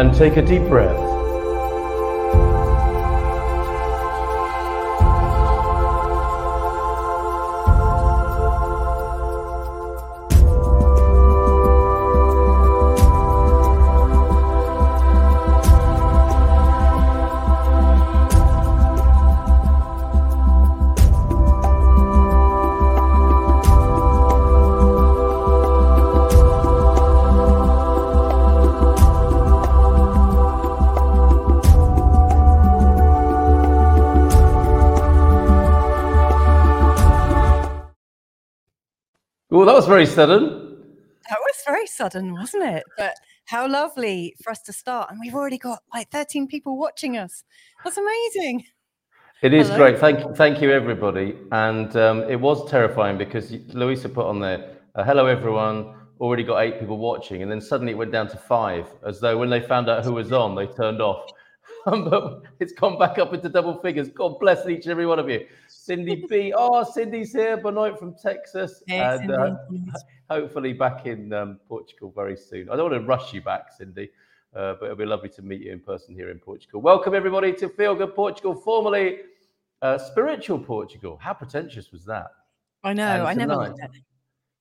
and take a deep breath. Very sudden. That was very sudden, wasn't it? But how lovely for us to start. And we've already got like 13 people watching us. That's amazing. It is Hello. great. Thank you, thank you, everybody. And um, it was terrifying because Louisa put on there, uh, "Hello, everyone." Already got eight people watching, and then suddenly it went down to five, as though when they found out who was on, they turned off. But it's gone back up into double figures. God bless each and every one of you. Cindy B. Oh, Cindy's here. Benoit from Texas. Yes, and, uh, hopefully back in um, Portugal very soon. I don't want to rush you back, Cindy, uh, but it'll be lovely to meet you in person here in Portugal. Welcome everybody to Feel Good Portugal, formerly uh, Spiritual Portugal. How pretentious was that? I know. And I never liked it.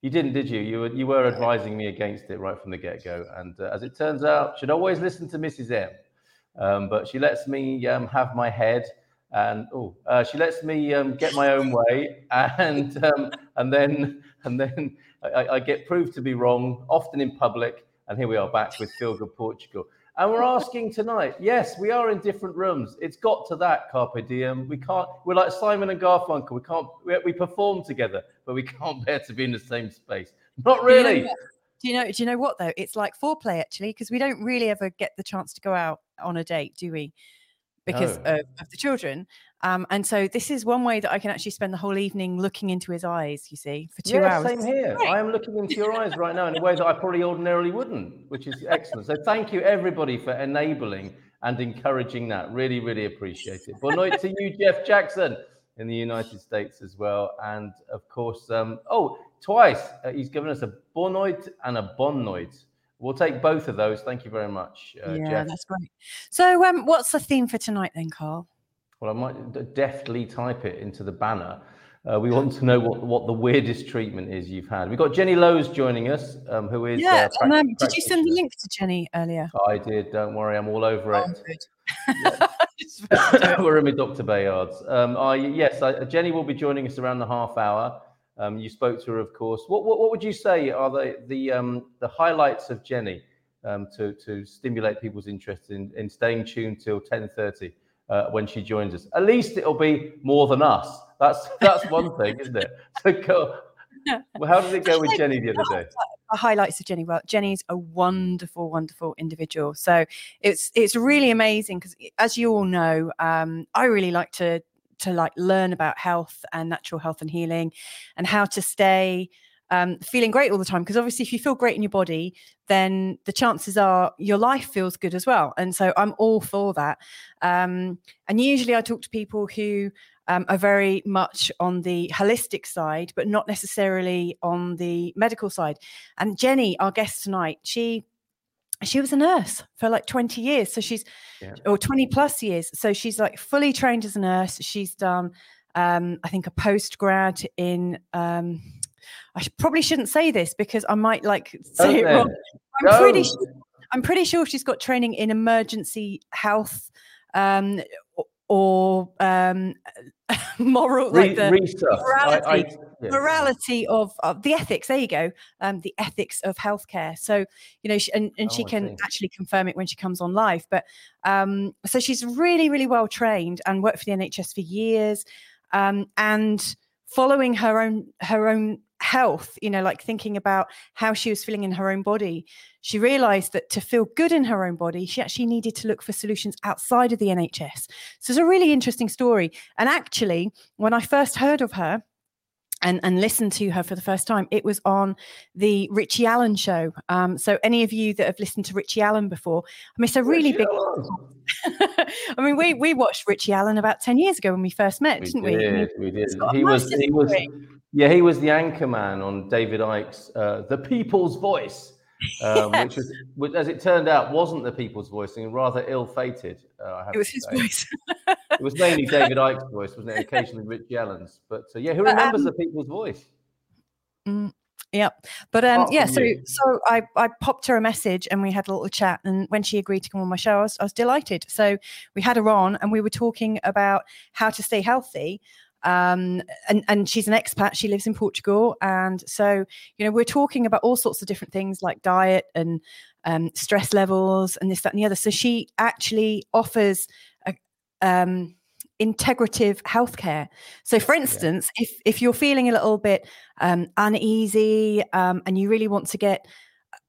You didn't, did you? You were you were advising me against it right from the get go, and uh, as it turns out, should always listen to Mrs. M. Um, but she lets me um, have my head, and oh, uh, she lets me um, get my own way, and um, and then and then I, I get proved to be wrong, often in public. And here we are back with Feel Good Portugal, and we're asking tonight. Yes, we are in different rooms. It's got to that carpe diem. We can't. We're like Simon and Garfunkel. We can't. We, we perform together, but we can't bear to be in the same space. Not really. Do you know? Do you know what though? It's like foreplay actually, because we don't really ever get the chance to go out on a date, do we? Because No. of, of the children. Um, and so this is one way that I can actually spend the whole evening looking into his eyes. You see, for two yeah, hours. same here. Great. I am looking into your eyes right now in a way that I probably ordinarily wouldn't, which is excellent. So thank you everybody for enabling and encouraging that. Really, really appreciate it. Bon night to you, Jeff Jackson, in the United States as well, and of course, um, oh, twice uh, he's given us a bonoid and a bonoid. We'll take both of those. Thank you very much, uh, yeah, Jeff. that's great. So, um, what's the theme for tonight then, Carl? Well, I might deftly type it into the banner. Uh, we want to know what, what the weirdest treatment is you've had. We've got Jennie Lowes joining us, um, who is. Yeah. uh, and, um, did you send the link to Jennie earlier? I did. Don't worry, I'm all over Oh, it. good. Just forgot to do it. We're in with Dr. Bayards. Um, I, yes, I, Jennie will be joining us around the half hour. Um, you spoke to her, of course. What, what, what would you say are the the, um, the highlights of Jennie um, to, to stimulate people's interest in, in staying tuned till 10.30 uh, when she joins us? At least it'll be more than us. That's that's one thing, isn't it? So go, well, how did it go with Jennie the other day? the highlights of Jennie. Well, Jennie's a wonderful, wonderful individual. So it's it's really amazing because, as you all know, um, I really like to to like learn about health and natural health and healing, and how to stay um, feeling great all the time. Because obviously, if you feel great in your body, then the chances are your life feels good as well. And so I'm all for that. Um, and usually, I talk to people who um, are very much on the holistic side, but not necessarily on the medical side. And Jennie, our guest tonight, she she was a nurse for like 20 years. So she's Yeah. or 20 plus years. So she's like fully trained as a nurse. She's done um, I think a post grad in um, I sh- probably shouldn't say this because I might like say it wrong. I'm pretty sure, I'm pretty sure she's got training in emergency health um, or, um, moral Re- like the research. I- I- morality- yeah. morality of, of the ethics there you go um the ethics of healthcare so you know she, and, and she Oh, I can see. actually confirm it when she comes on live but um so she's really really well trained and worked for the nhs for years um and following her own her own health you know like thinking about how she was feeling in her own body she realized that to feel good in her own body she actually needed to look for solutions outside of the nhs so it's a really interesting story and actually when i first heard of her and, and listened to her for the first time, it was on the Richie Allen show. Um, so any of you that have listened to Richie Allen before, I mean, it's a really big. I mean, we we watched Richie Allen about ten years ago when we first met, We didn't we? Did, we did. got a He was, he was. Yeah, he was the anchor man on David Icke's uh, "The People's Voice," um, which was, which, as it turned out, wasn't the people's voice, and rather ill-fated. Uh, it was his say. voice. it was mainly David Icke's voice, wasn't it? Occasionally Richie Allen's, but uh, yeah, who remembers um, the people's voice? Mm, yeah, but um, yeah. So you. so I I popped her a message and we had a little chat. And when she agreed to come on my show, I was, I was delighted. So we had her on and we were talking about how to stay healthy. Um, and and she's an expat. She lives in Portugal, and so you know we're talking about all sorts of different things like diet and um, stress levels and this that and the other. So she actually offers a, um, integrative healthcare. So, for instance, yeah. if if you're feeling a little bit um, uneasy um, and you really want to get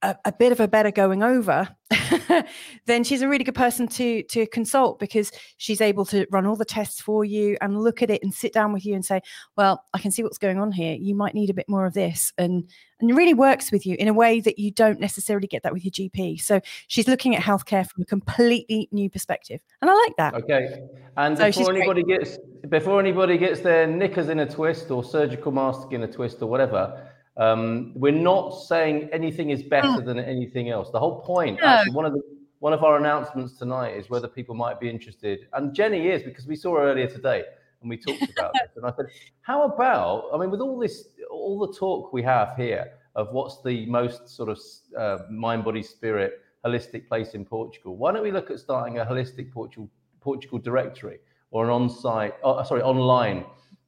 a, a, bit of a better going over, then she's a really good person to to consult because she's able to run all the tests for you and look at it and sit down with you and say, "Well, I can see what's going on here. You might need a bit more of this," and and really works with you in a way that you don't necessarily get that with your GP. So she's looking at healthcare from a completely new perspective, and I like that. Okay, and so before anybody great. gets before anybody gets their knickers in a twist or surgical mask in a twist or whatever um, we're not saying anything is better mm. than anything else. The whole point, no. actually, one of the one of our announcements tonight is whether people might be interested, and Jennie is because we saw her earlier today and we talked about this. And I said, how about? I mean, with all this, all the talk we have here of what's the most sort of uh, mind, body, spirit holistic place in Portugal, why don't we look at starting a holistic Portugal Portugal directory or an on-site, oh, sorry, online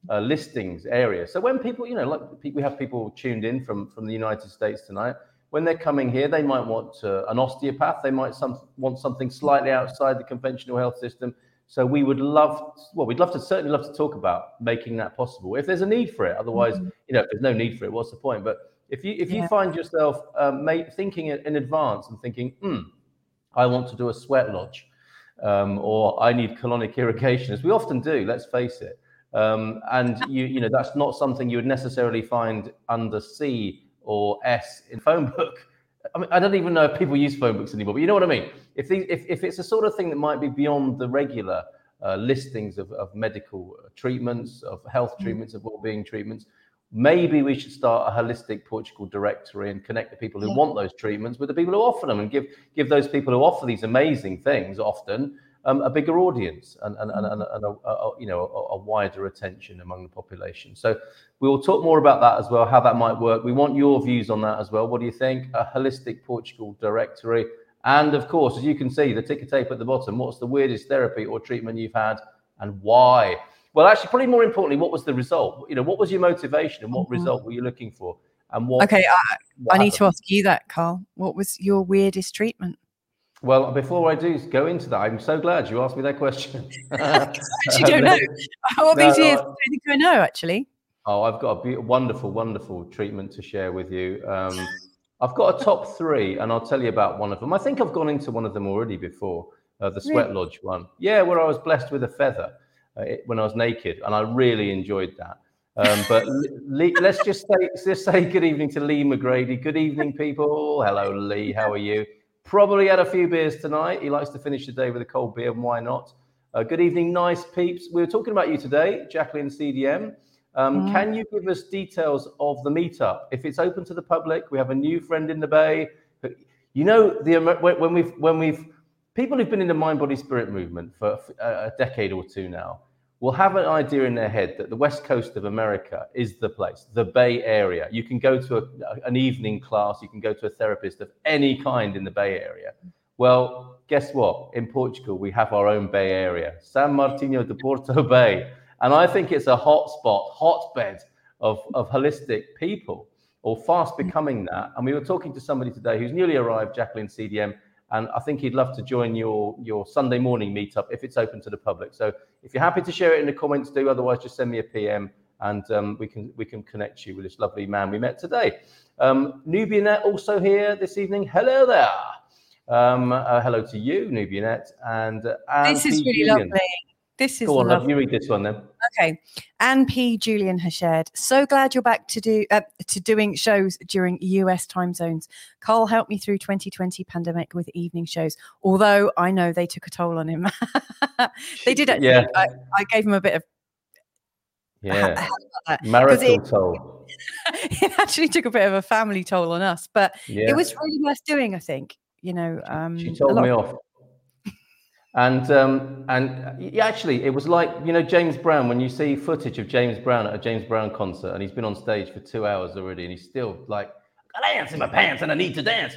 uh, listings area. So when people, you know, like we have people tuned in from from the United States tonight. When they're coming here, they might want uh, an osteopath. They might some, want something slightly outside the conventional health system. So we would love, well, we'd love to certainly love to talk about making that possible if there's a need for it. Otherwise, mm-hmm. you know, if there's no need for it, what's the point? But if you if you yeah. find yourself um, thinking in advance and thinking, hmm, I want to do a sweat lodge, um, or I need colonic irrigation, as we often do. Let's face it. Um, and you, you know, that's not something you would necessarily find under C or S in phone book. I mean, I don't even know if people use phone books anymore, but you know what I mean. If these, if, if it's a sort of thing that might be beyond the regular uh, listings of, of medical treatments, of health mm. treatments, of well-being treatments, maybe we should start a holistic Portugal directory and connect the people who yeah. want those treatments with the people who offer them, and give give those people who offer these amazing things often um, a bigger audience and, and, and, and a, a, you know a, a, wider attention among the population. So we will talk more about that as well, how that might work. We want your views on that as well. What do you think? A holistic Portugal directory, and of course, as you can see, the ticker tape at the bottom. What's the weirdest therapy or treatment you've had, and why? Well, actually, probably more importantly, what was the result? You know, what was your motivation, and what mm-hmm. result were you looking for? And what? Okay, I, what I need to ask you that, Carl. What was your weirdest treatment? Well, before I do go into that, I'm so glad you asked me that question. I actually don't know. What no, do you think I know, actually? Oh, I've got a be- wonderful, wonderful treatment to share with you. Um, I've got a top three, and I'll tell you about one of them. I think I've gone into one of them already before, uh, the Sweat really? Lodge one. Yeah, where I was blessed with a feather uh, it, when I was naked, and I really enjoyed that. Um, but Lee, let's just say, just say good evening to Lee McGrady. Good evening, people. Hello, Lee. How are you? Probably had a few beers tonight. He likes to finish the day with a cold beer, and why not? Uh, good evening, nice peeps. We were talking about you today, Jacqueline CDM. Um, mm. Can you give us details of the meetup? If it's open to the public, we have a new friend in the Bay. You know, the when we've when we've people who've been in the mind body spirit movement for a decade or two now will have an idea in their head that the west coast of America is the place, the Bay Area. You can go to a, an evening class, you can go to a therapist of any kind in the Bay Area. Well, guess what? In Portugal, we have our own Bay Area, São Martinho do Porto Bay. And I think it's a hotspot, hotbed of, of holistic people, or fast becoming that. And we were talking to somebody today who's newly arrived, Jacqueline CDM, and I think he'd love to join your your Sunday morning meetup if it's open to the public. So if you're happy to share it in the comments, do. Otherwise, just send me a PM and um, we can we can connect you with this lovely man we met today. Um, Nubianet also here this evening. Hello there. Um, uh, hello to you, Nubianet, and uh, this is really Julian. lovely. This is Go on, love. you read this one then. Okay. Anne P. Julian has shared. So glad you're back to do uh, to doing shows during US time zones. Carl helped me through 2020 pandemic with evening shows. Although I know they took a toll on him. they did actually. Yeah. I, I gave him a bit of yeah marital toll. it actually took a bit of a family toll on us, but Yeah. it was really worth doing. I think you know. Um, she told me of- off. And um, and actually, it was like you know James Brown. When you see footage of James Brown at a James Brown concert, and he's been on stage for two hours already, and he's still like, "I dance in my pants, and I need to dance."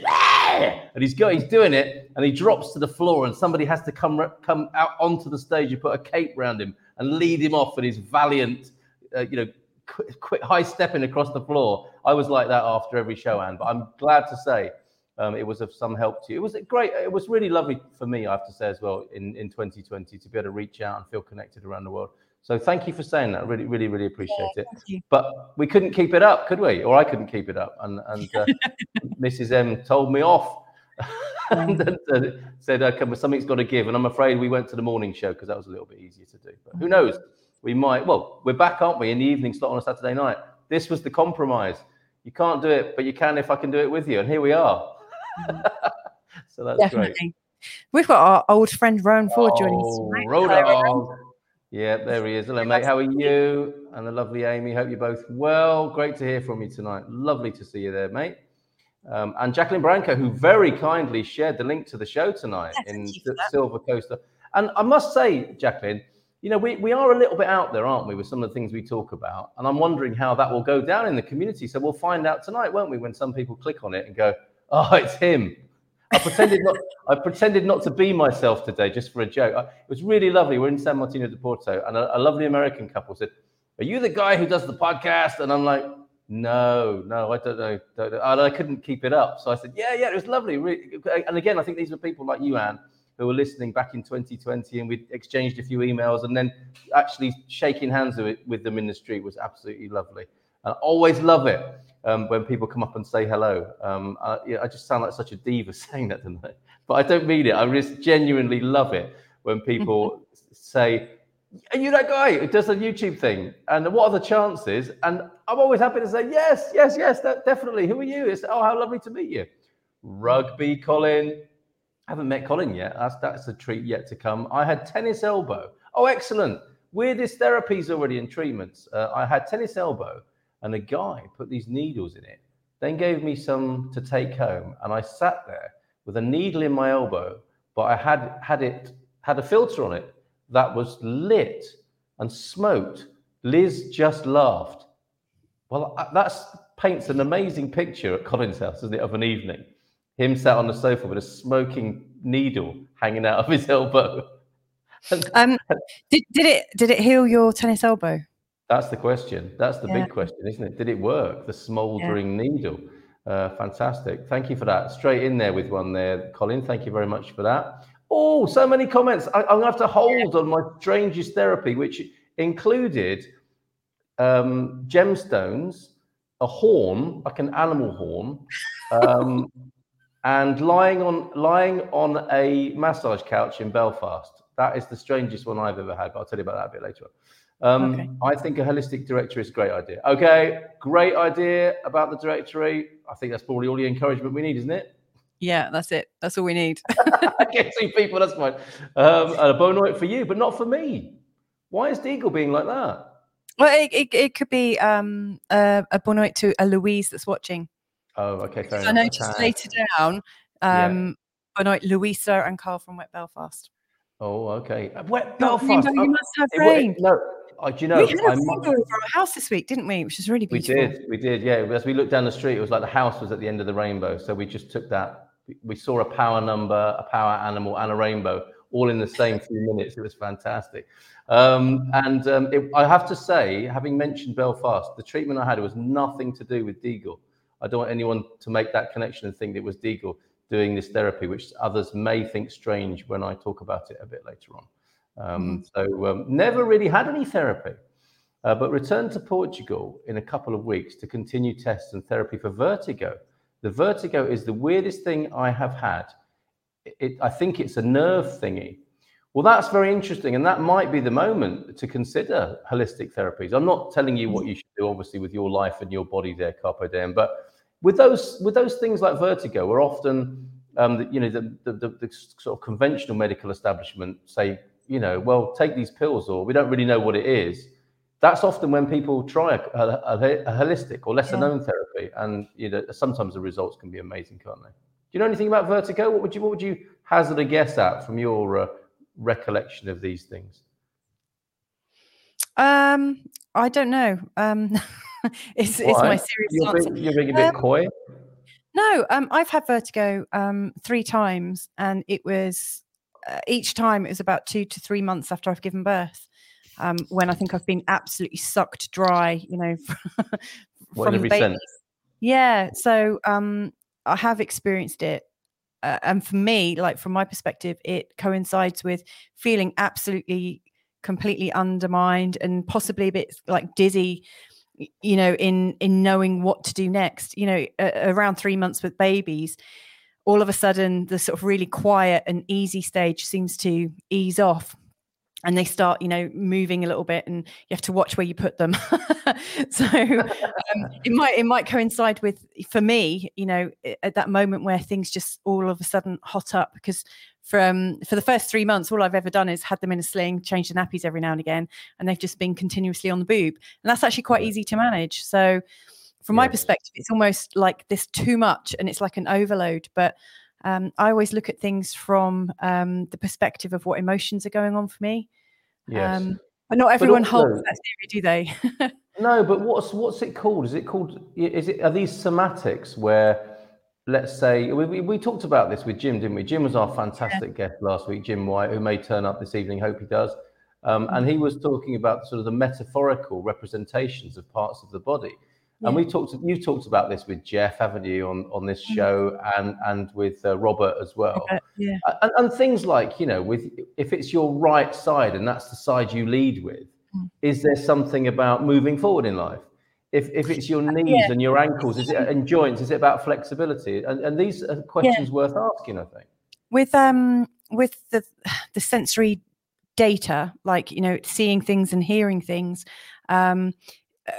And he's he's doing it, and he drops to the floor, and somebody has to come come out onto the stage and put a cape round him and lead him off, and he's valiant, uh, you know, quick, quick high stepping across the floor. I was like that after every show, Anne. But I'm glad to say um, it was of some help to you. It was great. It was really lovely for me, I have to say as well, in in 2020 to be able to reach out and feel connected around the world. So thank you for saying that. I really, really, really appreciate it. But we couldn't keep it up, could we? Or I couldn't keep it up, and and uh, Mrs. M told me off. and then, uh, said, okay, well, something's got to give. And I'm afraid we went to the morning show because that was a little bit easier to do. But who knows? We might, well, we're back, aren't we, in the evening slot on a Saturday night? This was the compromise. You can't do it, but you can if I can do it with you. And here we are. so that's great. We've got our old friend Rowan Ford joining us. Oh, tonight. Rhoda. Hello, Rowan. oh. Yeah, there he is. Hello, mate. How are you? And the lovely Amy. Hope you're both well. Great to hear from you tonight. Lovely to see you there, mate. Um, and Jacqueline Branco, who very kindly shared the link to the show tonight Yeah, in thank you for the. Silver Coaster. And I must say, Jacqueline, you know, we, we are a little bit out there, aren't we, with some of the things we talk about. And I'm wondering how that will go down in the community. So we'll find out tonight, won't we, when some people click on it and go, oh, it's him. I pretended not. I pretended not to be myself today, just for a joke. I, it was really lovely. We're in São Martinho do Porto, and a, a lovely American couple said, "Are you the guy who does the podcast?" And I'm like, "No, no, I don't know." Don't know." And I couldn't keep it up, so I said, "Yeah, yeah, it was lovely." And again, I think these are people like you, Anne, who were listening back in 2020, and we exchanged a few emails, and then actually shaking hands with, them in the street was absolutely lovely. I always love it um, when people come up and say hello. Um, I, I just sound like such a diva saying that tonight, but I don't mean it. I just genuinely love it when people say, "Are you that guy who does the YouTube thing?" And what are the chances? And I'm always happy to say, "Yes, yes, yes, that, definitely." Who are you? It's oh, how lovely to meet you. Rugby, Colin. I haven't met Colin yet. That's that's a treat yet to come. I had tennis elbow. Oh, excellent. Weirdest therapies already in treatments. Uh, I had tennis elbow, and a guy put these needles in it. Then gave me some to take home, and I sat there with a needle in my elbow, but I had had it had a filter on it that was lit and smoked. Liz just laughed. Well, uh, that's paints an amazing picture at Colin's house, isn't it, of an evening? Him sat on the sofa with a smoking needle hanging out of his elbow. Um, did, did it did it heal your tennis elbow? That's the question. That's the Yeah. big question, isn't it? Did it work? The smouldering needle. Uh, fantastic. Thank you for that. Straight in there with one there, Colin. Thank you very much for that. Oh, so many comments. I, I'm going to have to hold on my strangest therapy, which included um, gemstones, a horn, like an animal horn, um, and lying on lying on a massage couch in Belfast. That is the strangest one I've ever had. But I'll tell you about that a bit later on. Um, Okay. I think a holistic directory is a great idea. Okay, great idea about the directory. I think that's probably all the encouragement we need, isn't it? Yeah, that's it. That's all we need. okay, two people, that's fine. Um, and a bonoit for you, but not for me. Why is Deagle being like that? well, it, it, it could be um, a, a bon night to a Louise that's watching. Oh, okay, fair I noticed Okay. later down, Yeah. um, night Louisa and Carl from Wet Belfast. Oh, okay. Wet Belfast. you Oh, must have it wa- rain. no, uh, do you know? we had a I mu- over our house this week, didn't we? Which is really we did, we did, yeah. As we looked down the street, it was like the house was at the end of the rainbow. So we just took that. we- We saw a power number, a power animal, and a rainbow all in the same few minutes. It was fantastic. Um, and um, it, I have to say, having mentioned Belfast, the treatment I had was nothing to do with Deagle. I don't want anyone to make that connection and think it was Deagle doing this therapy, which others may think strange when I talk about it a bit later on. Um, So um, never really had any therapy, uh, but returned to Portugal in a couple of weeks to continue tests and therapy for vertigo. The vertigo is the weirdest thing I have had. It, I think it's a nerve thingy. Well, that's very interesting, and that might be the moment to consider holistic therapies. I'm not telling you what you should do, obviously, with your life and your body there, carpe diem. But with those with those things like vertigo, we're often, um, the, you know, the, the, the, the sort of conventional medical establishment say, you know, well, take these pills, or we don't really know what it is. that's often when people try a, a, a holistic or lesser Yeah. known therapy, and you know sometimes the results can be amazing, can't they? Do you know anything about vertigo? What would you what would you hazard a guess at from your uh, recollection of these things? Um, I don't know. Um, it's it's my serious You're answer. being, you're being a bit Um, coy. No, um, I've had vertigo um, three times, and it was each time it was about two to three months after I've given birth. Um, when I think I've been absolutely sucked dry, you know, from every baby. Yeah, so um, I have experienced it, uh, and for me, like from my perspective, it coincides with feeling absolutely, completely undermined and possibly a bit like dizzy. You know, in in knowing what to do next. You know, a- around three months with babies, all of a sudden the sort of really quiet and easy stage seems to ease off. And they start you know moving a little bit and you have to watch where you put them. So um, it might it might coincide with for me you know at that moment where things just all of a sudden hot up. Because from for the first three months all i've ever done is had them in a sling change the nappies every now and again and they've just been continuously on the boob. And that's actually quite easy to manage. So from my perspective it's almost like this too much and it's like an overload but um, I always look at things from um, the perspective of what emotions are going on for me. Yes. Um, but not everyone holds also- that theory, do they? No, but what's what's it called? Is it called? Is it are these somatics where, let's say, we, we, we talked about this with Jim, didn't we? Jim was our fantastic guest last week, Jim White, who may turn up this evening. Hope he does. Um, and he was talking about sort of the metaphorical representations of parts of the body. And we talked. You've talked about this with Jeff, haven't you, on on this show, and and with uh, Robert as well. Yeah. And, and things like you know with if it's your right side and that's the side you lead with Mm. is there something about moving forward in life if if it's your knees yeah. and your ankles is it and joints is it about flexibility and, and these are questions worth asking i think With um with the the sensory data, like you know, seeing things and hearing things, um,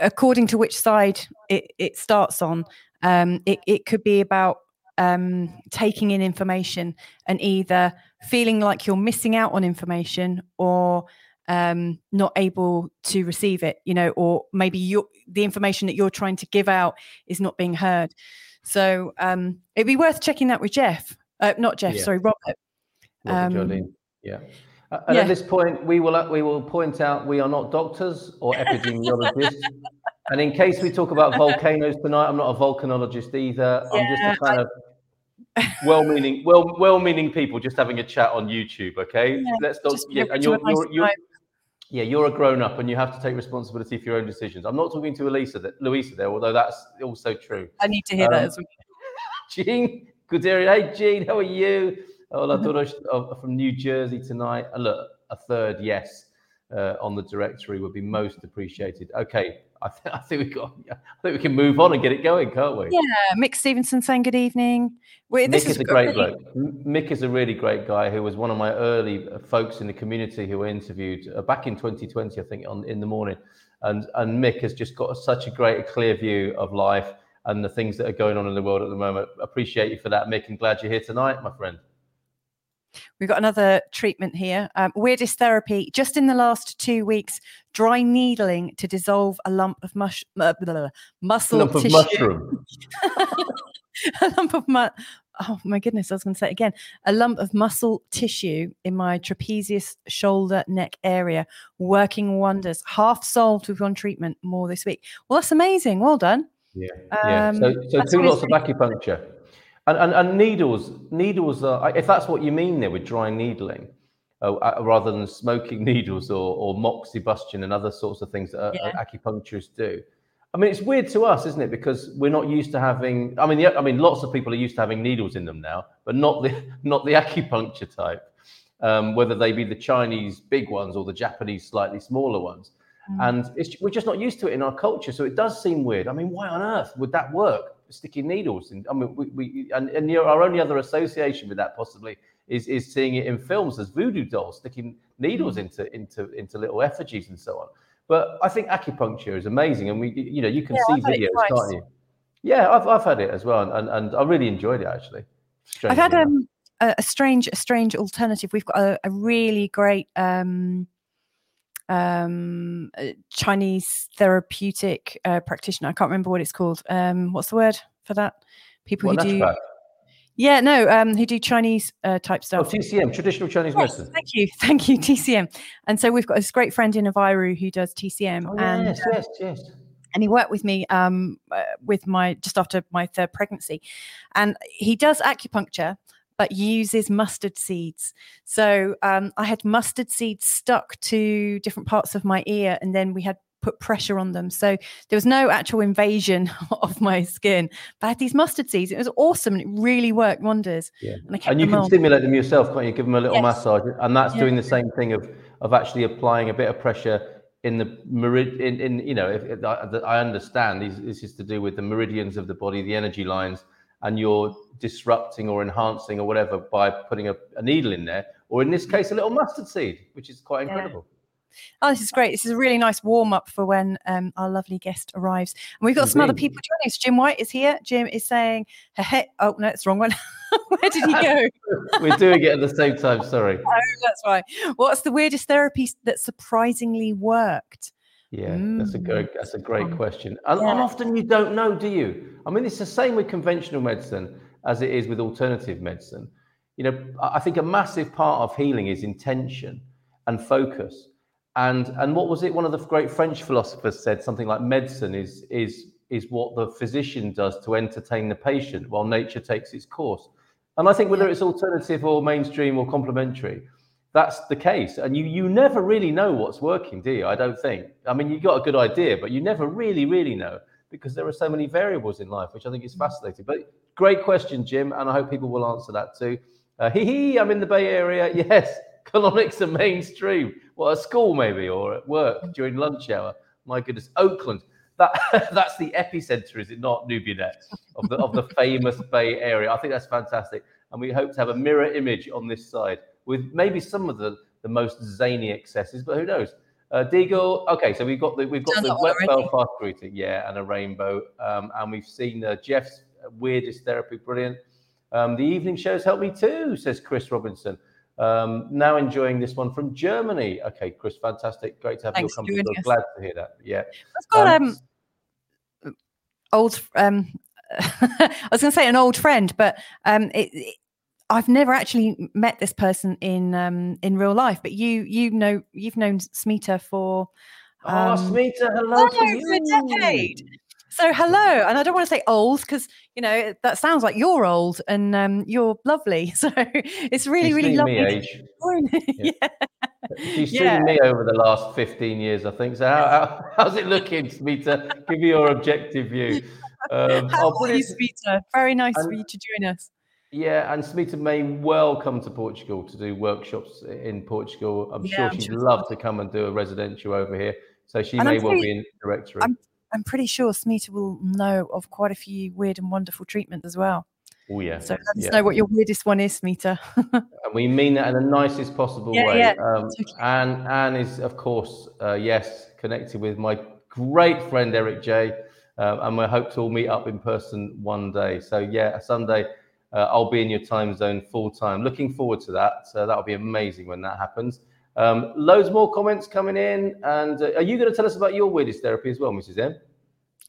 according to which side it, it starts on, um, it, it could be about um, taking in information and either feeling like you're missing out on information or um, not able to receive it, you know, or maybe you the information that you're trying to give out is not being heard. So um, it'd be worth checking that with Jeff, uh, not Jeff, Yeah. sorry, Robert. Robert Um, yeah Uh, and yeah. at this point we will uh, we will point out we are not doctors or epidemiologists and in case we talk about volcanoes tonight i'm not a volcanologist either i'm just a kind of well-meaning well well-meaning people just having a chat on youtube okay Yeah, let's not yeah, and you're, you're, you're yeah you're a grown-up and you have to take responsibility for your own decisions i'm not talking to elisa that louisa there although that's also true I need to hear that Um, as well. Gene, good evening. Hey, Gene, how are you? Uh, from New Jersey tonight. Look, a third yes uh, on the directory would be most appreciated. Okay, I, th- I think we got. I think we can move on and get it going, can't we? Yeah, Mick Stevenson saying good evening. Mick is a great bloke. Mick is a really great guy who was one of my early uh, folks in the community who were interviewed uh, back in 2020, I think, on in the morning. And and Mick has just got such a great, clear view of life and the things that are going on in the world at the moment. Appreciate you for that, Mick, and glad you're here tonight, my friend. We've got another treatment here. Um, weirdest therapy. Just in the last two weeks, dry needling to dissolve a lump of mush, uh, blah, blah, muscle Lump of tissue. mushroom. a lump of mu- Oh my goodness, I was going to say it again. A lump of muscle tissue in my trapezius shoulder neck area, working wonders. Half solved with one treatment. More this week. Well, that's amazing. Well done. Yeah, yeah. So, Um, so two lots of acupuncture, and, and and needles. Needles are, if that's what you mean there with dry needling, uh, uh, rather than smoking needles or or moxibustion and other sorts of things that uh, Yeah. acupuncturists do. I mean, it's weird to us, isn't it? Because we're not used to having. I mean, I mean, lots of people are used to having needles in them now, but not the not the acupuncture type. Um, whether they be the Chinese big ones or the Japanese slightly smaller ones Mm. and it's, we're just not used to it in our culture. So it does seem weird. I mean, why on earth would that work? Sticking needles in. I mean, we, we and, and your, our only other association with that possibly is is seeing it in films as voodoo dolls sticking needles into into into little effigies and so on. But I think acupuncture is amazing, and we you know you can Yeah, see I've had it videos, can't you? Yeah, I've I've had it as well, and and I really enjoyed it actually. I've had um, a, a strange, a strange alternative. We've got a, a really great um, um, Chinese therapeutic uh, practitioner. I can't remember what it's called. Um, what's the word for that? People What, who do. naturopath? Yeah, no, um, who do Chinese uh, type Oh, stuff. TCM, traditional Chinese Yes, medicine. thank you, thank you, TCM. And so we've got this great friend in Aveiro who does TCM, Oh, and yes, yes, yes. and he worked with me um, uh, with my just after my third pregnancy, and he does acupuncture, but uses mustard seeds. So um, I had mustard seeds stuck to different parts of my ear, and then we had put pressure on them. So there was no actual invasion of my skin. But I had these mustard seeds. It was awesome, and it really worked wonders. Yeah. And I kept And you can on. stimulate them yourself, can't you? Give them a little Yes. massage, and that's Yeah. doing the same thing of of actually applying a bit of pressure in the merid in, in you know if, if I, that I understand these this is to do with the meridians of the body, the energy lines, and you're disrupting or enhancing or whatever by putting a, a needle in there, or in this case, a little mustard seed, which is quite Yeah. incredible. Oh, this is great. This is a really nice warm up for when um, our lovely guest arrives. And we've got some other people joining us. Jim White is here. Jim is saying, hey, hey. oh, no, it's the wrong one. Where did he go? We're doing it at the same time. Sorry. oh, that's right. What's the weirdest therapy that surprisingly worked? Yeah, that's a Mm. great that's a great Um, question. And, yeah. and often you don't know, do you? I mean, it's the same with conventional medicine as it is with alternative medicine. You know, I I think a massive part of healing is intention and focus. And and what was it? One of the great French philosophers said something like medicine is is is what the physician does to entertain the patient while nature takes its course. And I think whether Yeah. it's alternative or mainstream or complementary, that's the case. And you you never really know what's working do you? I don't think. I mean you got a good idea but you never really really know because there are so many variables in life which i think is fascinating. But great question jim and i hope people will answer that too. Uh, hee hee i'm in the bay area. Yes colonics are mainstream. Well at school maybe or at work during lunch hour? My goodness oakland. That that's the epicenter is it not nubianet of the of the famous bay area? I think that's fantastic. And we hope to have a mirror image on this side with maybe some of the, the most zany excesses, but who knows? Uh, Deagle, okay, so we've got the we've got Done the wet. Belfast greeting, yeah, and a rainbow, um, and we've seen uh, Jeff's weirdest therapy, brilliant. Um, the evening shows help me too, says Chris Robinson. Um, now enjoying this one from Germany. Okay, Chris, fantastic, great to have Thanks your company. So glad to hear that. Yeah, I've got Um, um, old, um, I was going to say an old friend, but um, it- I've never actually met this person in um, in real life. But you you know you've known Smita for oh, um, Smita, hello oh, to for a decade. So hello, and I don't want to say old because you know that sounds like you're old and um, you're lovely. So it's really She's really seen lovely. me age. Yeah. yeah. She's Yeah. seen me over the last 15 years, I think. So how, how, how's it looking, Smita? Give me your objective view. Um, How oh, are you. Smita? Very nice for you to join us. Yeah, and Smita may well come to Portugal to do workshops in Portugal. I'm Yeah, sure I'm she'd sure. love to come and do a residential over here. So she And may I'm well be in directory. I'm- I'm pretty sure Smita will know of quite a few weird and wonderful treatments as well. oh, yeah. So let us yeah. know what your weirdest one is, Smita. And we mean that in the nicest possible Yeah, way. yeah, Um, totally. Anne, Anne is, of course, uh, yes, connected with my great friend Eric J. Uh, and we hope to all meet up in person one day. So, yeah, Sunday, uh, I'll be in your time zone full time. Looking forward to that. So, that'll be amazing when that happens. Um, loads more comments coming in. And uh, are you going to tell us about your weirdest therapy as well, Mrs. M?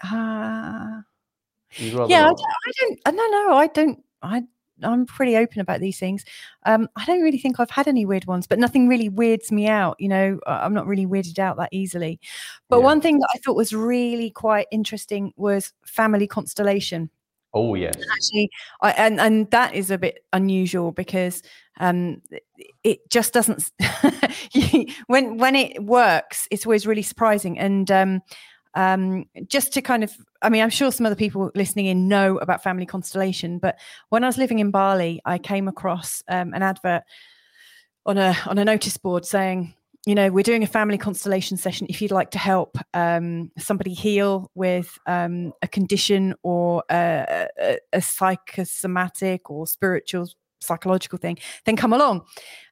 Ah, yeah, I don't, I don't. uh, No, no, I don't. I I'm pretty open about these things. Um, I don't really think I've had any weird ones, but nothing really weirds me out. You know, I'm not really weirded out that easily. But Yeah. one thing that I thought was really quite interesting was family constellation. Oh, yes. actually I, and and that is a bit unusual because um it- just doesn't when when it works it's always really surprising and um um just to kind of i mean i'm sure some other people listening in know about family constellation but when i was living in bali i came across um, an advert on a on a notice board saying you know we're doing a family constellation session if you'd like to help um, somebody heal with um, a condition or a, a, a psychosomatic or spiritual psychological thing then come along.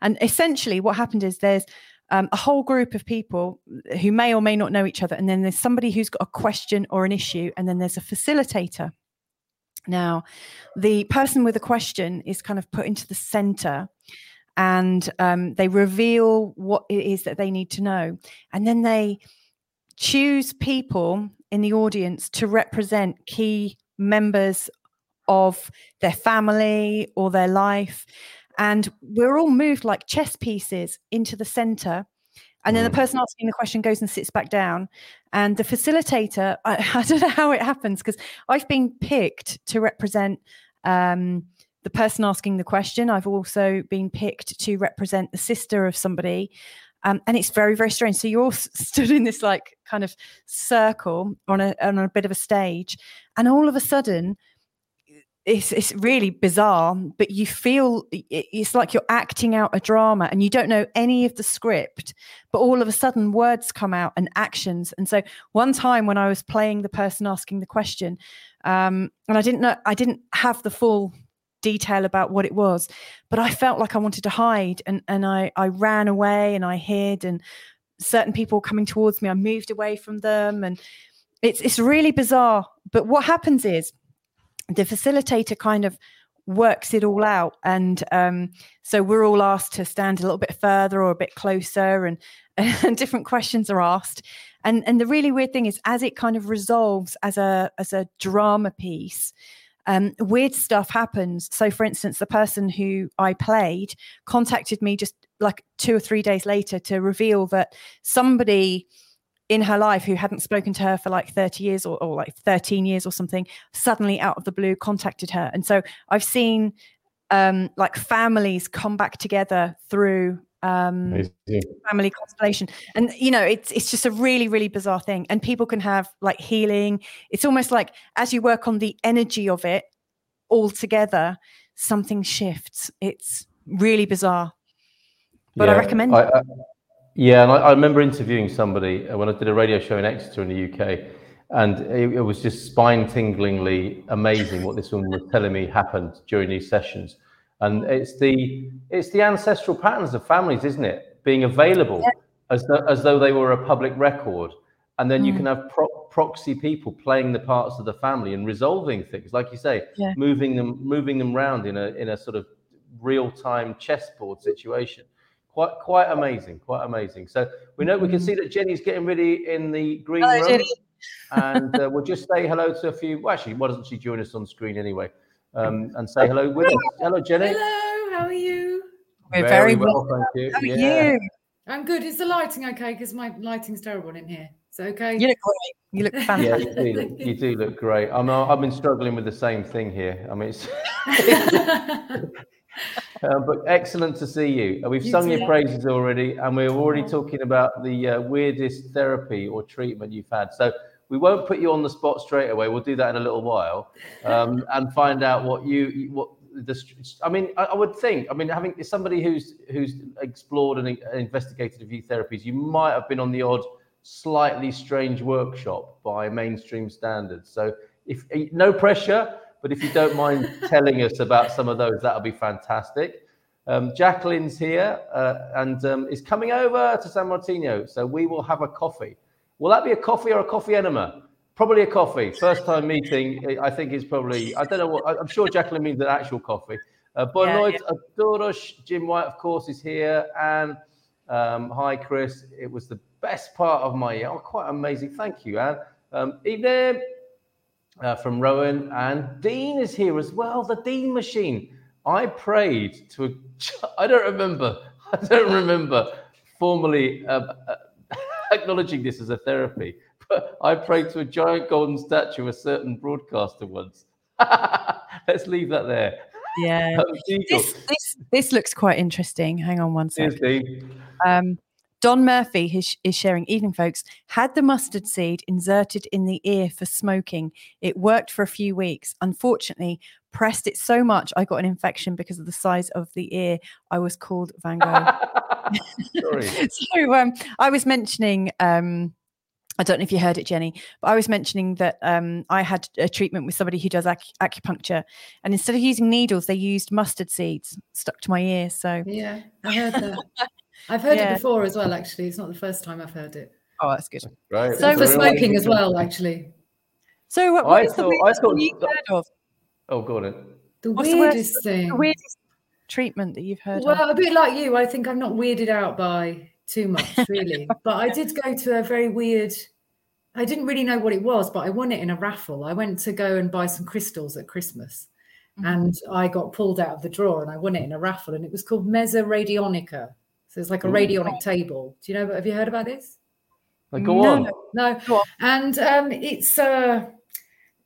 And essentially what happened is there's um, a whole group of people who may or may not know each other and then there's somebody who's got a question or an issue and then there's a facilitator. Now the person with a question is kind of put into the center and um, they reveal what it is that they need to know. And then they choose people in the audience to represent key members of their family or their life. And we're all moved like chess pieces into the center. And then the Mm. person asking the question goes and sits back down. And the facilitator, I, I don't know how it happens because I've been picked to represent um, the person asking the question. I've also been picked to represent the sister of somebody. Um, and it's very, very strange. So you're all stood in this like kind of circle on a on a bit of a stage, and all of a sudden, it's it's really bizarre. But you feel it's like you're acting out a drama, and you don't know any of the script. But all of a sudden, words come out and actions. And so one time when I was playing the person asking the question, um, and I didn't know, I didn't have the full detail about what it was but i felt like i wanted to hide and and i i ran away and i hid and certain people coming towards me i moved away from them and it's it's really bizarre. But what happens is the facilitator kind of works it all out and um, so we're all asked to stand a little bit further or a bit closer and and different questions are asked. And and the really weird thing is as it kind of resolves as a as a drama piece um, weird stuff happens. So, for instance, the person who I played contacted me just like two or three days later to reveal that somebody in her life who hadn't spoken to her for like 30 years or, or like 13 years or something suddenly out of the blue contacted her. And so I've seen um, like families come back together through um, family constellation. And you know it's it's just a really really bizarre thing. And people can have like healing. It's almost like as you work on the energy of it all together something shifts. It's really bizarre. But i recommend I, I, yeah, and I, I remember interviewing somebody uh, when I did a radio show in Exeter in the UK, and it, it was just spine-tinglingly amazing what this woman was telling me happened during these sessions. And it's the it's the ancestral patterns of families, isn't it, being available as though, as though they were a public record, and then you Mm. can have pro- proxy people playing the parts of the family and resolving things, like you say, Yeah. moving them moving them around in a in a sort of real-time chessboard situation. Quite quite amazing quite amazing. So we know we can see that jennie's getting ready in the green Hello, room. And uh, we'll just say hello to a few well actually why doesn't she join us on screen anyway um, and say hello with us hello jennie Hello, how are you? We're very well thank you How are yeah you I'm good. Is the lighting okay? Because my lighting's terrible in here. So okay. you look great you look yeah fantastic you do, look, you do look great I'm, uh, i've been struggling with the same thing here i mean it's Uh, but excellent to see you. Uh, We've You sung too. your praises already, and we're already talking about the uh, weirdest therapy or treatment you've had. So we won't put you on the spot straight away. We'll do that in a little while, um, and find out what you what the. I mean, I, I would think. I mean, having somebody who's who's explored and investigated a few therapies, you might have been on the odd slightly strange workshop by mainstream standards. So if eh, no pressure, but if you don't mind telling us about some of those, that'll be fantastic. Um, Jacqueline's here uh, and um, is coming over to São Martinho, so we will have a coffee. Will that be a coffee or a coffee enema? Probably a coffee. First time meeting, I think is probably. I don't know what. I'm sure Jacqueline means an actual coffee. Uh, Boa Yeah, todos. Jim White, of course, is here, and um, hi, Chris. It was the best part of my year. Oh, quite amazing. Thank you, Anne. Um, evening uh, from Rowan, and Dean is here as well. The Dean machine. I prayed to. A, I don't remember. I don't remember formally uh, uh, acknowledging this as a therapy, but I prayed to a giant golden statue of a certain broadcaster once. Let's leave that there. yeah this, this this looks quite interesting hang on one second. Um, Don Murphy is, is sharing, evening, folks, had the mustard seed inserted in the ear for smoking. It worked for a few weeks. Unfortunately, pressed it so much, I got an infection because of the size of the ear. I was called Van Gogh. So um, I was mentioning, um, I don't know if you heard it, Jennie, but I was mentioning that um, I had a treatment with somebody who does ac- acupuncture, and instead of using needles, they used mustard seeds stuck to my ear. So, yeah, I heard that. I've heard Yeah. it before as well. Actually, it's not the first time I've heard it. oh, that's good. Right. So So for smoking as well. Actually, So, what, I what is the thought- I weirdest thought thing you've that- heard of? Oh, go on. then. the What's the worst- weirdest thing. The weirdest, treatment that you've heard Well, of? a bit like you, I think I'm not weirded out by too much, really. but I did go to a very weird. I didn't really know what it was, but I won it in a raffle. I went to go and buy some crystals at Christmas, Mhm. and I got pulled out of the drawer, and I won it in a raffle, and it was called Mesa Radionica. So it's like a radionic table. Do you know? Have you heard about this? Like, go No. on. No. Go on. And um, it's uh,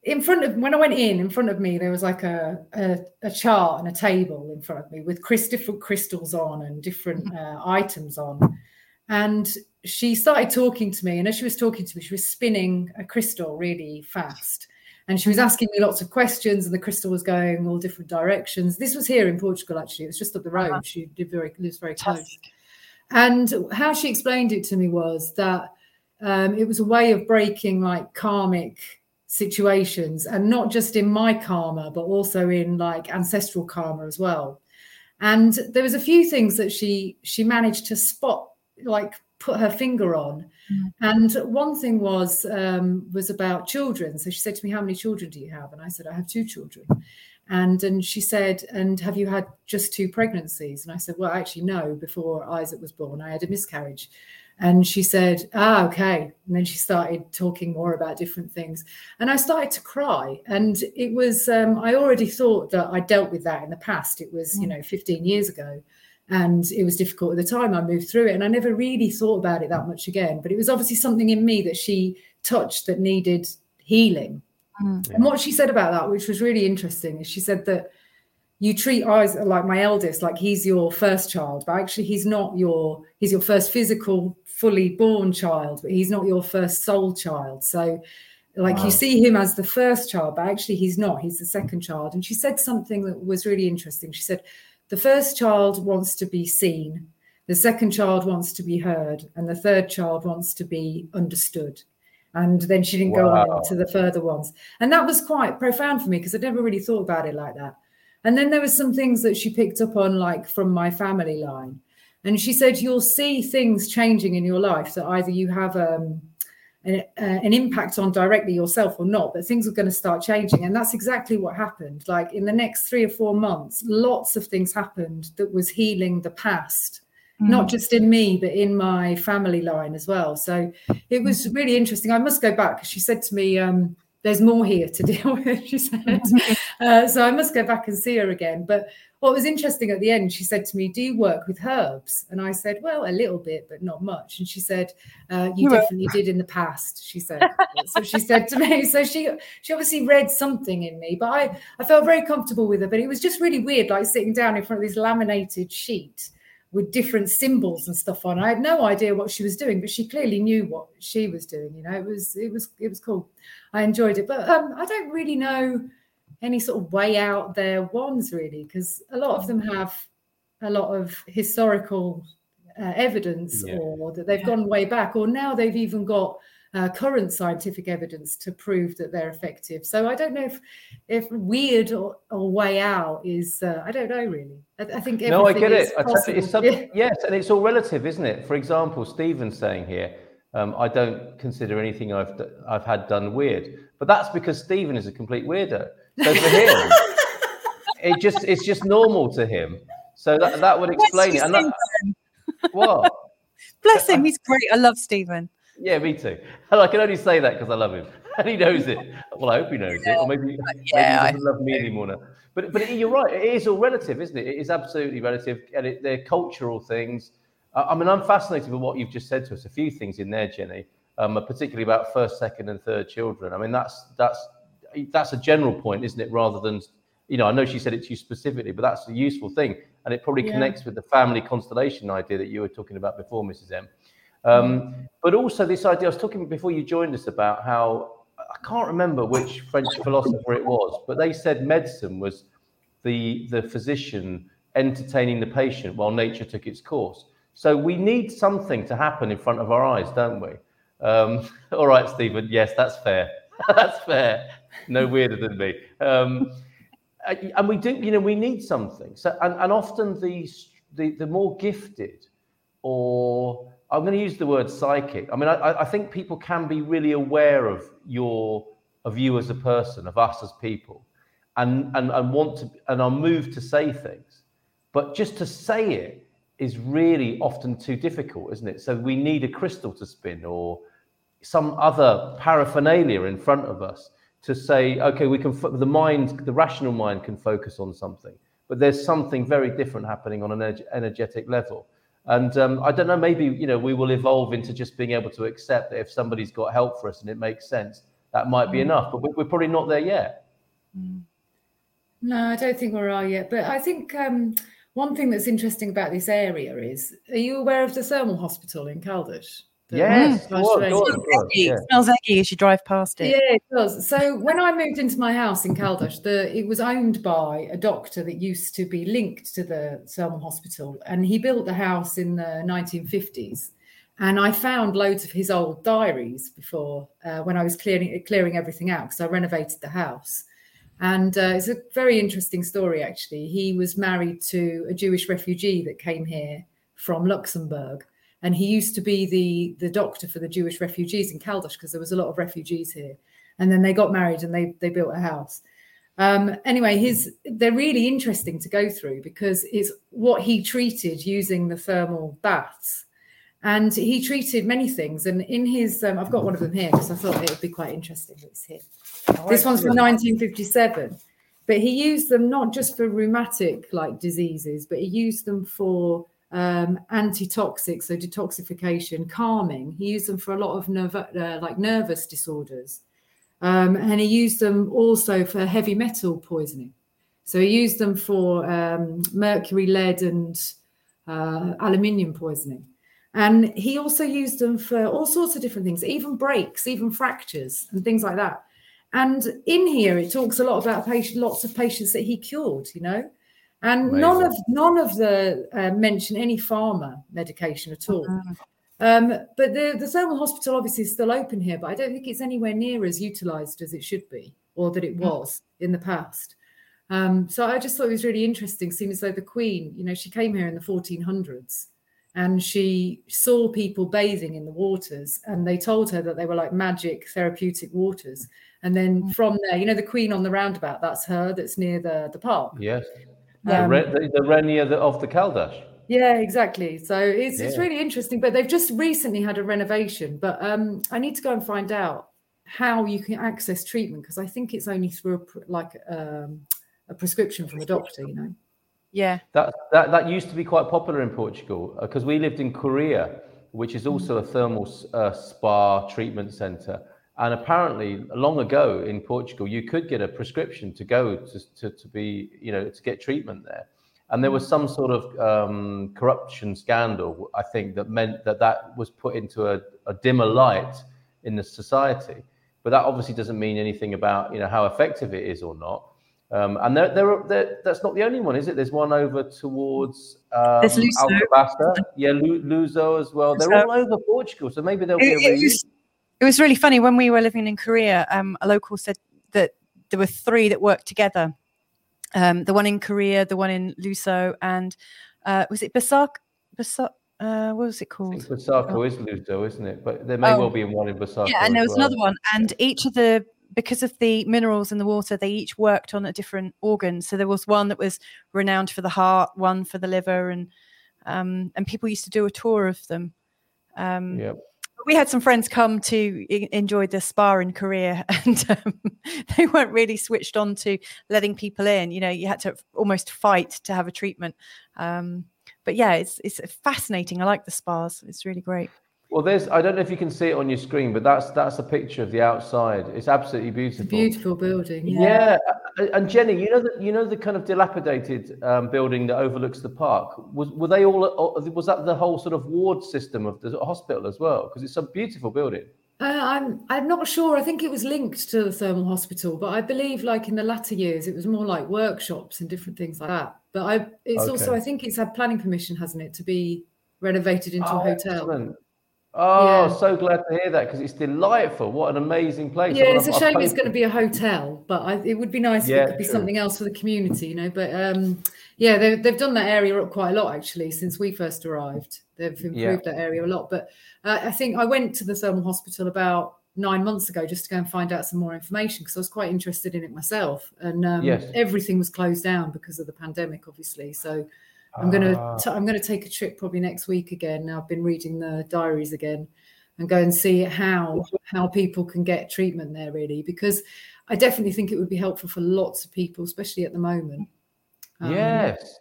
in front of when I went in, in front of me, there was like a, a, a chart and a table in front of me with Chris, different crystals on and different uh, items on. And she started talking to me. And as she was talking to me, she was spinning a crystal really fast. And she was asking me lots of questions, and the crystal was going all different directions. This was here in Portugal, actually. It was just up the road. Uh-huh. She did very, lives very close. Fantastic. And how she explained it to me was that um, it was a way of breaking like karmic situations, and not just in my karma, but also in like ancestral karma as well. And there was a few things that she she managed to spot, like put her finger on. Mm. And one thing was um, was about children. So she said to me, "How many children do you have?" And I said, "I have two children." And and she said, "And have you had just two pregnancies?" And I said, "Well, actually, no. Before Isaac was born, I had a miscarriage." And she said, "Ah, okay." And then she started talking more about different things, and I started to cry. And it was um, I already thought that I dealt with that in the past. It was you know 15 years ago, and it was difficult at the time. I moved through it, and I never really thought about it that much again. But it was obviously something in me that she touched that needed healing. Mm. And what she said about that, which was really interesting, is she said that you treat Isaac like my eldest, like he's your first child, but actually he's not your he's your first physical, fully born child, but he's not your first soul child. So like Wow. you see him as the first child, but actually he's not, he's the second child. And she said something that was really interesting. She said, the first child wants to be seen, the second child wants to be heard, and the third child wants to be understood. And then she didn't go on to the further ones. And that was quite profound for me because I'd never really thought about it like that. And then there was some things that she picked up on, like from my family line. And she said, You'll see things changing in your life that either you have um, an, uh, an impact on directly yourself or not, but things are going to start changing. And that's exactly what happened. Like in the next three or four months, lots of things happened that was healing the past not just in me, but in my family line as well. So it was really interesting. I must go back. Because she said to me, um, "There's more here to deal with." She said, uh, so I must go back and see her again. But what was interesting at the end, she said to me, "Do you work with herbs?" And I said, "Well, a little bit, but not much." And she said, uh, "You definitely did in the past." She said. What she said to me. So she she obviously read something in me, but I I felt very comfortable with her. But it was just really weird, like sitting down in front of this laminated sheet with different symbols and stuff on. I had no idea what she was doing, but she clearly knew what she was doing. You know, it was it was it was cool. I enjoyed it, but um, I don't really know any sort of way out there ones really, because a lot of them have a lot of historical uh, evidence, Yeah. or that they've Yeah. gone way back, or now they've even got. Uh, current scientific evidence to prove that they're effective. So I don't know if if weird or, or way out is. Uh, I don't know really. I, I think No, I get is it. I it's possible. something, yes, and it's all relative, isn't it? For example, Stephen's saying here, um, I don't consider anything I've d- I've had done weird, but that's because Stephen is a complete weirdo. So for him, it just it's just normal to him. So that, that would explain it. And that, what? Bless him, he's great. I love Stephen. Yeah, me too. And I can only say that because I love him, and he knows it. Well, I hope he knows it, or maybe, yeah, maybe he doesn't love me anymore now. But but you're right. It is all relative, isn't it? It is absolutely relative, and it, they're cultural things. I I mean, I'm fascinated with what you've just said to us. A few things in there, Jennie, um, particularly about first, second, and third children. I mean, that's that's that's a general point, isn't it? Rather than you know, I know she said it to you specifically, but that's a useful thing, and it probably Yeah. connects with the family constellation idea that you were talking about before, Mrs. M. Um, but also this idea, I was talking before you joined us about how I can't remember which French philosopher it was, but they said medicine was the the physician entertaining the patient while nature took its course. So we need something to happen in front of our eyes, don't we? Um, all right, Stephen. Yes, that's fair. that's fair. No weirder than me. Um, and we do, you know, we need something. So, and, and often these, the the more gifted, or I'm going to use the word psychic. I mean, I, I think people can be really aware of your, of you as a person, of us as people, and and and want to, and are moved to say things. but just to say it is really often too difficult, isn't it? So we need a crystal to spin or some other paraphernalia in front of us to say, okay, we can, the mind, the rational mind can focus on something, but there's something very different happening on an energetic level. And um, I don't know, maybe, you know, we will evolve into just being able to accept that if somebody's got help for us and it makes sense, that might be mm. enough, but we're probably not there yet. Mm. No, I don't think we are yet. But I think um, one thing that's interesting about this area is are you aware of the thermal hospital in Caldas? Yes, mm, it smells eggy as you drive past it. Yeah, it does. So when I moved into my house in Caldas, the it was owned by a doctor that used to be linked to the thermal hospital, and he built the house in the 1950s. And I found loads of his old diaries before uh, when I was clearing clearing everything out because I renovated the house. And uh, it's a very interesting story, actually. He was married to a Jewish refugee that came here from Luxembourg and he used to be the the doctor for the Jewish refugees in Caldas because there was a lot of refugees here. And then they got married and they they built a house. Um, anyway, his they're really interesting to go through because it's what he treated using the thermal baths, and he treated many things. And in his, um, I've got one of them here because I thought it would be quite interesting. It's here. Oh, this one's from 1957, but he used them not just for rheumatic like diseases, but he used them for um, antitoxic, so detoxification, calming. He used them for a lot of uh, like nervous disorders, um, and he used them also for heavy metal poisoning. So he used them for um, mercury, lead, and uh, aluminium poisoning. And he also used them for all sorts of different things, even breaks, even fractures, and things like that. And in here, it talks a lot about patient, lots of patients that he cured. You know, and Amazing. none of none of the uh, mention any pharma medication at all. Uh-huh. Um, but the the thermal hospital obviously is still open here, but I don't think it's anywhere near as utilised as it should be, or that it mm. was in the past. Um, so I just thought it was really interesting, seeing as though the Queen, you know, she came here in the 1400s and she saw people bathing in the waters, and they told her that they were like magic therapeutic waters. And then mm. from there, you know, the Queen on the roundabout, that's her, that's near the the park. Yes. Um, the, the, Rainha of the Caldas. Yeah, exactly. So it's yeah. it's really interesting. But they've just recently had a renovation. But um, I need to go and find out how you can access treatment because I think it's only through a, like um, a prescription from a doctor. You know. Yeah. That that that used to be quite popular in Portugal because uh, we lived in Curia, which is also a thermal uh, spa treatment center. And apparently, long ago in Portugal, you could get a prescription to go to, to, to be, you know, to get treatment there. And there was some sort of um, corruption scandal, I think, that meant that that was put into a, a dimmer light in the society. But that obviously doesn't mean anything about, you know, how effective it is or not. Um, and there, there, there, that's not the only one, is it? There's one over towards um. Yeah, Luso as well. They're all over Portugal, so maybe there'll be a it was really funny when we were living in Curia. Um, a local said that there were three that worked together. Um, the one in Curia, the one in Luso, and uh, was it Basak? Basak? Uh, what was it called? Buçaco oh. is Luso, isn't it? But there may oh. well be one in Buçaco. Yeah, and there was well. another one, and each of the because of the minerals in the water, they each worked on a different organ. So there was one that was renowned for the heart, one for the liver, and um, and people used to do a tour of them. Um, yep we had some friends come to enjoy the spa in Curia, and um, they weren't really switched on to letting people in. You know, you had to almost fight to have a treatment. Um, but yeah, it's it's fascinating. I like the spas. It's really great. Well, there's I don't know if you can see it on your screen, but that's that's a picture of the outside. It's absolutely beautiful. It's beautiful building. Yeah. yeah. And Jennie, you know that you know the kind of dilapidated um, building that overlooks the park. Was were they all? Was that the whole sort of ward system of the hospital as well? Because it's a beautiful building. Uh, I'm I'm not sure. I think it was linked to the thermal hospital, but I believe like in the latter years it was more like workshops and different things like that. But I it's okay. also I think it's had planning permission, hasn't it, to be renovated into oh, a hotel. Excellent. Oh, yeah. so glad to hear that because it's delightful. What an amazing place! Yeah, it's a shame it's going to be a hotel, but I, it would be nice yeah, if it could be true. something else for the community, you know. But um, yeah, they've, they've done that area up quite a lot actually since we first arrived. They've improved yeah. that area a lot. But uh, I think I went to the thermal hospital about nine months ago just to go and find out some more information because I was quite interested in it myself. And um, yes. everything was closed down because of the pandemic, obviously. So I'm gonna Ah. t- I'm gonna take a trip probably next week again. I've been reading the diaries again and go and see how how people can get treatment there really because I definitely think it would be helpful for lots of people, especially at the moment. Um, yes.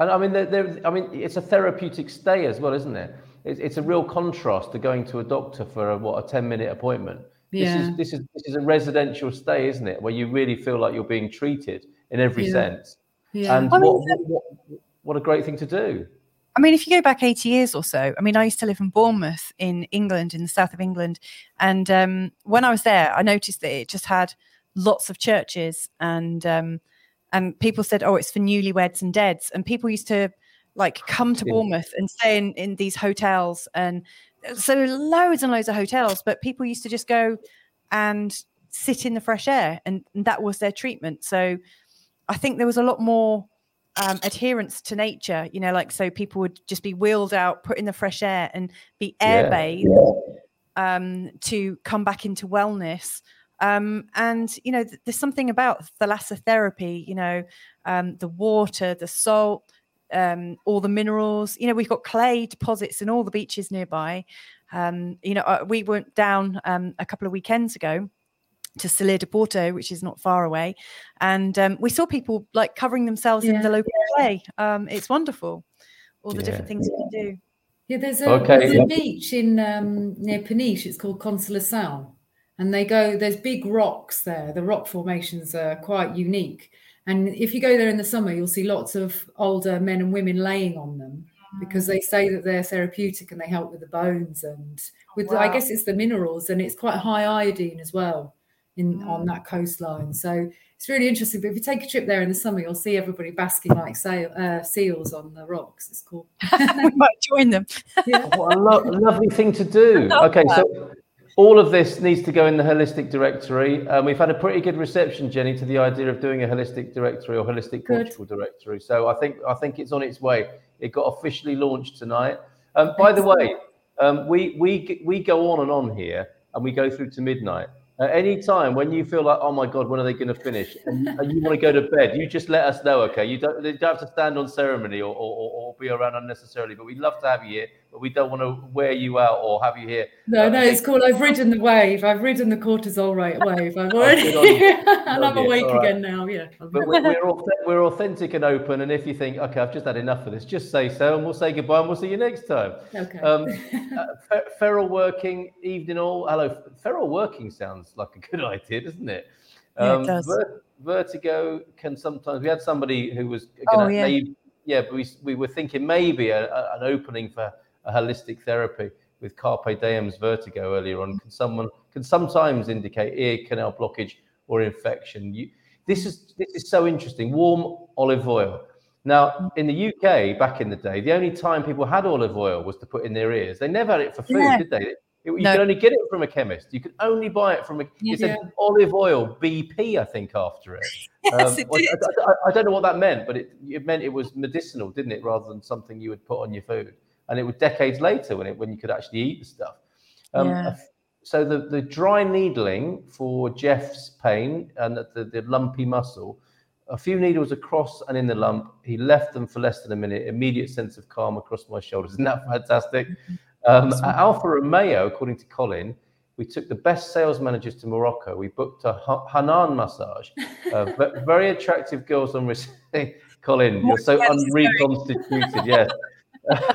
And I mean, there, there, I mean, it's a therapeutic stay as well, isn't it? It's, it's a real contrast to going to a doctor for a, what a ten minute appointment. This Yeah. is this is this is a residential stay, isn't it? Where you really feel like you're being treated in every Yeah. sense. Yeah. And I mean, what, what, what, a great thing to do. I mean, if you go back 80 years or so, I mean, I used to live in Bournemouth in England, in the south of England. And um, when I was there, I noticed that it just had lots of churches and um, and people said, oh, it's for newlyweds and deads. And people used to like come to. Bournemouth and stay in, in these hotels. And so loads and loads of hotels, but people used to just go and sit in the fresh air and, and that was their treatment. So I think there was a lot more um, adherence to nature, you know, like so people would just be wheeled out, put in the fresh air and be air Yeah. bathed um, to come back into wellness. Um, and, you know, th- there's something about thalassotherapy, you know, um, the water, the salt, um, all the minerals. You know, we've got clay deposits in all the beaches nearby. Um, you know, uh, we went down um, a couple of weekends ago to Salir do Porto, which is not far away, and um, we saw people like covering themselves in the local clay. Um, it's wonderful, all the different things you can do. Yeah, there's a, Okay, there's a beach in um, near Peniche. It's called Consolação, and they go. There's big rocks there. The rock formations are quite unique, and if you go there in the summer, you'll see lots of older men and women laying on them because they say that they're therapeutic and they help with the bones and with. The, I guess it's the minerals, and it's quite high iodine as well in on that coastline. So it's really interesting. But if you take a trip there in the summer, you'll see everybody basking like sail, uh, seals on the rocks. It's cool. we might join them. What a lo- lovely thing to do. love Okay, so all of this needs to go in the holistic directory. Um, we've had a pretty good reception, Jennie, to the idea of doing a holistic directory or holistic Good. Portugal directory. So I think I think it's on its way. It got officially launched tonight. Um, by the way, um, we we we go on and on here, and we go through to midnight. At any time when you feel like, oh my god, when are they going to finish, and, you want to go to bed, you just let us know, okay? You don't, you don't have to stand on ceremony or, or- or be around unnecessarily, but we'd love to have you here, but we don't want to wear you out or have you here. No, Uh, no, it's cool. I've ridden the wave. I've ridden the cortisol rate wave. I've Oh, already, good and I'm awake All right. again now. Yeah. But we're, we're, auth- we're authentic and open. And if you think, okay, I've just had enough of this, just say so, and we'll say goodbye, and we'll see you next time. okay. Um, uh, fe- feral working evening all. Hello, feral working sounds like a good idea, doesn't it? Um, Yeah, it does. vertigo can sometimes. We had somebody who was Oh, gonna yeah. maybe, yeah, but we we were thinking maybe a, a- an opening for a holistic therapy with carpe diem's vertigo earlier on. Can someone can sometimes indicate ear canal blockage or infection? You, this is this is so interesting. Warm olive oil. Now, in the UK, back in the day, the only time people had olive oil was to put in their ears. They never had it for food, Yeah. did they? It- you No. could only get it from a chemist. You could only buy it from a. It said olive oil BP, I think, after it. Yes, Um, it I- did. I, I- I don't know what that meant, but it, it meant it was medicinal, didn't it, rather than something you would put on your food. And it was decades later when it when you could actually eat the stuff. Um, Yeah. So the, the dry needling for Jeff's pain and the, the, lumpy muscle, a few needles across and in the lump. He left them for less than a minute. Immediate sense of calm across my shoulders. Isn't that fantastic? Um, at Alfa Romeo, according to Colin, we took the best sales managers to Morocco. We booked a hammam massage. Uh, very attractive girls on reception. Colin, you're so unreconstituted. Yes.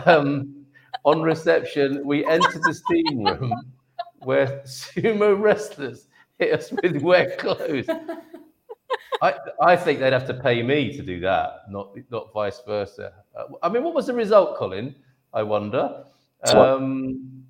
Um, on reception, we entered the steam room where sumo wrestlers hit us with wet clothes. I, I think they'd have to pay me to do that, not not vice versa. Uh, I mean, what was the result, Colin? I wonder. Um,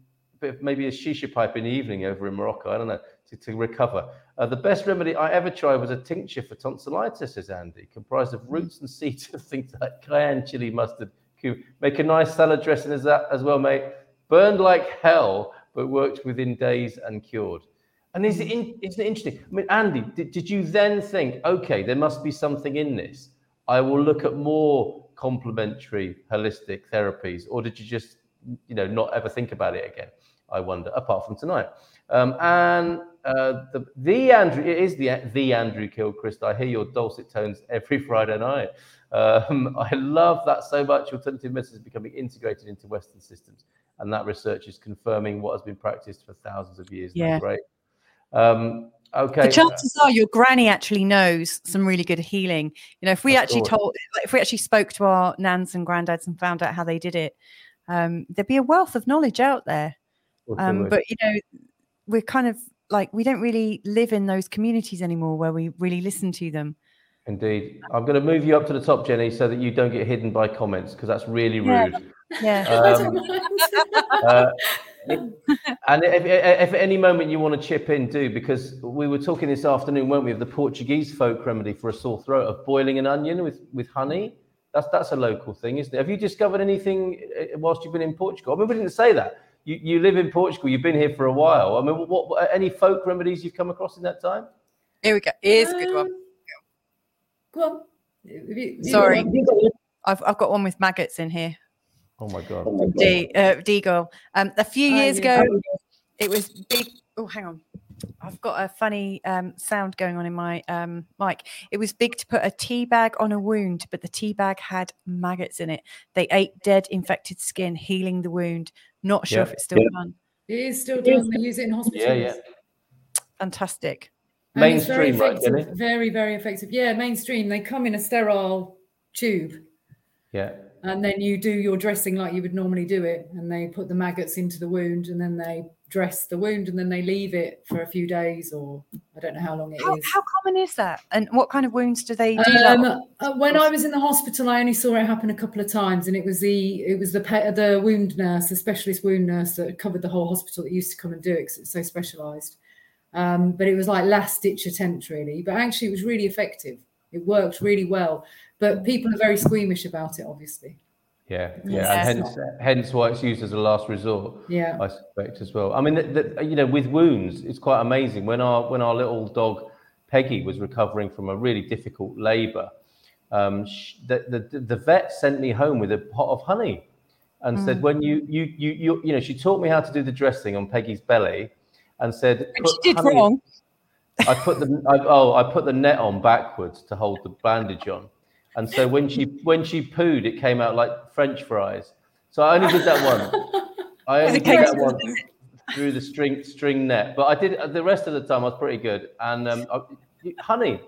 maybe a shisha pipe in the evening over in Morocco. I don't know to, to recover. Uh, the best remedy I ever tried was a tincture for tonsillitis, says Andy, comprised of roots and seeds of things like cayenne, chili, mustard, cumin. Make a nice salad dressing as that as well, mate. Burned like hell, but worked within days and cured. And is it in, isn't it interesting? I mean, Andy, did, did you then think, okay, there must be something in this? I will look at more complementary holistic therapies, or did you just, you know, not ever think about it again? I wonder, apart from tonight. Um, and uh, the, the Andrew, it is the, the Andrew Kilchrist. I hear your dulcet tones every Friday night. Um, I love that so much. Alternative medicine is becoming integrated into Western systems, and that research is confirming what has been practiced for thousands of years. Yeah. Great. Um, okay. The chances are your granny actually knows some really good healing. You know, if we Of actually course. told, like, if we actually spoke to our nans and granddads and found out how they did it, um, there'd be a wealth of knowledge out there. Um, but you know, we're kind of like we don't really live in those communities anymore where we really listen to them. Indeed. I'm going to move you up to the top, Jennie, so that you don't get hidden by comments because that's really rude. Yeah. I Um, uh, and if, if at any moment you want to chip in, do because we were talking this afternoon, weren't we, of the Portuguese folk remedy for a sore throat of boiling an onion with, with honey. That's that's a local thing, isn't it? Have you discovered anything uh, whilst you've been in Portugal? I mean, we didn't say that. You, you live in Portugal. You've been here for a while. I mean, what, what any folk remedies you've come across in that time? Here we go. Here's a good one. Go on. You- you- Sorry. you got- I've I've got one with maggots in here. Oh my god! D uh, Deagle. Um, a few Oh, years yeah. ago, it was big. Oh, hang on. I've got a funny um, sound going on in my um, mic. It was big to put a tea bag on a wound, but the tea bag had maggots in it. They ate dead, infected skin, healing the wound. Not sure Yeah. if it's still done. It is still done. They use it in hospitals. Yeah, yeah. Fantastic. And it's very Mainstream, right, effective. Jennie? Very, very effective. Yeah, mainstream. They come in a sterile tube, Yeah. and then you do your dressing like you would normally do it, and they put the maggots into the wound, and then they dress the wound, and then they leave it for a few days, or I don't know how long it is. How, how common is that? And what kind of wounds do they do? that? Um, uh, when I was in the hospital, I only saw it happen a couple of times, and it was the it was the pe- the wound nurse, the specialist wound nurse that covered the whole hospital that used to come and do it because it's so specialised. Um, but it was like last ditch attempt, really. But actually, it was really effective. It worked really well. But people are very squeamish about it, obviously. Yeah, yeah, Yeah. and hence, hence why it's used as a last resort. Yeah. I suspect as well. I mean, the, the, you know, with wounds, it's quite amazing. When our when our little dog Peggy was recovering from a really difficult labour, um, sh the, the the vet sent me home with a pot of honey, and said, "When you you you you you know," she taught me how to do the dressing on Peggy's belly, and said, did honey- wrong. I put the I, oh I put the net on backwards to hold the bandage on, and so when she when she pooed, it came out like French fries. So I only did that one. I only did that one through the string string net, but I did the rest of the time. I was pretty good. And um, I, honey,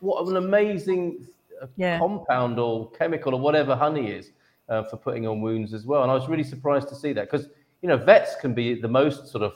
what an amazing uh, Yeah. compound or chemical or whatever honey is uh, for putting on wounds as well. And I was really surprised to see that because you know vets can be the most sort of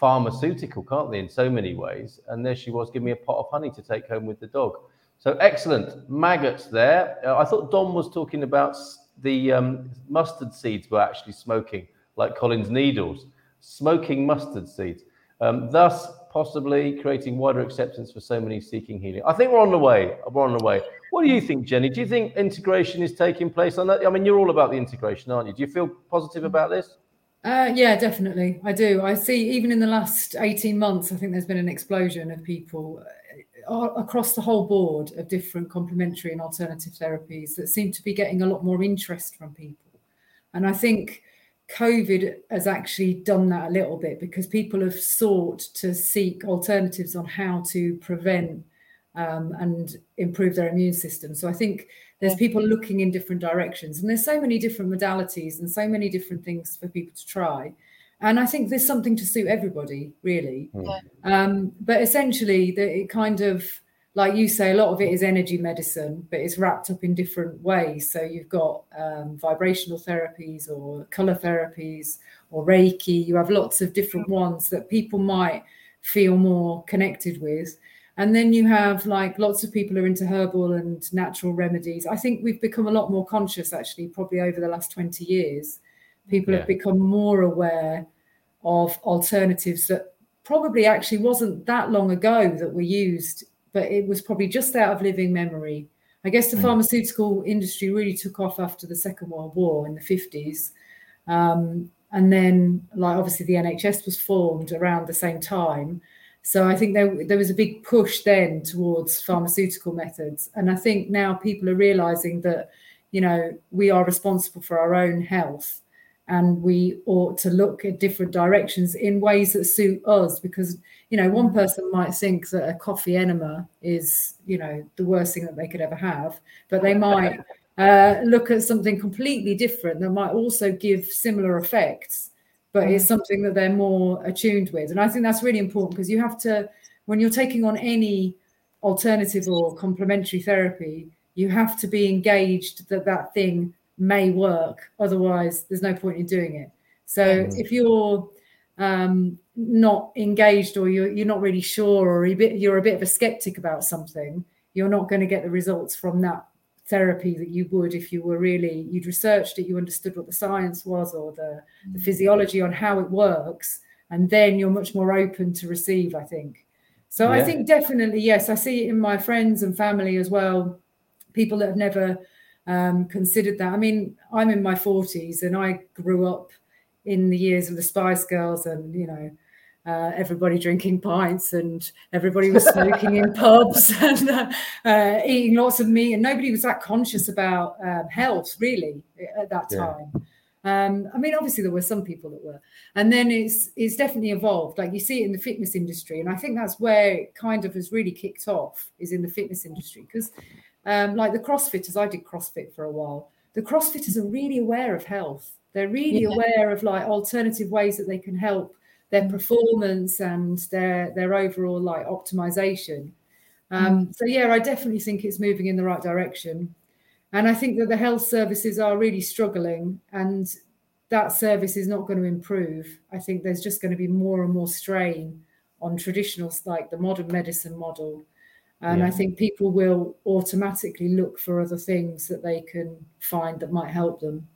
pharmaceutical, can't they, in so many ways? And there she was, giving me a pot of honey to take home with the dog. So excellent maggots there. Uh, I thought Don was talking about the um, mustard seeds were actually smoking, like Colin's needles, smoking mustard seeds, um, thus possibly creating wider acceptance for so many seeking healing. I think we're on the way. We're on the way. What do you think, Jennie? Do you think integration is taking place? I mean, you're all about the integration, aren't you? Do you feel positive about this? Uh, yeah, definitely. I do. I see, even in the last 18 months, I think there's been an explosion of people uh, across the whole board of different complementary and alternative therapies that seem to be getting a lot more interest from people. And I think COVID has actually done that a little bit because people have sought to seek alternatives on how to prevent um, and improve their immune system. So I think there's people looking in different directions, and there's so many different modalities and so many different things for people to try. And I think there's something to suit everybody, really. Yeah. Um, but essentially, the, it kind of like you say, a lot of it is energy medicine, but it's wrapped up in different ways. So you've got um, vibrational therapies or color therapies or Reiki. You have lots of different ones that people might feel more connected with. And then you have like lots of people are into herbal and natural remedies. I think we've become a lot more conscious actually, probably over the last 20 years. People Yeah. have become more aware of alternatives that probably actually wasn't that long ago that were used, but it was probably just out of living memory. I guess the Mm. pharmaceutical industry really took off after the Second World War in the 50s. Um, and then, like, obviously, the NHS was formed around the same time. So I think there, there was a big push then towards pharmaceutical methods. And I think now people are realizing that, you know, we are responsible for our own health and we ought to look at different directions in ways that suit us because you know one person might think that a coffee enema is you know the worst thing that they could ever have but they might uh, look at something completely different that might also give similar effects but it's something that they're more attuned with and i think that's really important because you have to when you're taking on any alternative or complementary therapy you have to be engaged that that thing may work. Otherwise, there's no point in doing it. So mm. if you're um, not engaged or you're, you're not really sure or you're a, bit, you're a bit of a skeptic about something, you're not going to get the results from that therapy that you would if you were really you'd researched it you understood what the science was or the, the mm. physiology on how it works and then you're much more open to receive i think so yeah. i think definitely yes i see it in my friends and family as well people that have never um, considered that. I mean, I'm in my 40s and I grew up in the years of the Spice Girls and, you know, uh, everybody drinking pints and everybody was smoking in pubs and uh, uh, eating lots of meat and nobody was that conscious about um, health really at that yeah. time um, i mean obviously there were some people that were and then it's it's definitely evolved like you see it in the fitness industry and i think that's where it kind of has really kicked off is in the fitness industry because um, like the CrossFitters, I did CrossFit for a while. The CrossFitters are really aware of health. They're really yeah. aware of like alternative ways that they can help their performance and their their overall like optimization. Um, mm. So yeah, I definitely think it's moving in the right direction, and I think that the health services are really struggling, and that service is not going to improve. I think there's just going to be more and more strain on traditional like the modern medicine model and yeah. I think people will automatically look for other things that they can find that might help them.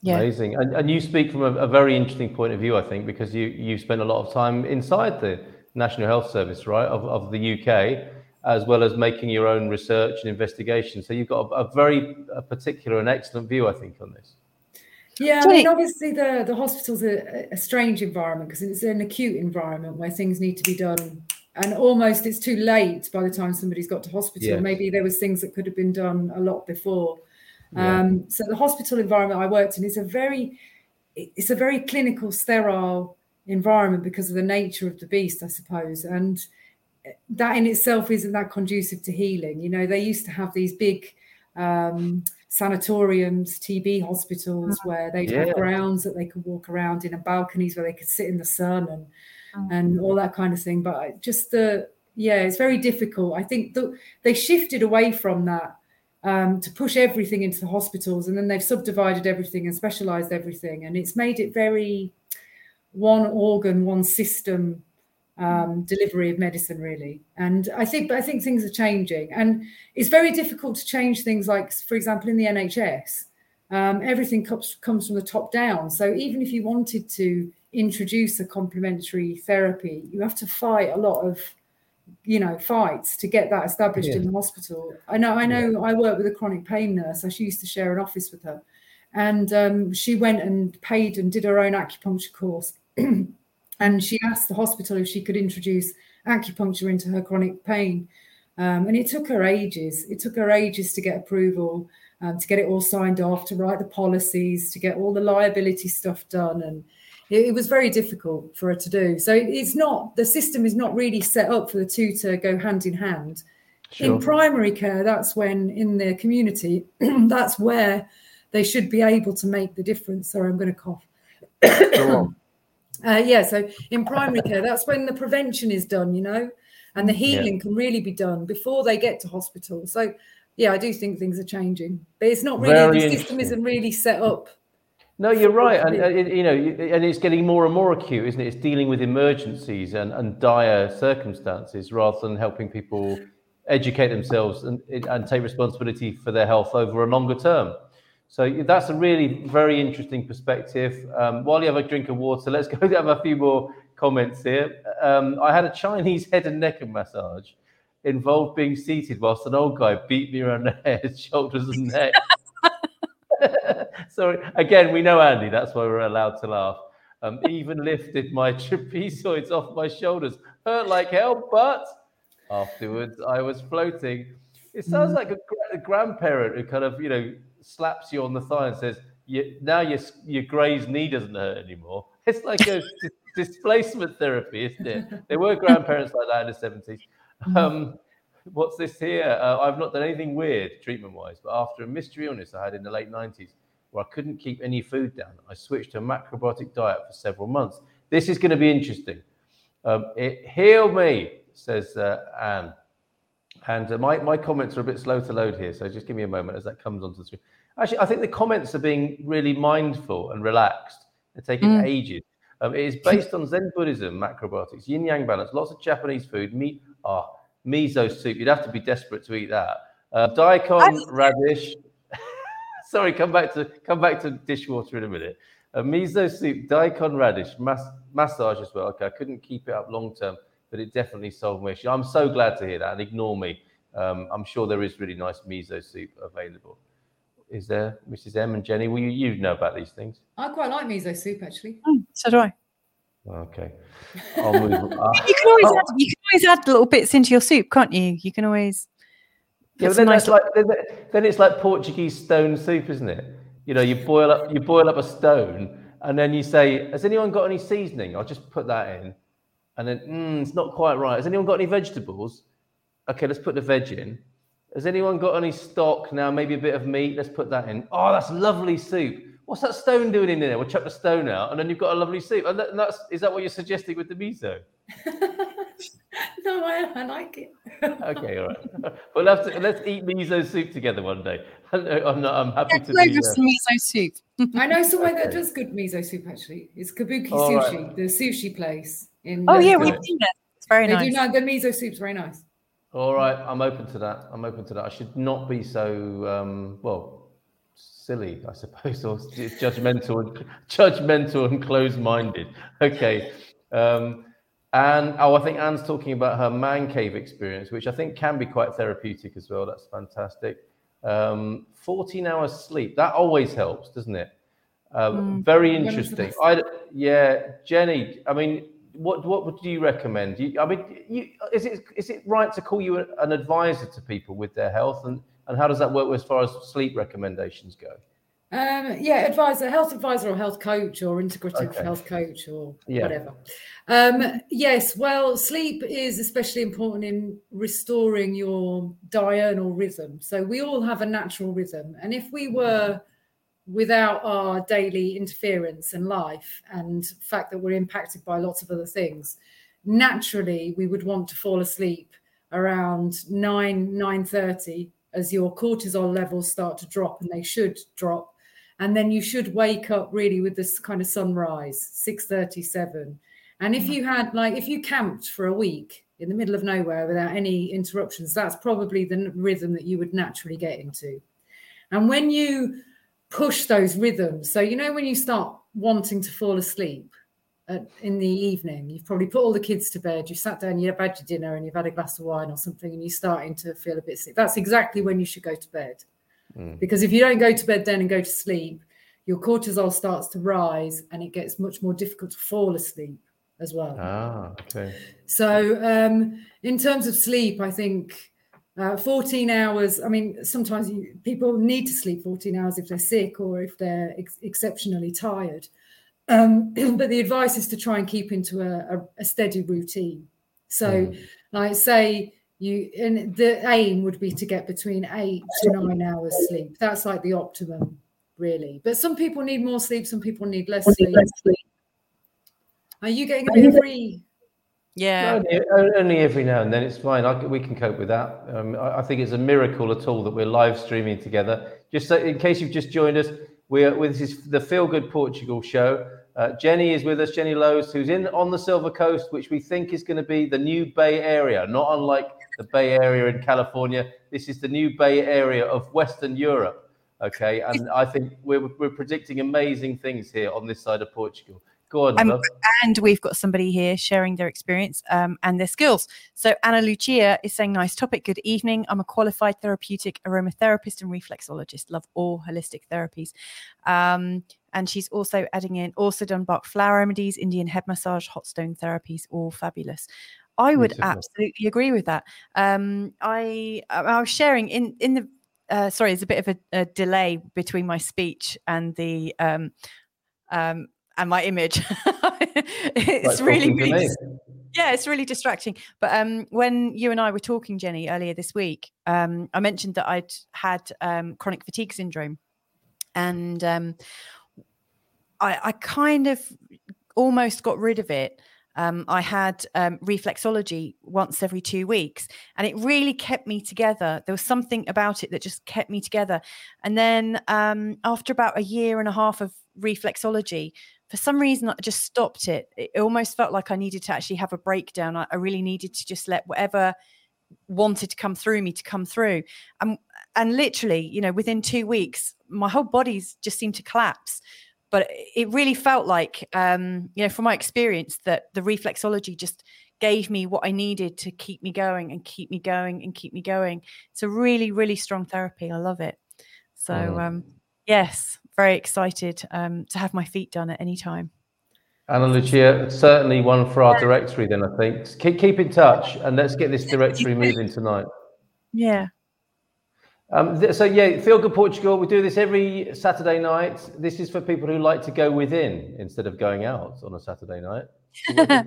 Yeah. Amazing. And, and you speak from a, a, very interesting point of view, I think, because you, you spent a lot of time inside the National Health Service, right, of, of the UK, as well as making your own research and investigation. So you've got a, a very a particular and excellent view, I think, on this. Yeah, I mean, obviously the, the hospital's a, a strange environment because it's an acute environment where things need to be done and almost it's too late by the time somebody's got to hospital. Yes. Maybe there was things that could have been done a lot before. Yeah. Um, so the hospital environment I worked in is a very, it's a very clinical, sterile environment because of the nature of the beast, I suppose, and that in itself isn't that conducive to healing. You know, they used to have these big um, sanatoriums, TB hospitals, mm. where they'd yeah. have grounds that they could walk around in and balconies where they could sit in the sun and Mm. and all that kind of thing. But just the yeah, it's very difficult. I think that they shifted away from that um, to push everything into the hospitals, and then they've subdivided everything and specialized everything, and it's made it very one organ, one system um, delivery of medicine, really. And I think, but I think things are changing, and it's very difficult to change things. Like, for example, in the NHS, um, everything comes comes from the top down. So even if you wanted to introduce a complementary therapy, you have to fight a lot of you know fights to get that established yeah. in the hospital. I know I know yeah. I work with a chronic pain nurse. I used to share an office with her. And um, she went and paid and did her own acupuncture course. and she asked the hospital if she could introduce acupuncture into her chronic pain. Um, and it took her ages. It took her ages to get approval, um, to get it all signed off, to write the policies, to get all the liability stuff done. And it, it, was very difficult for her to do. So it's not the system is not really set up for the two to go hand in hand. Sure. In primary care, that's when in the community, that's where they should be able to make the difference. Sorry, I'm going to cough. uh, yeah, so in primary care, that's when the prevention is done, you know, and the healing yeah. can really be done before they get to hospital. So, yeah, I do think things are changing, but it's not really Very the system isn't really set up no, you're right, and uh, you know, and it's getting more and more acute, isn't it? It's dealing with emergencies and, and dire circumstances rather than helping people educate themselves and, and take responsibility for their health over a longer term. So that's a really very interesting perspective. Um, while you have a drink of water, let's go have a few more comments here. Um, I had a Chinese head and neck massage involved being seated whilst an old guy beat me around the head, shoulders, and neck. Sorry. Again, we know Andy. That's why we're allowed to laugh. Um, even lifted my trapezoids off my shoulders. Hurt like hell, but afterwards I was floating. It sounds mm. like a, a grandparent who kind of, you know, slaps you on the thigh and says, you, now your your Gray's knee doesn't hurt anymore. It's like a displacement therapy, isn't it? There were grandparents like that in the seventies. Mm. Um, what's this here? Uh, I've not done anything weird treatment wise, but after a mystery illness I had in the late nineties, where I couldn't keep any food down, I switched to a macrobiotic diet for several months. This is going to be interesting. Um, it healed me, says uh, Anne. And uh, my, my comments are a bit slow to load here, so just give me a moment as that comes onto the screen. Actually, I think the comments are being really mindful and relaxed. They're taking Mm. ages. Um, it is based on Zen Buddhism, macrobiotics, yin yang balance, lots of Japanese food, meat, ah, miso soup. You'd have to be desperate to eat that. Uh, daikon, That's- radish. Sorry, come back to come back to dishwater in a minute. A miso soup, daikon radish, mas- massage as well. Okay, I couldn't keep it up long term, but it definitely solved my issue. I'm so glad to hear that. And ignore me. Um, I'm sure there is really nice miso soup available. Is there, Mrs. M and Jennie? Well, you, you know about these things. I quite like miso soup actually. Mm, so do I. Okay, I'll move. uh, You can always oh. add, you can always add little bits into your soup, can't you? You can always. Yeah, but then nice that's like then, then it's like Portuguese stone soup, isn't it? You know, you boil up you boil up a stone, and then you say, "Has anyone got any seasoning?" I'll just put that in, and then mm, it's not quite right. Has anyone got any vegetables? Okay, let's put the veg in. Has anyone got any stock now? Maybe a bit of meat. Let's put that in. Oh, that's lovely soup. What's that stone doing in there? We'll chuck the stone out, and then you've got a lovely soup. And, that, and that's is that what you're suggesting with the miso? no, I, I like it. Okay, all right. We'll have to let's eat miso soup together one day. I'm not. I'm happy Yeah, to loads be. Uh, miso soup. I know somewhere that does good miso soup actually. It's Kabuki All right. Sushi, the sushi place in. Oh yeah, we've seen it. It's very They nice. do know the miso soup's very nice. All right, I'm open to that. I'm open to that. I should not be so um, well silly, I suppose, or judgmental, and judgmental and closed-minded. Okay, um, and oh, I think Anne's talking about her man cave experience, which I think can be quite therapeutic as well. That's fantastic. Um, 14 hours sleep that always helps, doesn't it? Um, Mm. Very When was the interesting. I yeah, Jennie. I mean, what what would you recommend? You, I mean, you, is it is it right to call you an advisor to people with their health, and and how does that work as far as sleep recommendations go? Um, yeah, advisor, health advisor, or health coach, or integrative Okay. health coach, or Yeah. whatever. Um, yes, well, sleep is especially important in restoring your diurnal rhythm. So we all have a natural rhythm, and if we were without our daily interference in life and fact that we're impacted by lots of other things, naturally we would want to fall asleep around 9 9.30 as your cortisol levels start to drop and they should drop and then you should wake up really with this kind of sunrise 6.37 and if mm-hmm. you had like if you camped for a week in the middle of nowhere without any interruptions that's probably the rhythm that you would naturally get into. And when you push those rhythms so you know when you start wanting to fall asleep at, in the evening you've probably put all the kids to bed you've sat down you've had your dinner and you've had a glass of wine or something and you're starting to feel a bit sick. That's exactly when you should go to bed Mm. because if you don't go to bed then and go to sleep your cortisol starts to rise and it gets much more difficult to fall asleep as well Ah, okay. so, um, in terms of sleep, I think uh, 14 hours. I mean, sometimes you, people need to sleep 14 hours if they're sick or if they're ex- exceptionally tired. Um, but the advice is to try and keep into a, a, a steady routine. So, Mm. like, say you, and the aim would be to get between eight to nine hours sleep. That's like the optimum, really. But some people need more sleep, some people need less sleep. Are you getting a bit free? Yeah. Only, only every now and then it's fine. I, c- we can cope with that. Um, I, I think it's a miracle at all that we're live streaming together. Just so, in case you've just joined us, we're with this is the Feel Good Portugal show. Uh, Jennie is with us, Jennie Lowes, who's in on the Silver Coast, which we think is going to be the new Bay Area, not unlike the Bay Area in California. This is the new Bay Area of Western Europe. Okay, and I think we're, we're predicting amazing things here on this side of Portugal. Go on, Um, and we've got somebody here sharing their experience um, and their skills. So Anna Lucia is saying, "Nice topic. Good evening. I'm a qualified therapeutic aromatherapist and reflexologist. Love all holistic therapies." Um, and she's also adding in also done Bach flower remedies, Indian head massage, hot stone therapies, all fabulous. I would Beautiful. absolutely agree with that. Um, I I was sharing in in the uh, sorry, there's a bit of a, a, delay between my speech and the um, um, and my image. it's really, really yeah, it's really distracting. But um, when you and I were talking, Jennie, earlier this week, um, I mentioned that I'd had um, chronic fatigue syndrome, and um, I, I kind of almost got rid of it. Um, I had um, reflexology once every two weeks, and it really kept me together. There was something about it that just kept me together. And then um, after about a year and a half of reflexology, for some reason, I just stopped it. It almost felt like I needed to actually have a breakdown. I, I really needed to just let whatever wanted to come through me to come through. And and literally, you know, within two weeks, my whole body's just seemed to collapse but it really felt like um, you know from my experience that the reflexology just gave me what i needed to keep me going and keep me going and keep me going it's a really really strong therapy i love it so mm. um, yes very excited um, to have my feet done at any time Anna Lucia, certainly one for our directory then, I think. Keep, keep in touch and let's get this directory moving tonight. Yeah, um, th- so yeah, Feelgood Portugal. We do this every Saturday night. This is for people who like to go within instead of going out on a Saturday night. yeah.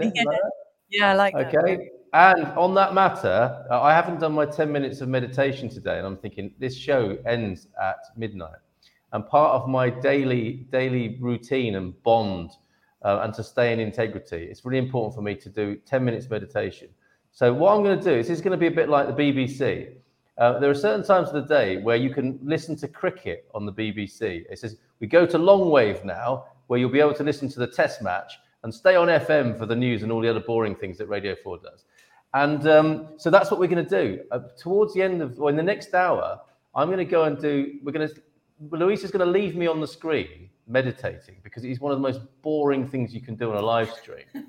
yeah, I like okay. that. Okay. And on that matter, uh, I haven't done my 10 minutes of meditation today, and I'm thinking this show ends at midnight. And part of my daily daily routine and bond uh, and to stay in integrity, it's really important for me to do 10 minutes meditation. So what I'm going to do is this is going to be a bit like the BBC. Uh, there are certain times of the day where you can listen to cricket on the BBC. It says, We go to long wave now, where you'll be able to listen to the test match and stay on FM for the news and all the other boring things that Radio 4 does. And um, so that's what we're going to do. Uh, towards the end of, or in the next hour, I'm going to go and do, we're going to, Luis is going to leave me on the screen meditating because it's one of the most boring things you can do on a live stream.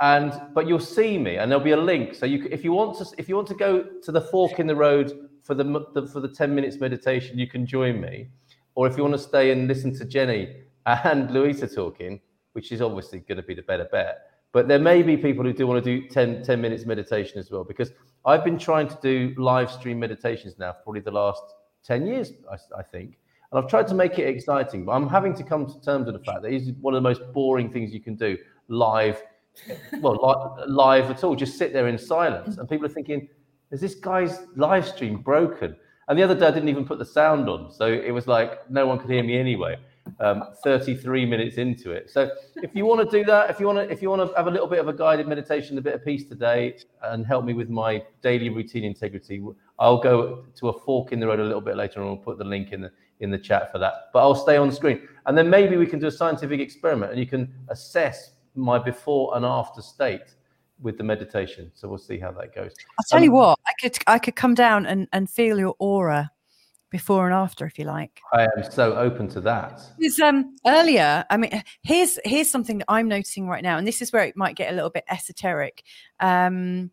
and but you'll see me and there'll be a link so you if you want to if you want to go to the fork in the road for the, the for the 10 minutes meditation you can join me. Or if you want to stay and listen to jennie and louisa talking which is obviously going to be the better bet. But there may be people who do want to do 10, 10 minutes meditation as well because i've been trying to do live stream meditations now for probably the last 10 years I, I think. And I've tried to make it exciting, but I'm having to come to terms with the fact that it's one of the most boring things you can do live well, li- live at all. Just sit there in silence, and people are thinking, "Is this guy's live stream broken?" And the other day, I didn't even put the sound on, so it was like no one could hear me anyway. Um, 33 minutes into it. So if you want to do that, if you want to, if you want to have a little bit of a guided meditation, a bit of peace today, and help me with my daily routine integrity, I'll go to a fork in the road a little bit later, and I'll put the link in the in the chat for that. But I'll stay on the screen, and then maybe we can do a scientific experiment, and you can assess my before and after state with the meditation. So we'll see how that goes. I'll tell um, you what, I could I could come down and, and feel your aura before and after if you like. I am so open to that. Because um earlier, I mean here's here's something that I'm noticing right now, and this is where it might get a little bit esoteric. Um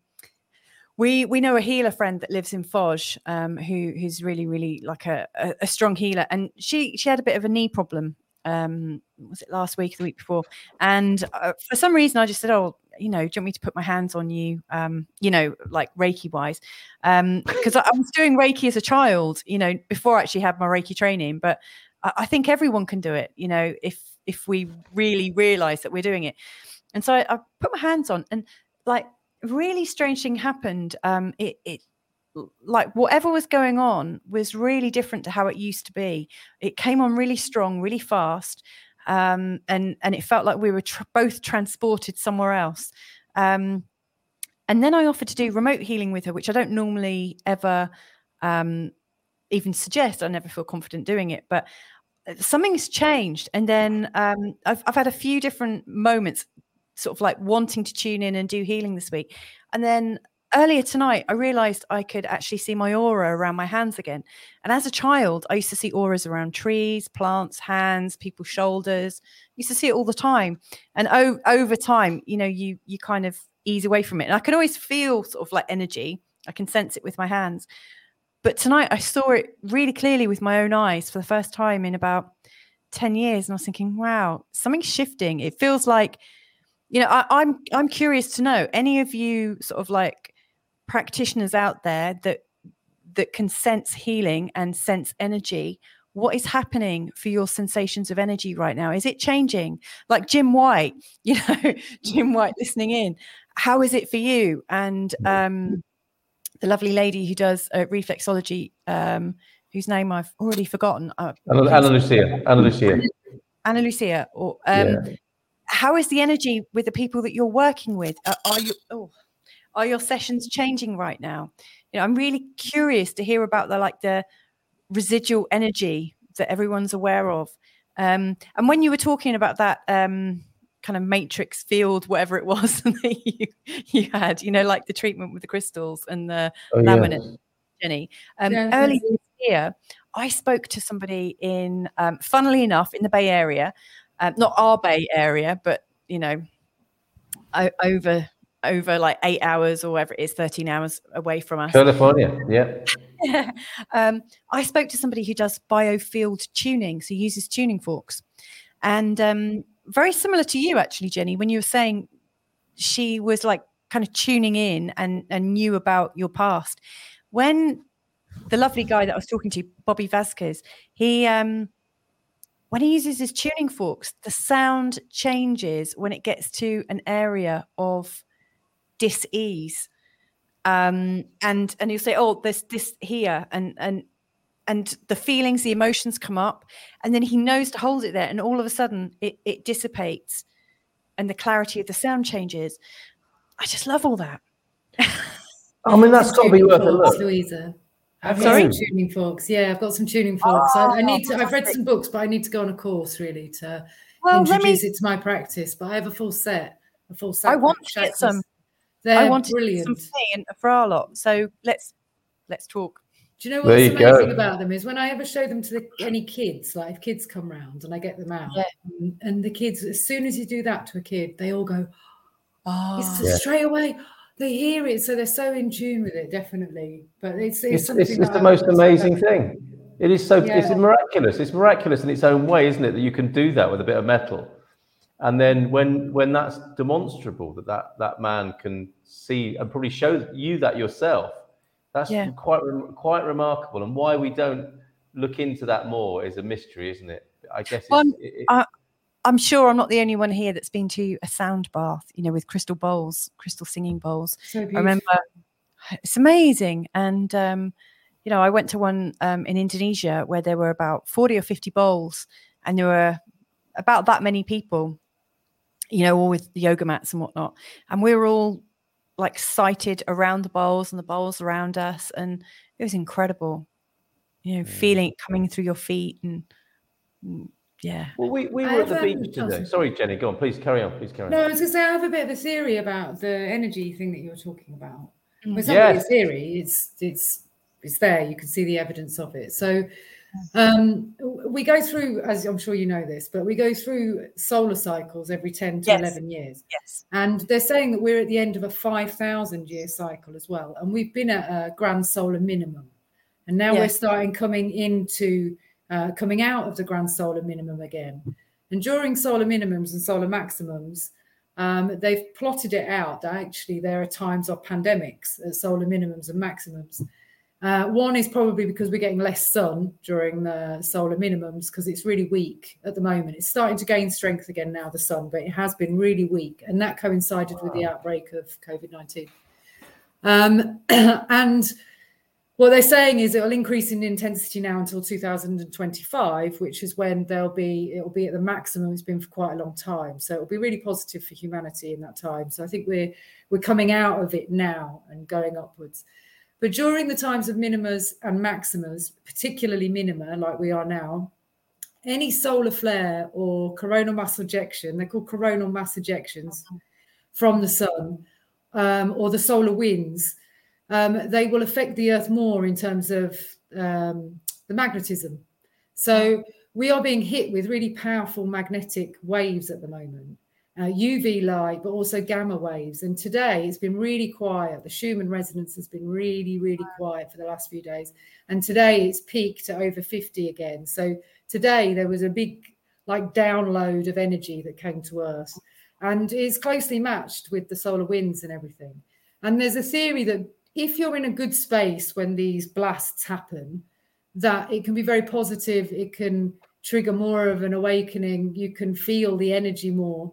we we know a healer friend that lives in Foz, um, who who's really really like a, a, a strong healer, and she she had a bit of a knee problem um, was it last week, the week before? And uh, for some reason, I just said, "Oh, you know, do you want me to put my hands on you? Um, you know, like Reiki wise, because um, I, I, was doing Reiki as a child, you know, before I actually had my Reiki training. But I, I think everyone can do it, you know, if if we really realize that we're doing it. And so I, I put my hands on, and like really strange thing happened. Um, it it like whatever was going on was really different to how it used to be. It came on really strong, really fast, um, and and it felt like we were tr- both transported somewhere else. Um, and then I offered to do remote healing with her, which I don't normally ever um, even suggest. I never feel confident doing it, but uh, something's changed. And then um, I've I've had a few different moments, sort of like wanting to tune in and do healing this week, and then earlier tonight, I realized I could actually see my aura around my hands again. And as a child, I used to see auras around trees, plants, hands, people's shoulders. I used to see it all the time. And o- over time, you know, you you kind of ease away from it. And I can always feel sort of like energy. I can sense it with my hands. But tonight I saw it really clearly with my own eyes for the first time in about 10 years. And I was thinking, wow, something's shifting. It feels like, you know, I, I'm I'm curious to know any of you sort of like practitioners out there that that can sense healing and sense energy, what is happening for your sensations of energy right now? Is it changing? Like Jim White, you know, Jim White listening in. How is it for you? And um, the lovely lady who does uh, reflexology, um, whose name I've already forgotten. Uh, Anna, Anna Lucia. Anna Lucia. Anna Lucia. Or, um, Yeah. How is the energy with the people that you're working with? Uh, are you? Oh, are your sessions changing right now? You know, I'm really curious to hear about the like the residual energy that everyone's aware of. Um, and when you were talking about that um, kind of matrix field, whatever it was that you, you had, you know, like the treatment with the crystals and the Oh, yeah. laminate, Jennie. Um, Yeah, early yes. this year, I spoke to somebody in, um, funnily enough, in the Bay Area, um, not our Bay Area, but you know, over over like eight hours or whatever it is, thirteen hours away from us. California. Yeah. um, I spoke to somebody who does biofield tuning, so uses tuning forks, and um, very similar to you actually, Jennie, when you were saying she was like kind of tuning in and and knew about your past. When the lovely guy that I was talking to, Bobby Vasquez, he um, when he uses his tuning forks, the sound changes when it gets to an area of dis-ease um and and he'll say oh there's this here and and and the feelings the emotions come up and then he knows to hold it there and all of a sudden it, it dissipates and the clarity of the sound changes i just love all that I mean, that's got to be Tuning worth a forks, look. Louisa. I've Sorry? got some tuning forks. Yeah, I've got some tuning forks. I, I Oh, need to. I've read some books, but I need to go on a course really to well let me introduce it to my practice. But I have a full set, a full set. I want to get some. They're i want to brilliant. get some tea and for our lot so let's let's talk Do you know what's you amazing go. about them is when I ever show them to the, any kids, like if kids come round and I get them out, Yeah. and, and the kids, as soon as you do that to a kid, they all go, oh it's Yeah. straight away. They hear it, so they're so in tune with it, definitely. But it's it's, It's, something it's, it's the most amazing thing. It is so, it's miraculous. It's miraculous in its own way, isn't it? That you can do that with a bit of metal. And then when when that's demonstrable that that, that man can see and probably show you that yourself, that's Yeah. quite quite remarkable. And why we don't look into that more is a mystery, isn't it? I guess it's, Well, it, it- I- I'm sure I'm not the only one here that's been to a sound bath, you know, with crystal bowls, crystal singing bowls. So I remember it's amazing. And, um, you know, I went to one um, in Indonesia where there were about 40 or 50 bowls and there were about that many people, you know, all with the yoga mats and whatnot. And we were all like sighted around the bowls and the bowls around us. And it was incredible, you know, feeling it coming through your feet and, mm, yeah. well, we, we I were at the have, um, beach today. sorry. Sorry, Jennie, go on. Please carry on. Please carry on. No, I was going to say I have a bit of a theory about the energy thing that you were talking about. Mm. Well, it's not really a theory. It's it's it's there. You can see the evidence of it. So um, we go through, as I'm sure you know this, but we go through solar cycles every 10 to Yes. 11 years. Yes. And they're saying that we're at the end of a 5,000 year cycle as well. And we've been at a grand solar minimum. And now we're starting coming into, uh, coming out of the grand solar minimum again. And during solar minimums and solar maximums, um, they've plotted it out that actually there are times of pandemics at solar minimums and maximums. Uh, one is probably because we're getting less sun during the solar minimums because it's really weak at the moment. It's starting to gain strength again now, the sun, but it has been really weak. And that coincided with the outbreak of COVID 19. Um, and what they're saying is it'll increase in intensity now until 2025, which is when there'll be it'll be at the maximum it's been for quite a long time. So it'll be really positive for humanity in that time. So I think we're we're coming out of it now and going upwards. But during the times of minimas and maximas, particularly minima, like we are now, any solar flare or coronal mass ejection, they're called coronal mass ejections from the sun, um, or the solar winds, um, they will affect the Earth more in terms of um, the magnetism. So we are being hit with really powerful magnetic waves at the moment. Uh, UV light, but also gamma waves. And today it's been really quiet. The Schumann resonance has been really, really quiet for the last few days. And today it's peaked at over 50 again. So today there was a big, like, download of energy that came to Earth and is closely matched with the solar winds and everything. And there's a theory that if you're in a good space when these blasts happen, that it can be very positive. It can trigger more of an awakening. You can feel the energy more.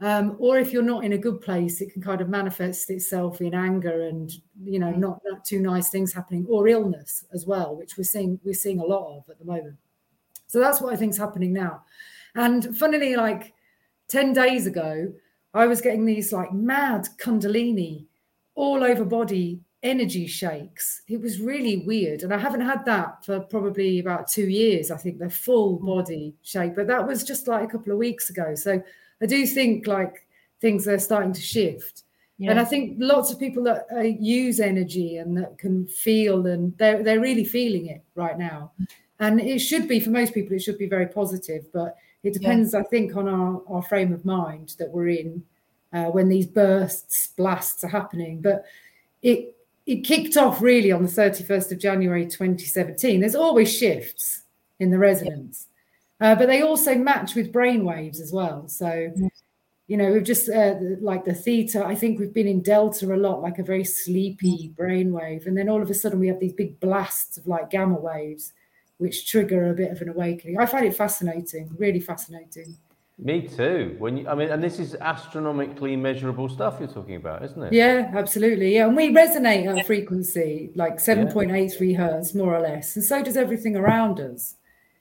Um, or if you're not in a good place, it can kind of manifest itself in anger and you know not, not too nice things happening, or illness as well, which we're seeing we're seeing a lot of at the moment. So that's what I think is happening now. And funnily, like 10 days ago, I was getting these like mad Kundalini all over body energy shakes. It was really weird. And I haven't had that for probably about two years, I think, the full hmm. body shake. But that was just like a couple of weeks ago. So I do think like things are starting to shift. Yeah. And I think lots of people that uh, use energy and that can feel and they're, they're really feeling it right now. And it should be, for most people, it should be very positive. But it depends, yeah. I think, on our, our frame of mind that we're in uh, when these bursts, blasts are happening. But it it kicked off really on the 31st of January 2017. There's always shifts in the resonance, uh, but they also match with brain waves as well. So, you know, we've just uh, like the theta, I think we've been in delta a lot, like a very sleepy brain wave. And then all of a sudden we have these big blasts of like gamma waves, which trigger a bit of an awakening. I find it fascinating, really fascinating. Me too. When you, I mean, and this is astronomically measurable stuff you're talking about, isn't it? Yeah, absolutely. Yeah, and we resonate at a frequency like 7.83 yeah. hertz, more or less, and so does everything around us.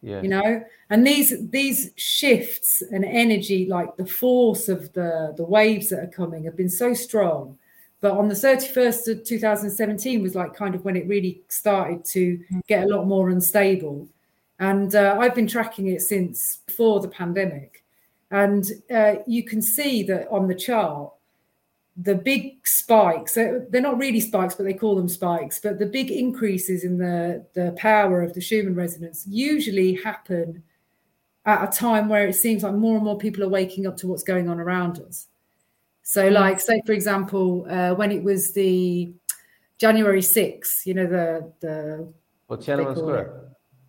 Yeah. You know, and these these shifts and energy, like the force of the the waves that are coming, have been so strong. But on the 31st of 2017 was like kind of when it really started to get a lot more unstable. And uh, I've been tracking it since before the pandemic and uh, you can see that on the chart, the big spikes, they're not really spikes, but they call them spikes, but the big increases in the, the power of the Schumann resonance usually happen at a time where it seems like more and more people are waking up to what's going on around us. So, mm. like, say, for example, uh, when it was the January 6th, you know, the, the, well, Tiananmen Square.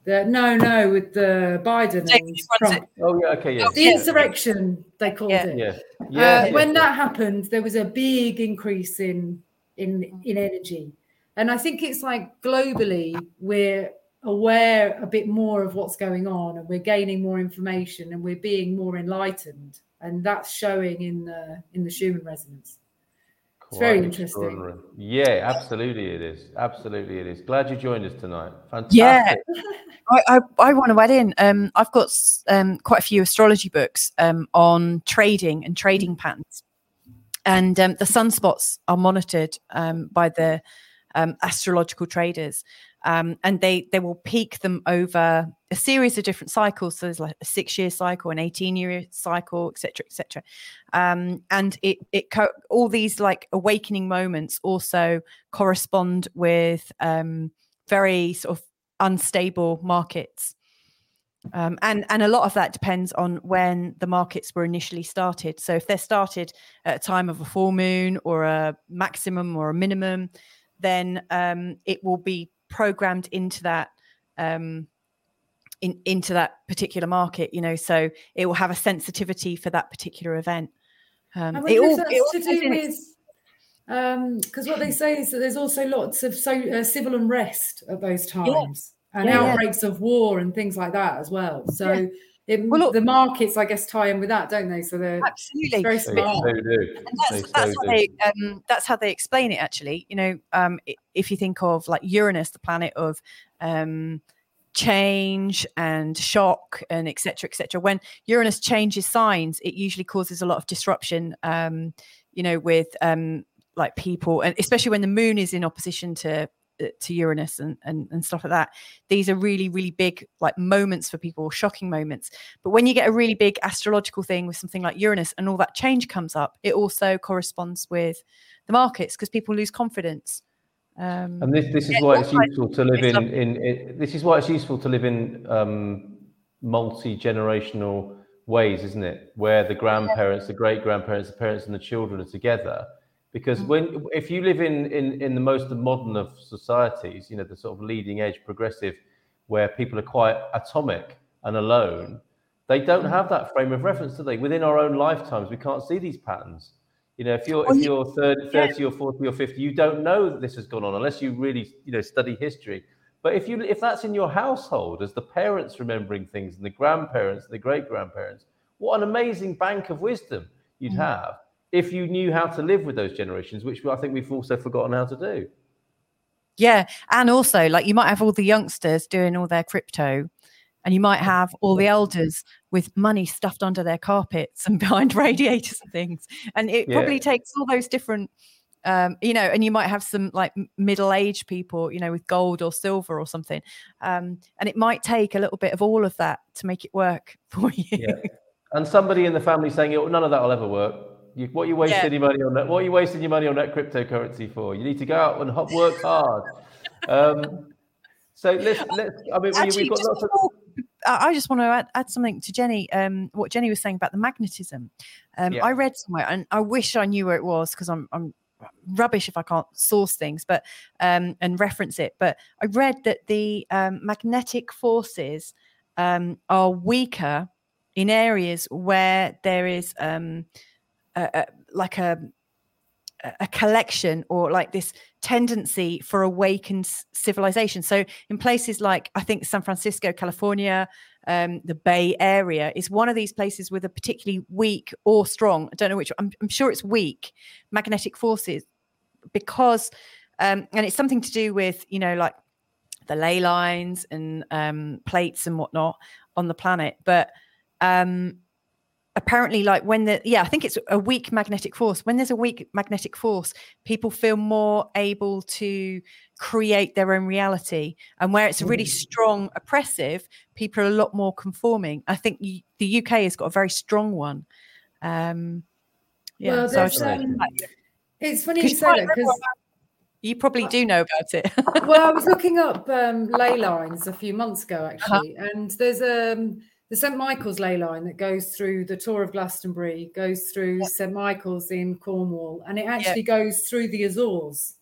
The, no, no, with the Biden and Trump. Oh yeah, okay, yeah. The insurrection they called yeah. it. Yeah, uh, yeah, uh, When that happened, there was a big increase in in in energy, and I think it's like globally we're aware a bit more of what's going on, and we're gaining more information, and we're being more enlightened, and that's showing in the in the Schumann resonance. It's very interesting. Yeah, absolutely it is. Absolutely it is. Glad you joined us tonight. Fantastic. Yeah. I, I, I, want to add in. Um, I've got um, quite a few astrology books um, on trading and trading patterns. And um, the sunspots are monitored um, by the um, astrological traders um, and they they will peak them over a series of different cycles. So there's like a six year cycle, an eighteen year cycle, etc., etc. Um, and it it co- all these like awakening moments also correspond with um, very sort of unstable markets. Um, and and a lot of that depends on when the markets were initially started. So if they're started at a time of a full moon or a maximum or a minimum, then um, it will be programmed into that um, in, into that particular market. You know, so it will have a sensitivity for that particular event. Um, it all, it all to do with because um, what they say is that there's also lots of so uh, civil unrest at those times yeah. and yeah, outbreaks yeah. of war and things like that as well. So it, well, look, the markets, I guess, tie in with that, don't they? So they're absolutely very smart. They, do. And that's, that's how they um, that's how they explain it. Actually, you know, um, if you think of like Uranus, the planet of um, change and shock and etc etc when uranus changes signs it usually causes a lot of disruption um you know with um like people and especially when the moon is in opposition to to Uranus and, and and stuff like that. These are really really big like moments for people, shocking moments. But when you get a really big astrological thing with something like Uranus and all that change comes up, it also corresponds with the markets because people lose confidence. Um, and this this is yeah, why it's useful to live in, in, in this is why it's useful to live in um, multi generational ways, isn't it? Where the grandparents, the great grandparents, the parents, and the children are together because mm. when if you live in in in the most modern of societies you know the sort of leading edge progressive where people are quite atomic and alone they don't mm. have that frame of reference do they within our own lifetimes we can't see these patterns You know, if you're if you- you're 30, 30 or 40 or 50, you don't know that this has gone on unless you really, you know, study history. But if you if that's in your household as the parents remembering things and the grandparents and the great grandparents, what an amazing bank of wisdom you'd Mm. have if you knew how to live with those generations, which I think we've also forgotten how to do. Yeah. And also, like, you might have all the youngsters doing all their crypto, and you might have all the elders with money stuffed under their carpets and behind radiators and things. And it Yeah. probably takes all those different, um, you know, and you might have some like middle aged people, you know, with gold or silver or something. Um, and it might take a little bit of all of that to make it work for you. Yeah. And somebody in the family saying, "Oh, none of that will ever work. You, what are you wasting your money on that? What are you wasting your money on that cryptocurrency for? You need to go out and ho- work hard." Um, so let's let's. I mean, Actually, we've got just lots of. before- I just want to add, add something to Jennie. Um, what Jennie was saying about the magnetism. Um, Yeah. I read somewhere, and I wish I knew where it was because I'm I'm rubbish if I can't source things, but um, and reference it. But I read that the um, magnetic forces um, are weaker in areas where there is um, a, like a a- a collection or like this tendency for awakened civilization. So in places like I think San Francisco, California, um, the Bay Area is one of these places with a particularly weak or strong. I don't know which. I'm, I'm sure it's weak magnetic forces because, um, and it's something to do with you know like the ley lines and um, plates and whatnot on the planet, but. Um, apparently like when the yeah i think it's a weak magnetic force. When there's a weak magnetic force people feel more able to create their own reality. And where it's really strong oppressive people are a lot more conforming. I think the uk has got a very strong one. Um yeah well, so I there's, just- fascinating. um, it's funny you say that because you probably do know about it. Well, I was looking up um, ley lines a few months ago, Uh-huh. actually, and there's um, the St Michael's ley line that goes through the Tor of Glastonbury, goes through St Michael's in Cornwall, and it actually goes through the Azores,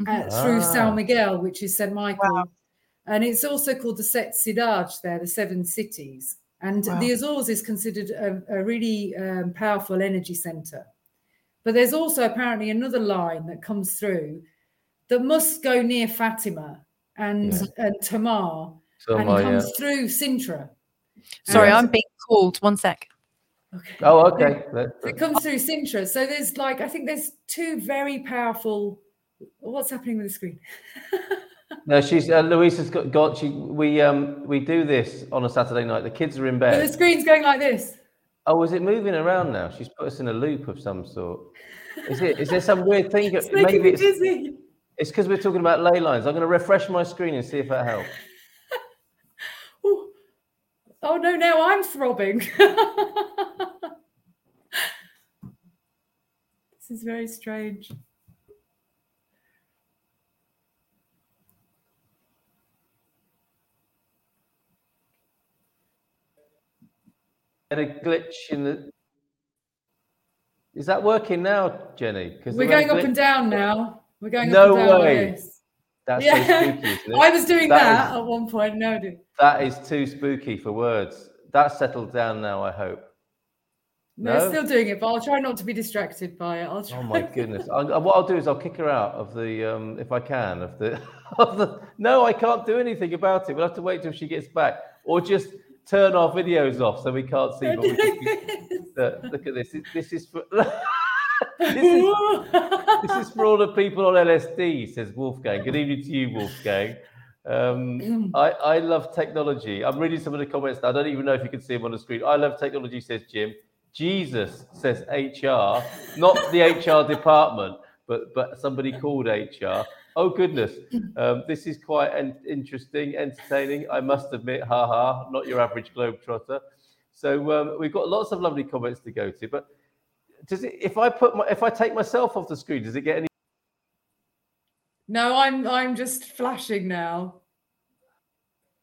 uh, Mhm. through Ah. San Miguel, which is St Michael, and it's also called the Sete Cidades there, the Seven Cities. And Wow. the Azores is considered a, a really um, powerful energy center. But there's also apparently another line that comes through that must go near Fatima and, and Tomar So and my, comes uh, through Sintra. Sorry And- i'm being called one sec Okay. oh, okay. It comes through Sintra. So there's like, I think there's two very powerful. What's happening with the screen? no, she's uh, Louise has got, got she. We um we do this on a Saturday night. The kids are in bed. But the screen's going like this. Oh, is it moving around now? She's put us in a loop of some sort. Is it? Is there some weird thing? It's making Maybe me it's dizzy. it's because we're talking about ley lines. I'm going to refresh my screen and see if that helps. Oh no, now I'm throbbing. this is very strange. Had a glitch in the. Is that working now, Jennie? Because We're going up and down now. We're going No up and down way. like this. That's Yeah. so spooky? I was doing That that, is- at one point. No, dude. That is too spooky for words. That's settled down now, I hope. No, No? still doing it, but I'll try not to be distracted by it. I'll try. Oh my goodness! I, I- what I'll do is I'll kick her out of the, um, if I can, of the, of the. No, I can't do anything about it. We'll have to wait till she gets back, or just turn our videos off so we can't see. But we can, uh, look at this. This- This is for. this is this is for all the people on LSD, says Wolfgang. Good evening to you, Wolfgang. Um, I, I love technology. I'm reading some of the comments. I don't even know if you can see them on the screen. I love technology, says Jim. Jesus says HR, not the HR department, but but somebody called HR. Oh goodness, um, this is quite en- interesting, entertaining. I must admit, ha ha, not your average globetrotter. So um, we've got lots of lovely comments to go to, but does it? If I put my, if I take myself off the screen, does it get any? no, I'm I'm just flashing now.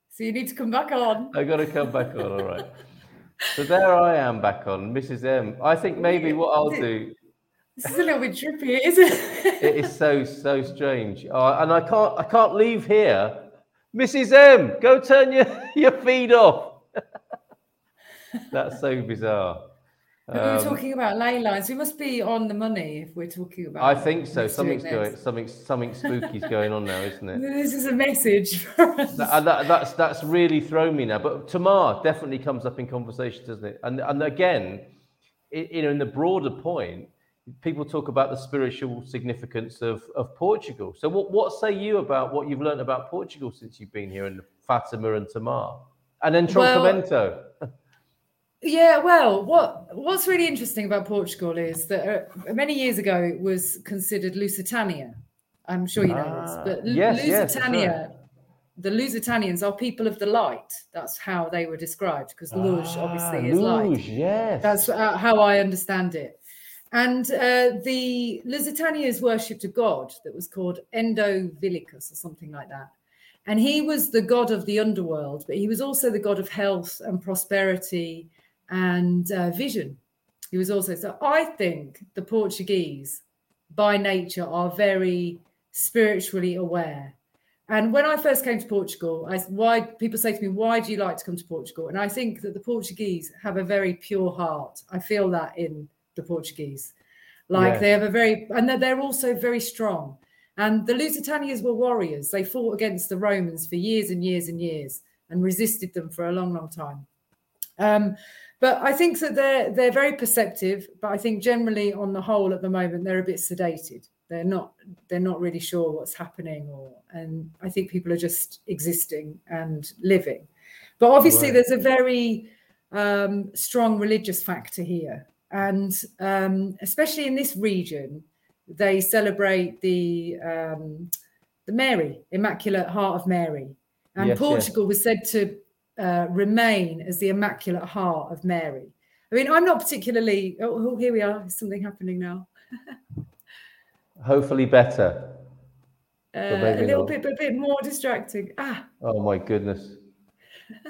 So you need to come back on. I got to come back on. All right. So there I am back on, Mrs. M. I think maybe what I'll do. This is a little bit trippy, isn't it? It is so so strange, uh, and I can't I can't leave here. Mrs. M, go turn your your feed off. That's so bizarre. We were Um, talking about ley lines. We must be on the money if we're talking about. I think so. Something's going, something, something spooky's going on now, isn't it? This is a message for us. That, that, that's that's really thrown me now. But Tomar definitely comes up in conversation, doesn't it? And and again, i you know, in the broader point, people talk about the spiritual significance of of Portugal. So what what say you about what you've learned about Portugal since you've been here, and Fatima and Tomar, and then Well- Troncamento? Yeah, well, what what's really interesting about Portugal is that uh, many years ago it was considered Lusitania. I'm sure you know Ah, this, but yes, yes, that's Lusitania, the Lusitanians are people of the light. That's how they were described because Luz obviously is light. Luz, yes. That's uh, how I understand it. And uh, the Lusitanians worshipped a god that was called Endovelicus or something like that. And he was the god of the underworld, but he was also the god of health and prosperity and uh, vision. He was also, so I think the Portuguese by nature are very spiritually aware. And when I first came to Portugal, I why people say to me, "Why do you like to come to Portugal?" And I think that the Portuguese have a very pure heart. I feel that in the Portuguese, like they have a very, and that they're also very strong. And the Lusitanians were warriors. They fought against the Romans for years and years and years and resisted them for a long, long time. Um, but I think that they're they're very perceptive. But I think generally, on the whole, at the moment, they're a bit sedated. They're not they're not really sure what's happening, or and I think people are just existing and living. But obviously, Right. there's a very um, strong religious factor here, and um, especially in this region, they celebrate the um, the Mary Immaculate Heart of Mary, and Yes, yes. Portugal was said to uh, remain as the Immaculate Heart of Mary. I mean, I'm not particularly. Oh, oh, here we are. Something happening now. Hopefully better. Uh, a little not. bit, a bit more distracting. Ah, Oh my goodness.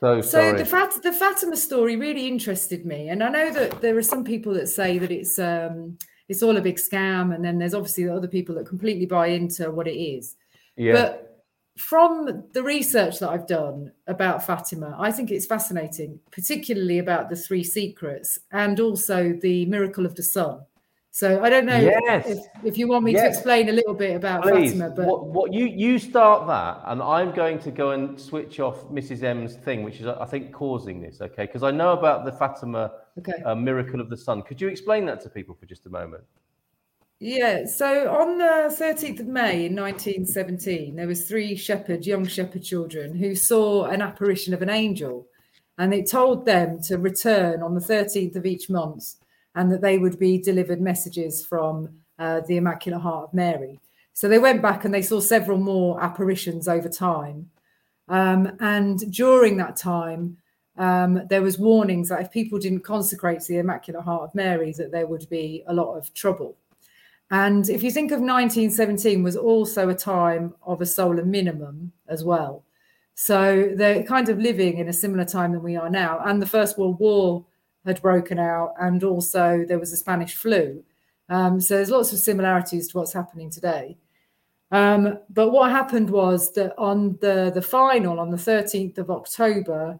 So so the Fat- the Fatima story really interested me, and I know that there are some people that say that it's um, it's all a big scam, and then there's obviously the other people that completely buy into what it is. yeah. But from the research that I've done about Fatima, I think it's fascinating, particularly about the three secrets and also the miracle of the sun. So I don't know Yes. if, if you want me to explain a little bit about Please, Fatima, but what, what you you start that, and I'm going to go and switch off Mrs. M's thing, which is I think causing this. Okay, because I know about the Fatima okay. uh, miracle of the sun. Could you explain that to people for just a moment? Yeah, so on the 13th of May in 1917, there was three shepherd, young shepherd children who saw an apparition of an angel, and it told them to return on the 13th of each month, and that they would be delivered messages from uh, the Immaculate Heart of Mary. So they went back and they saw several more apparitions over time, um, and during that time, um, there was warnings that if people didn't consecrate to the Immaculate Heart of Mary, that there would be a lot of trouble. And if you think of 1917 was also a time of a solar minimum as well. So they're kind of living in a similar time than we are now. And the First World War had broken out, and also there was the Spanish flu. Um, so there's lots of similarities to what's happening today. Um, but what happened was that on the, the final, on the 13th of October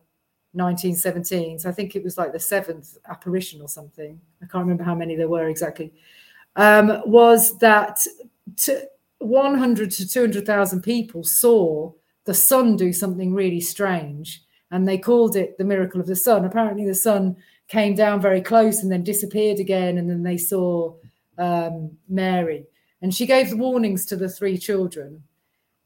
1917, so I think it was like the seventh apparition or something. I can't remember how many there were exactly um, was that to 100 to 200,000 people saw the sun do something really strange and they called it the miracle of the sun. Apparently, the sun came down very close and then disappeared again, and then they saw um, Mary. And she gave the warnings to the three children.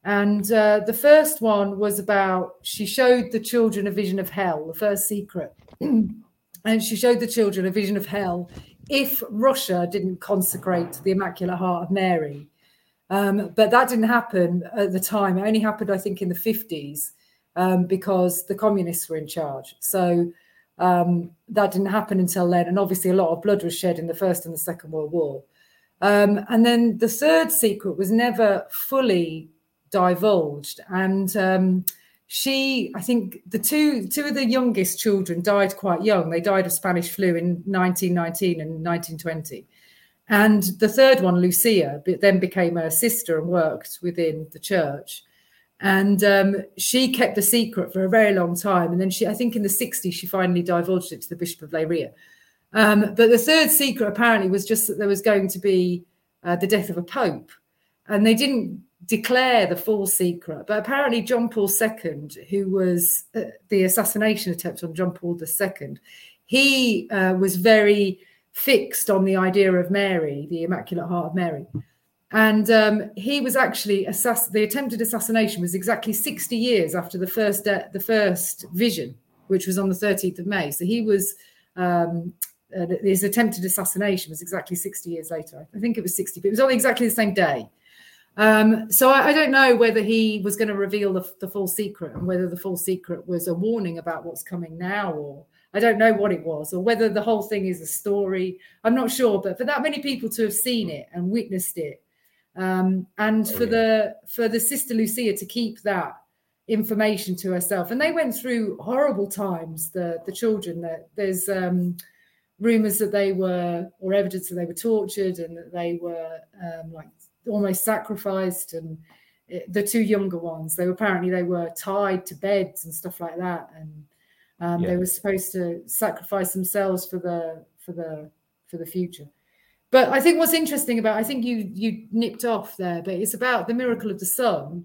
And uh, the first one was about she showed the children a vision of hell, the first secret. and she showed the children a vision of hell if Russia didn't consecrate the Immaculate Heart of Mary. Um, but that didn't happen at the time. It only happened, I think, in the 50s um, because the communists were in charge. So um, that didn't happen until then. And obviously, a lot of blood was shed in the First and the Second World War. Um, and then the third secret was never fully divulged. And um, she, I think, the two two of the youngest children died quite young. They died of Spanish flu in 1919 and 1920. And the third one, Lucia, then became a sister and worked within the church. And um, she kept the secret for a very long time. And then she, I think in the 60s, she finally divulged it to the Bishop of Leiria. Um, but the third secret apparently was just that there was going to be uh, the death of a pope. And they didn't declare the full secret. But apparently, John Paul II, who was uh, the assassination attempt on John Paul II, he uh, was very fixed on the idea of Mary, the Immaculate Heart of Mary. And um, he was actually assass- the attempted assassination was exactly 60 years after the first de- the first vision, which was on the 13th of May. So he was um, uh, his attempted assassination was exactly 60 years later. I think it was 60, but it was on exactly the same day. Um, so I, I, don't know whether he was going to reveal the, the, full secret and whether the full secret was a warning about what's coming now, or I don't know what it was, or whether the whole thing is a story. I'm not sure, but for that many people to have seen it and witnessed it, um, and oh, for the for the sister Lucia to keep that information to herself, and they went through horrible times. The the children that there's um, rumors that they were or evidence that they were tortured and that they were um, like almost sacrificed and it, the two younger ones they were apparently they were tied to beds and stuff like that. And um, yeah. they were supposed to sacrifice themselves for the for the for the future. But i think what's interesting about i think you you nipped off there but it's about the miracle of the sun.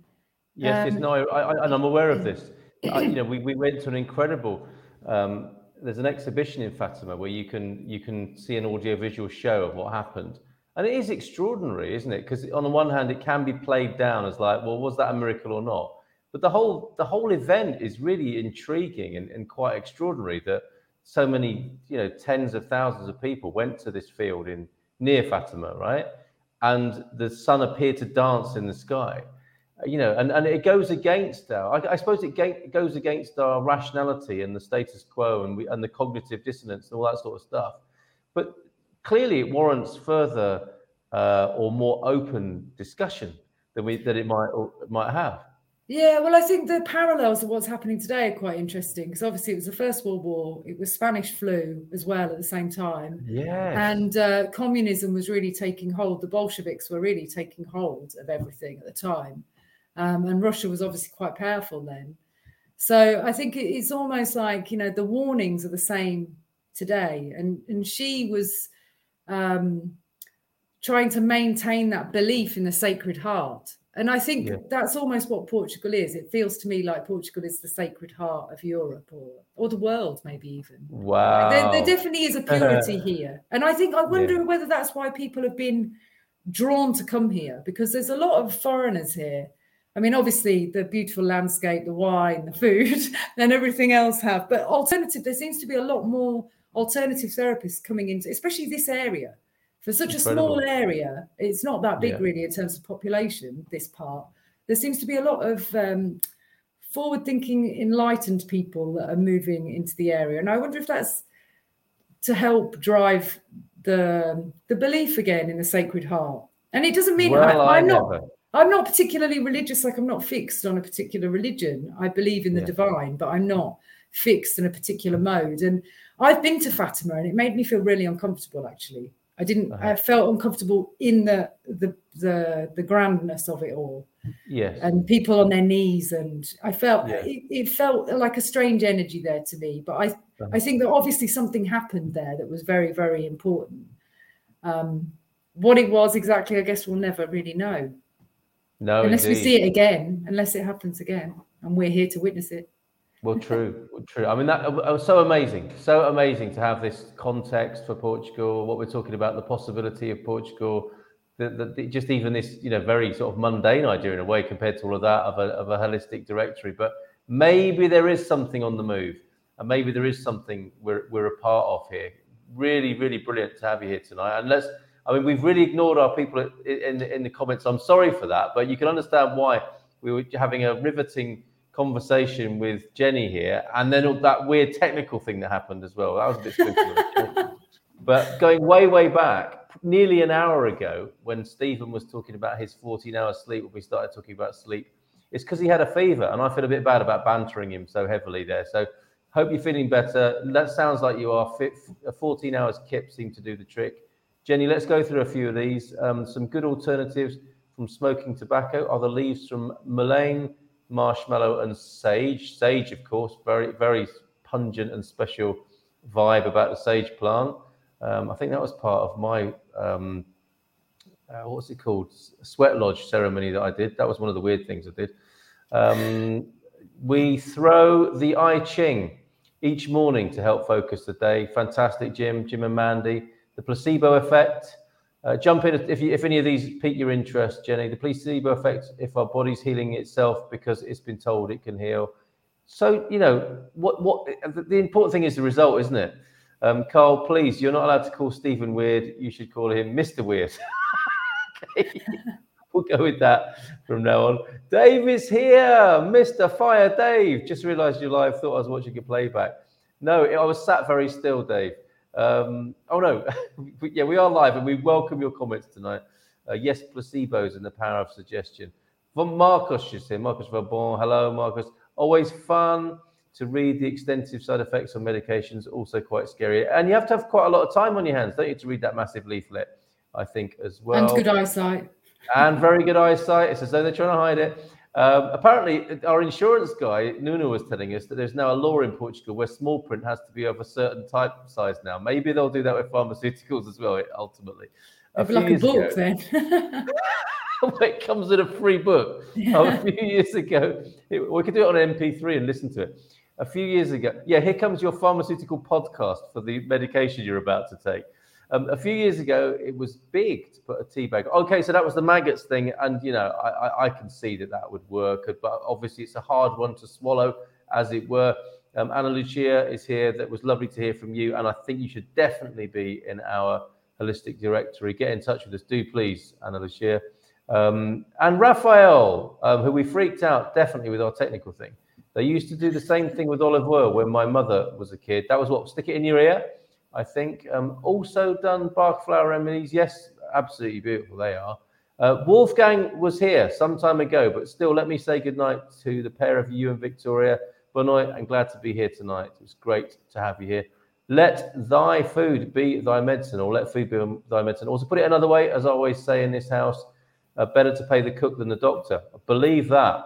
Yes um, no I, I, and i'm aware of this. I, you know we, we went to an incredible um, there's an exhibition in fatima where you can you can see an audio visual show of what happened and it is extraordinary, isn't it? Because on the one hand, it can be played down as like, well, was that a miracle or not? But the whole the whole event is really intriguing and, and quite extraordinary that so many, you know, tens of thousands of people went to this field in near Fatima, right? And the sun appeared to dance in the sky, you know, and, and it goes against our, I, I suppose it, ga- it goes against our rationality and the status quo and we, and the cognitive dissonance and all that sort of stuff. But clearly it warrants further uh, or more open discussion than we that it might might have. Yeah, well, I think the parallels of what's happening today are quite interesting because obviously it was the First World War, it was Spanish flu as well at the same time. Yeah. And uh, communism was really taking hold. The Bolsheviks were really taking hold of everything at the time. Um, and Russia was obviously quite powerful then. So I think it's almost like, you know, the warnings are the same today. And, and she was um, trying to maintain that belief in the Sacred Heart. And I think yeah. that's almost what Portugal is. It feels to me like Portugal is the Sacred Heart of Europe or or the world, maybe even. Wow. There, there definitely is a purity here. And I think I wonder yeah. whether that's why people have been drawn to come here because there's a lot of foreigners here. I mean, obviously, the beautiful landscape, the wine, the food, and everything else have. But alternative, there seems to be a lot more alternative therapists coming into, especially this area. For such Incredible. a small area, it's not that big yeah. really in terms of population, this part. There seems to be a lot of um, forward thinking, enlightened people that are moving into the area. And I wonder if that's to help drive the the belief again in the Sacred Heart. And it doesn't mean well, I, am not I'm not particularly religious, like I'm not fixed on a particular religion. I believe in the yeah. divine, but I'm not fixed in a particular mode. And I've been to Fatima and it made me feel really uncomfortable actually. I didn't uh-huh. I felt uncomfortable in the the the the grandness of it all. Yes. And people on their knees and I felt yeah. it, it, felt like a strange energy there to me. But I uh-huh. I think that obviously something happened there that was very, very important. Um what it was exactly, I guess we'll never really know. No, unless indeed. we see it again, unless it happens again, and we're here to witness it. Well, true, true. I mean, that was so amazing, so amazing to have this context for Portugal. What we're talking about, the possibility of Portugal, the, the, the, just even this, you know, very sort of mundane idea in a way compared to all of that of a, of a holistic directory. But maybe there is something on the move, and maybe there is something we're we're a part of here. Really, really brilliant to have you here tonight. And let's, I mean, we've really ignored our people in in the comments. I'm sorry for that, but you can understand why we were having a riveting conversation with Jennie here, and then that weird technical thing that happened as well. That was a bit spooky. but going way, way back, nearly an hour ago, when Stephen was talking about his 14 hours sleep, when we started talking about sleep, it's because he had a fever, and I feel a bit bad about bantering him so heavily there. So hope you're feeling better. That sounds like you are fit. 14 hours kip seemed to do the trick. Jennie, let's go through a few of these. Um, some good alternatives from smoking tobacco are the leaves from mullein, marshmallow and sage. Sage, of course, very very pungent and special vibe about the sage plant. Um, I think that was part of my um, uh, what's it called sweat lodge ceremony that I did. That was one of the weird things I did. Um, we throw the I Ching each morning to help focus the day. Fantastic, Jim, Jim and Mandy. The placebo effect. Uh, jump in if, you, if any of these pique your interest, Jennie. The placebo effect, if our body's healing itself because it's been told it can heal. So you know what? What the important thing is the result, isn't it? Um, Carl, please, you're not allowed to call Stephen weird. You should call him Mr. Weird. we'll go with that from now on. Dave is here, Mr. Fire Dave. Just realised you're live. Thought I was watching a playback. No, I was sat very still, Dave. Um, oh no, yeah, we are live, and we welcome your comments tonight. Uh, yes, placebos and the power of suggestion. From Marcos is here. Marcos Valbon. Hello, Marcos. Always fun to read the extensive side effects of medications. Also quite scary, and you have to have quite a lot of time on your hands, don't you, to read that massive leaflet? I think as well. And good eyesight and very good eyesight. It's as though they're trying to hide it. Um, apparently, our insurance guy, Nuno, was telling us that there's now a law in Portugal where small print has to be of a certain type size now. Maybe they'll do that with pharmaceuticals as well, ultimately. A like a book, ago, then. it comes in a free book. Yeah. A few years ago, it, we could do it on MP3 and listen to it. A few years ago, yeah, here comes your pharmaceutical podcast for the medication you're about to take. Um, a few years ago, it was big to put a tea bag. Okay, so that was the maggots thing, and you know, I, I, I, can see that that would work, but obviously it's a hard one to swallow, as it were. Um, Anna Lucia is here. That was lovely to hear from you, and I think you should definitely be in our holistic directory. Get in touch with us, do please, Anna Lucia. Um, and Raphael, um, who we freaked out definitely with our technical thing. They used to do the same thing with olive oil when my mother was a kid. That was what stick it in your ear I think. Um, also done Bach flower remedies. Yes, absolutely beautiful they are. Uh, Wolfgang was here some time ago, but still, let me say goodnight to the pair of you and Victoria. Bonoy, I'm glad to be here tonight. It's great to have you here. Let thy food be thy medicine, or let food be thy medicine. Also, put it another way, as I always say in this house, uh, better to pay the cook than the doctor. believe that.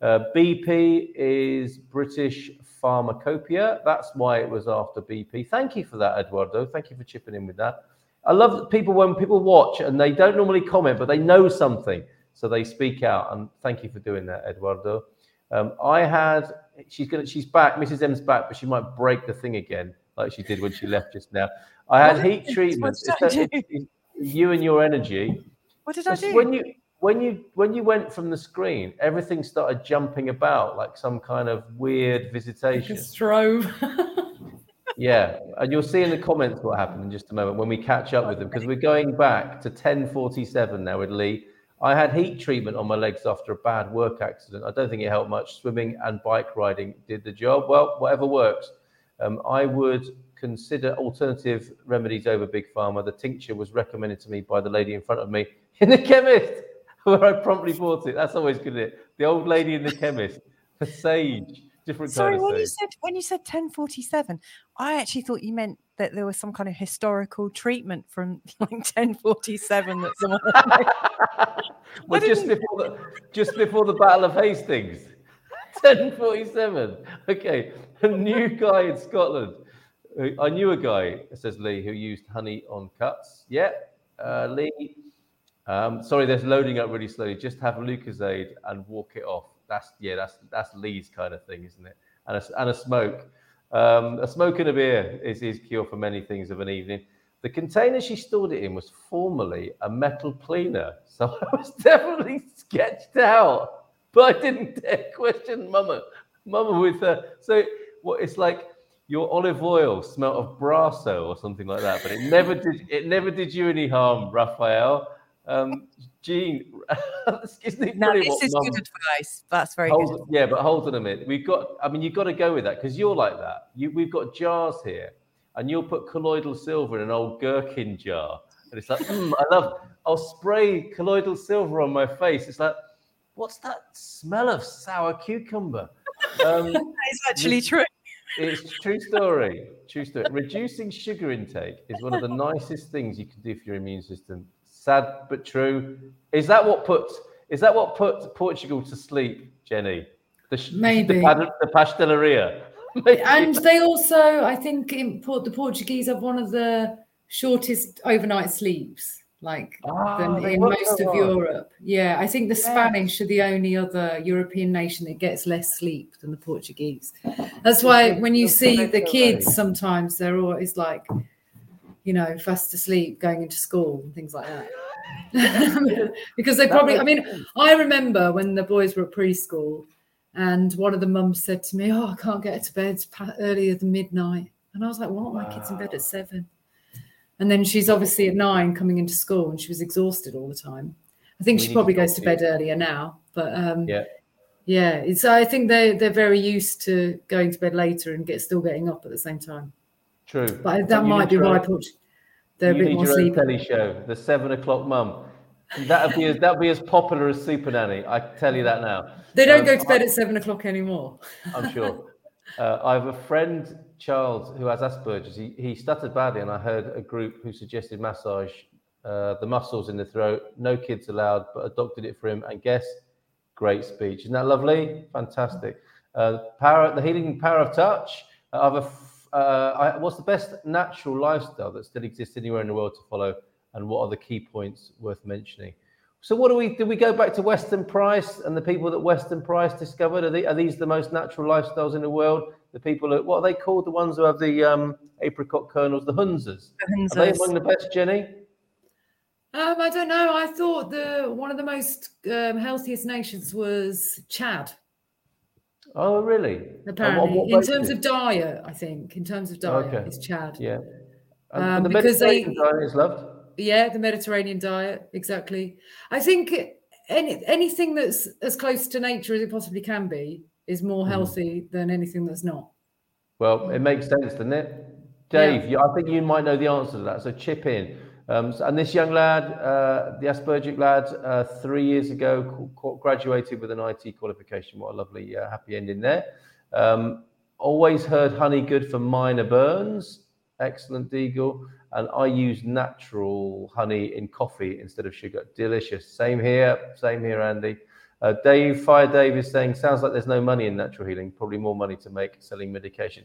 Uh, BP is British Pharmacopoeia. That's why it was after BP. Thank you for that, Eduardo. Thank you for chipping in with that. I love people when people watch and they don't normally comment, but they know something, so they speak out. And thank you for doing that, Eduardo. Um, I had she's gonna she's back. Mrs. M's back, but she might break the thing again, like she did when she left just now. I had heat treatment. you and your energy. What did I do? When you when you when you went from the screen, everything started jumping about like some kind of weird visitation. Like strobe. yeah, and you'll see in the comments what happened in just a moment when we catch up with them because we're going back to 1047 now with Lee. I had heat treatment on my legs after a bad work accident. I don't think it helped much. Swimming and bike riding did the job. Well, whatever works. Um, I would consider alternative remedies over Big Pharma. The tincture was recommended to me by the lady in front of me in the chemist. where I promptly bought it. That's always good. It the old lady in the chemist for sage. Different Sorry, kind when you said when you said 1047, I actually thought you meant that there was some kind of historical treatment from like 1047 that someone. well, just before the just before the Battle of Hastings, 1047. Okay, a new guy in Scotland. I knew a guy, says Lee, who used honey on cuts. Yeah, uh, Lee um, sorry, that's loading up really slowly. Just have Lucozade and walk it off. That's yeah, that's that's Lee's kind of thing, isn't it? And a, and a smoke. Um, a smoke and a beer is his cure for many things of an evening. The container she stored it in was formerly a metal cleaner, so I was definitely sketched out. But I didn't dare question Mama. Mama with her. So what? It's like your olive oil smelt of Brasso or something like that. But it never did. It never did you any harm, Raphael. Um, Jean, isn't it now, this is good advice. That's very hold, good. Yeah, but hold on a minute. We've got, I mean, you've got to go with that because you're like that. You, we've got jars here, and you'll put colloidal silver in an old gherkin jar. And it's like, mm, I love, I'll spray colloidal silver on my face. It's like, what's that smell of sour cucumber? Um, that is actually true. It's true story. True story. Reducing sugar intake is one of the nicest things you can do for your immune system. Sad but true. Is that what put is that what put Portugal to sleep, Jenny? The, sh- Maybe. the, the pasteleria. and they also, I think, import the Portuguese have one of the shortest overnight sleeps, like Ah, than in most of. Europe. Yeah, I think the. Spanish are the only other European nation that gets less sleep than the Portuguese. That's why when you see the kids, sometimes they're always like, you know, fast asleep going into school and things like that. because they probably, I mean, I remember when the boys were at preschool and one of the mums said to me, Oh, I can't get to bed earlier than midnight. And I was like, What? My kid's in bed at seven. And then she's obviously at nine coming into school and she was exhausted all the time. I think We she probably to goes to bed earlier now. But um, Yeah. yeah, it's, I think they, they're very used to going to bed later and get still getting up at the same time. True. But that You might be why I put they're a bit more sleepy. telly show, the seven o'clock mum. That'd be as that'd be as popular as Super Nanny. I tell you that now. They don't Um, go to bed at seven o'clock anymore. I'm sure. Uh, I have a friend, Charles, who has Asperger's. He, he stuttered badly, and I heard a group who suggested massage uh, the muscles in the throat. No kids allowed, but a doctor did it for him. And guess, great speech. Isn't that lovely? Fantastic. Uh, power, the healing power of touch. I have a uh, I, what's the best natural lifestyle that still exists anywhere in the world to follow, and what are the key points worth mentioning? So, what do we do? We go back to Weston Price and the people that Weston Price discovered. Are, they, are these the most natural lifestyles in the world? The people that what are they called? The ones who have the um, apricot kernels, the Hunzas. Are they among the best, Jenny? Um, I don't know. I thought the one of the most um, healthiest nations was Chad. Oh, really? Apparently, in terms of diet, I think in terms of diet, Okay. it's Chad. yeah. And Um, the because they- Mediterranean diet is loved. Yeah, the Mediterranean diet, exactly. I think any anything that's as close to nature as it possibly can be is more Mhm. healthy than anything that's not. Well, it makes sense, doesn't it? Dave, you, I think you might know the answer to that. So chip in. Um, and this young lad, uh, the Aspergic lad, uh, three years ago, graduated with an IT qualification. What a lovely, uh, happy ending there. Um, always heard honey good for minor burns. Excellent, Deagle. And I use natural honey in coffee instead of sugar. Delicious. Same here. Same here, Andy. Uh, Dave, Fire Dave is saying, sounds like there's no money in natural healing. Probably more money to make selling medication.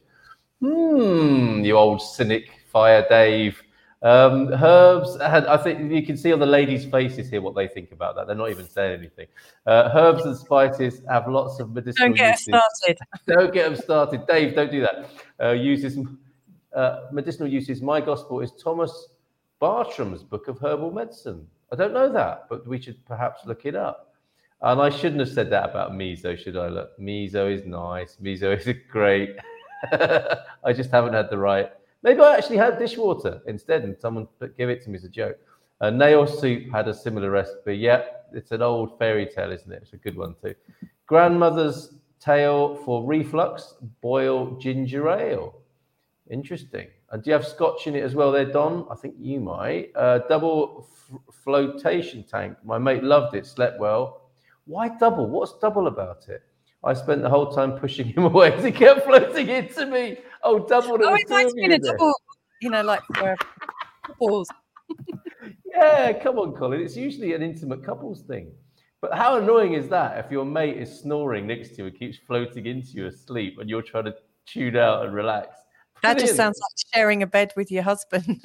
Hmm, you old cynic, Fire Dave. Um, herbs, and I think you can see on the ladies' faces here what they think about that. They're not even saying anything. Uh, herbs and spices have lots of medicinal Don't get us uses. started. Don't get them started. Dave, don't do that. Uh, uses uh, medicinal uses. My gospel is Thomas Bartram's Book of Herbal Medicine. I don't know that, but we should perhaps look it up. And I shouldn't have said that about miso, should I? Look, miso is nice. Miso is great. I just haven't had the right. Maybe I actually had dishwater instead, and someone gave it to me as a joke. Uh, nail soup had a similar recipe. Yeah, it's an old fairy tale, isn't it? It's a good one too. Grandmother's tale for reflux: boil ginger ale. Interesting. And do you have scotch in it as well, there, Don? I think you might. Uh, double f- flotation tank. My mate loved it. Slept well. Why double? What's double about it? I spent the whole time pushing him away as he kept floating into me. Oh, double. Oh, it might have you been a double, you know, like for couples. Yeah, come on, Colin. It's usually an intimate couples thing. But how annoying is that if your mate is snoring next to you and keeps floating into you asleep and you're trying to tune out and relax? That just sounds like sharing a bed with your husband.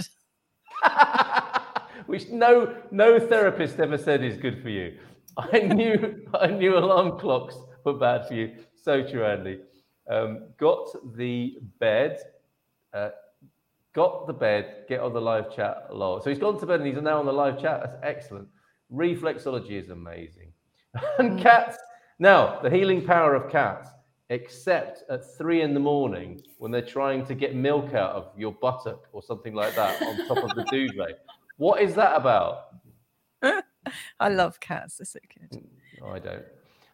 Which no no therapist ever said is good for you. I knew I knew alarm clocks were bad for you. So true, Andy. Um, got the bed. Uh, got the bed. Get on the live chat. Lol. So he's gone to bed and he's now on the live chat. That's excellent. Reflexology is amazing. and cats. Now the healing power of cats. Except at three in the morning when they're trying to get milk out of your buttock or something like that on top of the duvet. What is that about? I love cats. They're so good. No, I don't.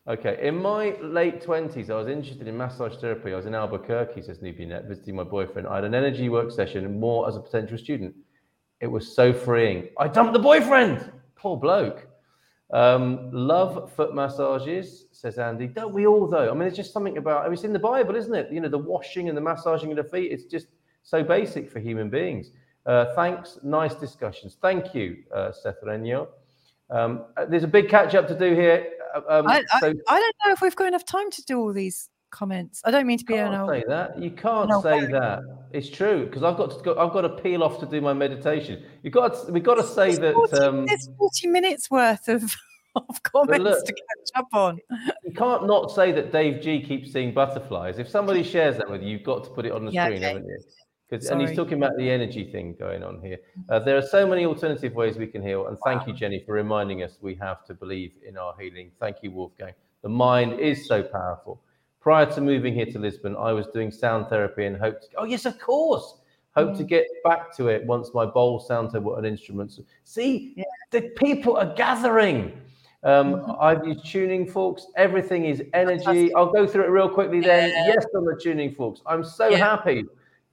Okay, in my late twenties, I was interested in massage therapy. I was in Albuquerque, says Nubianet, visiting my boyfriend. I had an energy work session, and more as a potential student. It was so freeing. I dumped the boyfriend. Poor bloke. Um, love foot massages, says Andy. Don't we all though? I mean, it's just something about. I mean, it's in the Bible, isn't it? You know, the washing and the massaging of the feet. It's just so basic for human beings. Uh, thanks. Nice discussions. Thank you, uh, Seth Renio. Um, uh, there's a big catch up to do here. Um, I, I, so I don't know if we've got enough time to do all these comments. I don't mean to be an can't old. say that. You can't say that. It's true because I've got to go, I've got to peel off to do my meditation. You got to, we got to say There's that 40, um, there's 40 minutes worth of, of comments look- to catch up on. you can't not say that Dave G keeps seeing butterflies. If somebody shares that with you, you've got to put it on the Yeah, screen, okay. haven't you? 'Cause- and he's talking about the energy thing going on here. Uh, there are so many alternative ways we can heal, and thank you, Jenny, for reminding us we have to believe in our healing. Thank you, Wolfgang. The mind is so powerful. Prior to moving here to Lisbon, I was doing sound therapy and hoped. oh yes, of course. Hope to get back to it once my bowl sound table and instruments. See, Yeah. the people are gathering. Um, Mhm. I've used tuning forks. Everything is energy. Fantastic. I'll go through it real quickly then. Yeah. Yes, on the tuning forks. I'm so Yeah. happy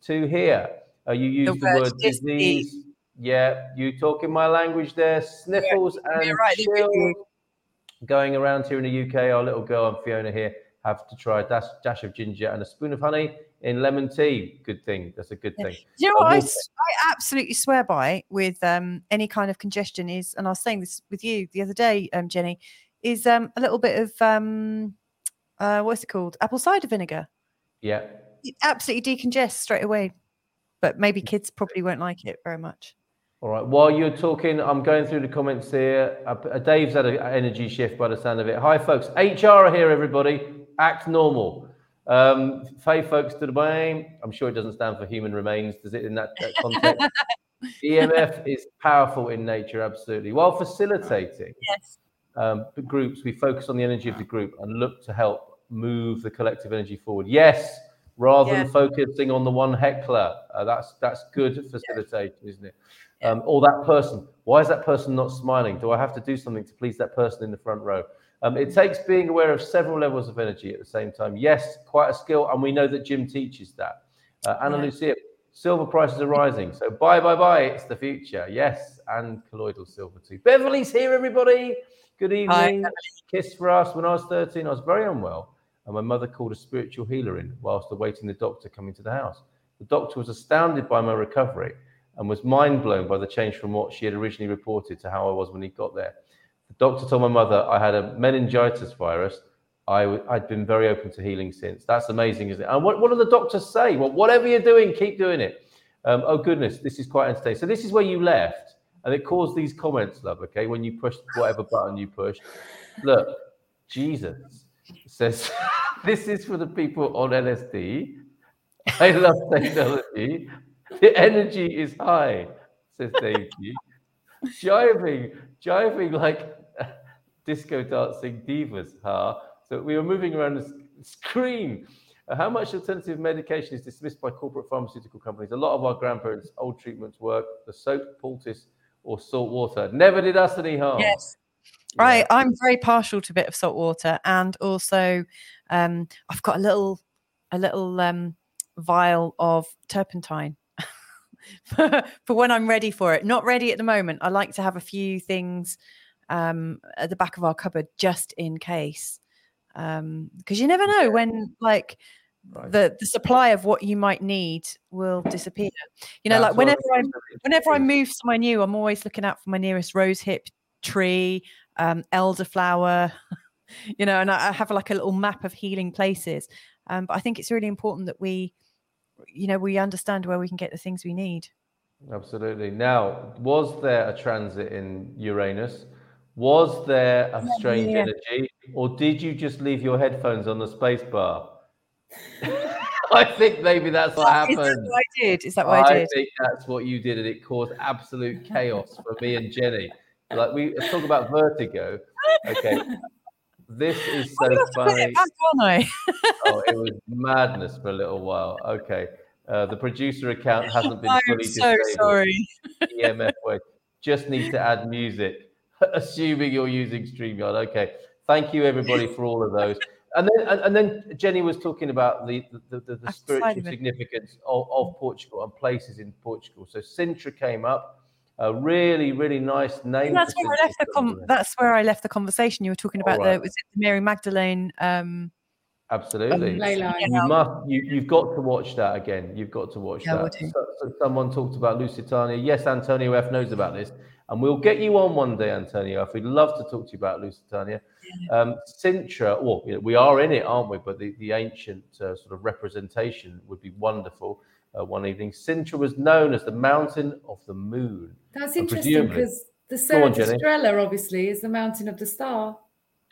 to hear uh, you use the, word word disease. disease. Yeah, you talking my language there. Sniffles and right there with you. chills. Going around here in the UK, our little girl and Fiona here have to try a dash, dash of ginger and a spoon of honey in lemon tea. Good thing. That's a good Yeah. thing. Do you know I what I, I absolutely swear by with um, any kind of congestion is, and I was saying this with you the other day, um, Jenny, is um, a little bit of um, uh, what's it called? Apple cider vinegar. Yeah. It absolutely decongests straight away. But maybe kids probably won't like it very much. All right. While you're talking, I'm going through the comments here. Uh, uh, Dave's had an energy shift by the sound of it. Hi, folks. HR are here, everybody. Act normal. Um, Faye, folks, to the blame. I'm sure it doesn't stand for human remains, does it, in that, that context? EMF is powerful in nature, absolutely. While facilitating Yes. um, the groups, we focus on the energy of the group and look to help move the collective energy forward. Yes, rather Yeah. than focusing on the one heckler. Uh, that's that's good facilitating, isn't it? Um, or that person. Why is that person not smiling? Do I have to do something to please that person in the front row? Um, it takes being aware of several levels of energy at the same time. Yes, quite a skill, and we know that Jim teaches that. Uh, Anna Yeah. Lucia, silver prices are rising, so buy, buy, buy. It's the future. Yes, and colloidal silver too. Beverly's here, everybody. Good Hi, evening. Kiss for us. When I was 13, I was very unwell, and my mother called a spiritual healer in whilst awaiting the doctor coming to the house. The doctor was astounded by my recovery and was mind blown by the change from what she had originally reported to how I was when he got there. The doctor told my mother I had a meningitis virus. I, w- I'd been very open to healing since. That's amazing, isn't it? And what, what do the doctors say? Well, whatever you're doing, keep doing it. Um, oh, goodness, this is quite entertaining. So, this is where you left, and it caused these comments, love, okay, when you pushed whatever button you pushed. Look, Jesus says, This is for the people on LSD. I love technology. The energy is high, says Dave. G. Jiving, jiving like disco dancing divas, huh? So we were moving around the screen. Uh, How much alternative medication is dismissed by corporate pharmaceutical companies? A lot of our grandparents' old treatments work. The soap, poultice, or salt water never did us any harm. Yes. Yeah. Right. I'm very partial to a bit of salt water. And also um, I've got a little a little um, vial of turpentine. for for when I'm ready for it. Not ready at the moment. I like to have a few things um, at the back of our cupboard just in case. Because you never know when like Right. the the supply of what you might need will disappear. You know, like whenever I whenever I move somewhere new, I'm always looking out for my nearest rose hip tree, um, elderflower, you know, and I, I have like a little map of healing places. Um, but I think it's really important that we, you know, we understand where we can get the things we need. Absolutely. Now, was there a transit in Uranus? Was there a strange yeah. energy, or did you just leave your headphones on the space bar? I think maybe that's what Is that happened. what I did? Is that what I, did? I think that's what you did, and it caused absolute chaos for me and Jenny. Like we talk about vertigo. Okay, this is so gonna have to put funny. it back? Oh, it was madness for a little while. Okay, uh, the producer account hasn't been fully so disabled. sorry. EMF way. Just need to add music, assuming you're using StreamYard. Okay. Thank you, everybody, for all of those. And then, and, and then Jenny was talking about the the, the, the spiritual significance of, of Portugal and places in Portugal. So Sintra came up, a really, really nice name. That's where I left the com- that's where I left the conversation. You were talking about Alright. the was it Mary Magdalene um Absolutely. Ley line. Yeah. You must. You, you've got to watch that again. You've got to watch Yeah, I will that. So, so someone talked about Lusitania. Yes, Antonio F knows about this. And we'll get you on one day, Antonio. If we'd love to talk to you about Lusitania. Um, Sintra, well, we are in it, aren't we? But the, the ancient uh, sort of representation would be wonderful uh, one evening. Sintra was known as the Mountain of the Moon. That's interesting because the Go on, Estrela obviously is the mountain of the star.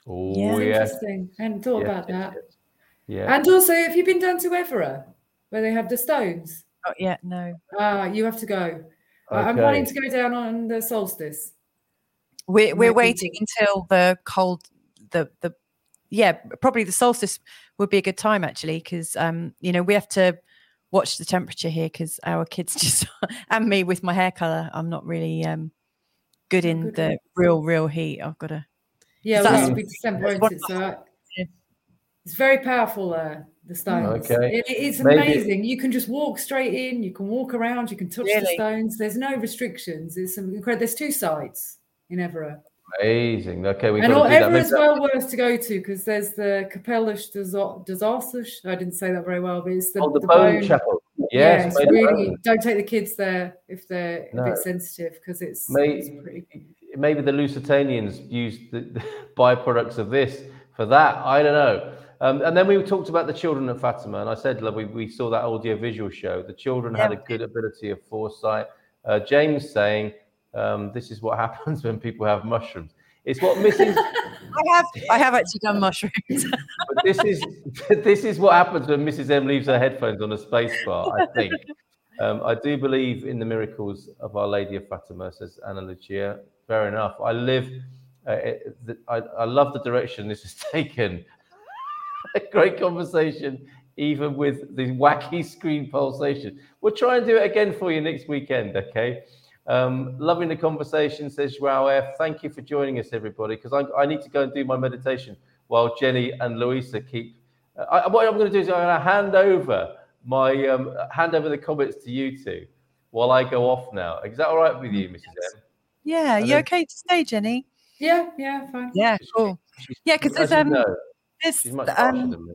Oh, Yeah. It's interesting. I hadn't thought yes, about yes, that. yes. Yeah. And also, have you been down to Evora where they have the stones? Not yet, no. Ah, you have to go. I- I'm planning to go down on the solstice. We're we're waiting until the cold the the yeah, probably the solstice would be a good time actually, because um, you know, we have to watch the temperature here because our kids just and me with my hair color, I'm not really um good in good the with- real, real heat. I've got to Yeah, Is well, that- be December, that's won't it? So I- it's very powerful, uh, the stones. Okay. It- it's Maybe- amazing. You can just walk straight in, you can walk around, you can touch the stones. There's no restrictions. It's some incredible. There's two sites in Evora. Amazing. Okay, we've and got all, to do that. Is well worth to go to because there's the Capellus des I didn't say that very well, but it's the, oh, the, the bone, bone. chapel. Yeah, Yes, it's really bone. don't take the kids there if they're a bit sensitive because it's, May- it's pretty. maybe the Lusitanians used the, the byproducts of this for that. I don't know. Um, and then we talked about the children at Fatima, and I said, love, we, we saw that audio visual show. The children had a good ability of foresight. Uh, James saying, um, this is what happens when people have mushrooms. It's what Mrs. I have I have actually done mushrooms. but this is this is what happens when Mrs. M leaves her headphones on a space bar. I think. Um, I do believe in the miracles of Our Lady of Fatima, says Anna Lucia. Fair enough. I live. Uh, it- the- I, I love the direction this has taken. a great conversation, even with the wacky screen pulsation. We'll try and do it again for you next weekend. Okay. Um, loving the conversation, says Joao F. Thank you for joining us, everybody, because I, I need to go and do my meditation while Jenny and Louisa keep. Uh, I, what I'm going to do is I'm going to hand over my um, hand over the comments to you two while I go off now. Is that all right with you, Mrs. M? yeah, And you then- okay to stay, Jenny? Yeah, yeah, fine. Yeah, cool. She's- Yeah, because as there's you um know, there's she's much um than me.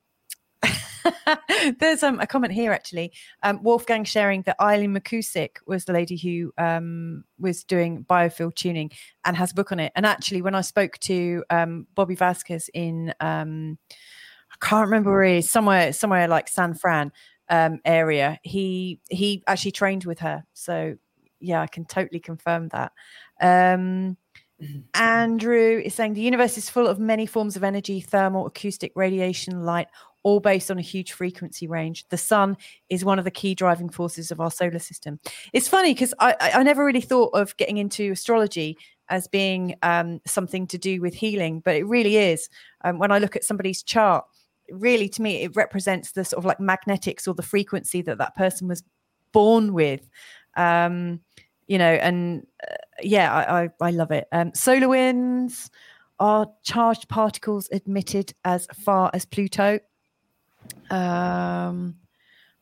There's um, a comment here actually. Um, Wolfgang sharing that Eileen McKusick was the lady who um, was doing biofield tuning and has a book on it. And actually, when I spoke to um, Bobby Vasquez in, um, I can't remember where he is, somewhere, somewhere like San Fran um, area, he he actually trained with her. So yeah, I can totally confirm that. Um, Andrew is saying the universe is full of many forms of energy, thermal, acoustic, radiation, light, all based on a huge frequency range. The sun is one of the key driving forces of our solar system. It's funny because I, I, never really thought of getting into astrology as being um, something to do with healing, but it really is. Um, when I look at somebody's chart, really to me, it represents the sort of like magnetics or the frequency that that person was born with. Um, you know, and uh, yeah, I, I, I love it. Um, solar winds are charged particles emitted as far as Pluto. Um,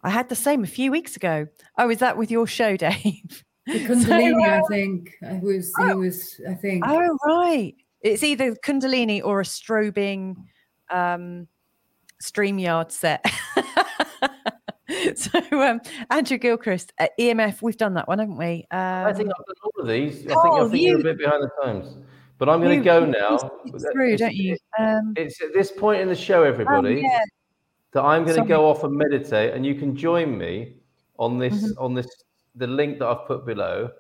I had the same a few weeks ago. Oh, is that with your show, Dave? The So, Kundalini, uh, I think, I was. He was. I think. Oh, right. It's either Kundalini or a strobing um, StreamYard set. so, um, Andrew Gilchrist, uh, EMF, we've done that one, haven't we? Um, I think I've done all of these. I think, Oh, I think you're a bit behind the times. But I'm going to go you now. stick through, don't you? Um, It's at this point in the show, oh, everybody, yeah. That I'm going to go off and meditate, and you can join me on this Mm-hmm. on this the link that I've put below,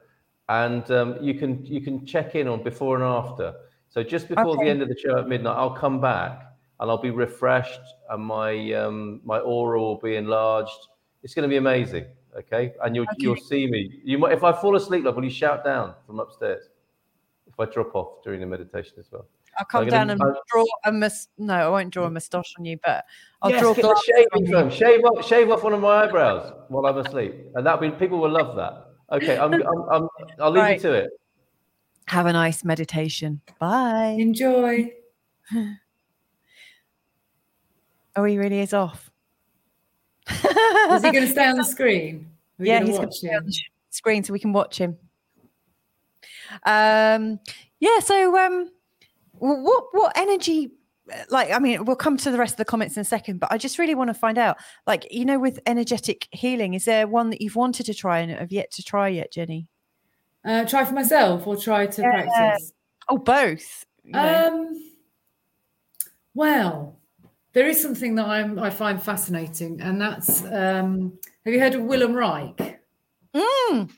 and um, you can you can check in on before and after. So just before Okay. the end of the show at midnight, I'll come back and I'll be refreshed, and my um, my aura will be enlarged. It's going to be amazing. Okay, and you'll you'll see me. You might if I fall asleep, like, will you shout down from upstairs? If I drop off during the meditation as well. I'll come gonna- down and I'm- draw a mus. No, I won't draw a moustache on you, but I'll yes, draw get the glasses shaving foam. Shave off, shave off one of my eyebrows while I'm asleep, and that'll be people will love that. Okay, I'm, I'm, I'm I'll leave Right. you to it. Have a nice meditation. Bye. Enjoy. Oh, he really is off. Is he going to stay on the screen? Yeah, gonna he's going to be on the screen so we can watch him. Um, yeah. So, um, wh- what what energy? Like, I mean, we'll come to the rest of the comments in a second, but I just really want to find out, like, you know, with energetic healing, is there one that you've wanted to try and have yet to try yet, Jenny? Uh, try for myself or try to Yeah. practice? Oh, both. you know. Um, well, there is something that I'm I find fascinating, and that's um, have you heard of Wilhelm Reich? Mm.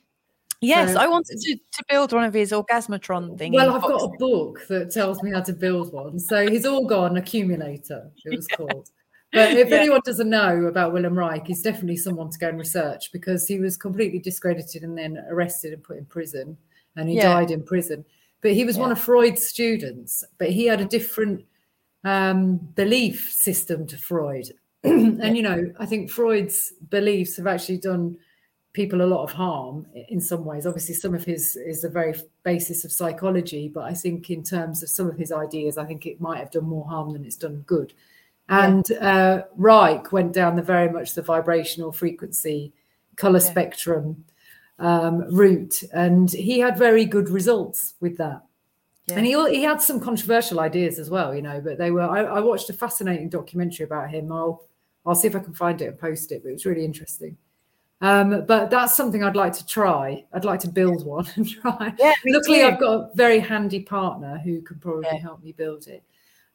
Yes, so- I wanted to, to build one of his orgasmatron things. Well, I've got a book that tells me how to build one. So his orgone accumulator, it was called. But if Yeah. anyone doesn't know about Wilhelm Reich, he's definitely someone to go and research because he was completely discredited and then arrested and put in prison, and he Yeah. died in prison. But he was one of Freud's students, but he had a different um, belief system to Freud. and you know, I think Freud's beliefs have actually done people a lot of harm in some ways. Obviously, some of his is the very basis of psychology, but I think in terms of some of his ideas, I think it might have done more harm than it's done good. And uh, Reich went down the very much the vibrational frequency, color Yeah. spectrum um, route, and he had very good results with that. And he he had some controversial ideas as well, you know. But they were. I, I watched a fascinating documentary about him. I'll I'll see if I can find it and post it. But it was really interesting. Um, but that's something I'd like to try. I'd like to build one and try. Yeah, Luckily, too. I've got a very handy partner who can probably Yeah. help me build it.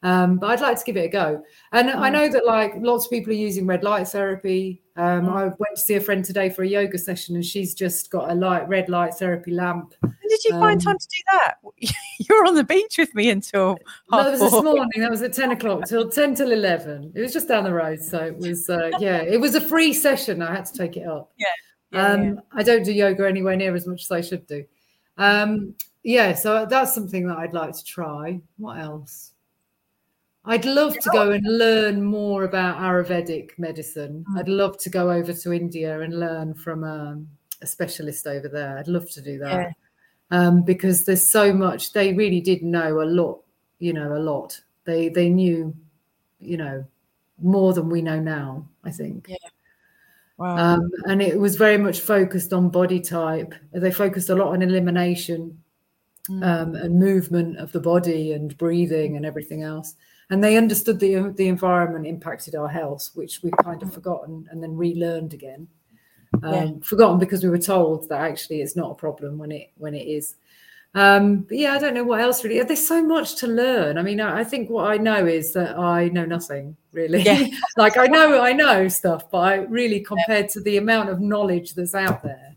Um, but I'd like to give it a go. And I Mm. know that like lots of people are using red light therapy. Um, Mm. I went to see a friend today for a yoga session, and she's just got a light red light therapy lamp. When did you find um, time to do that? You were on the beach with me until No, half that was this morning. That was at 10 o'clock till 10 till 11. It was just down the road. So it was, uh, yeah, it was a free session. I had to take it up. Yeah, yeah. Um, I don't do yoga anywhere near as much as I should do. Um, yeah, so that's something that I'd like to try. What else? I'd love to go and learn more about Ayurvedic medicine. Mm. I'd love to go over to India and learn from um, a specialist over there. I'd love to do that Yeah. um, because there's so much. They really did know a lot. You know, a lot. They they knew, you know, more than we know now. I think. Yeah. Wow. Um, and it was very much focused on body type. They focused a lot on elimination Mm. um, and movement of the body and breathing and everything else. And they understood the the environment impacted our health, which we've kind of forgotten and then relearned again. Um, Yeah. Forgotten because we were told that actually it's not a problem when it when it is. Um, but yeah, I don't know what else really. There's so much to learn. I mean, I, I think what I know is that I know nothing really. Yeah. like I know I know stuff, but I really compared to the amount of knowledge that's out there,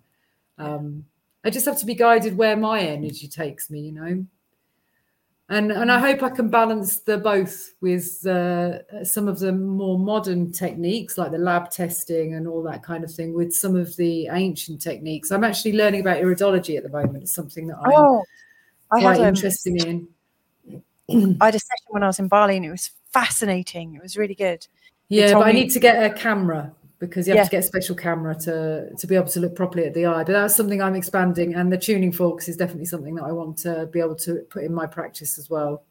um, I just have to be guided where my energy takes me, you know. And and I hope I can balance the both with uh, some of the more modern techniques like the lab testing and all that kind of thing with some of the ancient techniques. I'm actually learning about iridology at the moment. It's something that I'm oh, I quite um, interested in. I had a session when I was in Bali and it was fascinating. It was really good. Yeah, but I need to get a camera because you have Yeah. to get a special camera to to be able to look properly at the eye. But that's something I'm expanding, and the tuning forks is definitely something that I want to be able to put in my practice as well.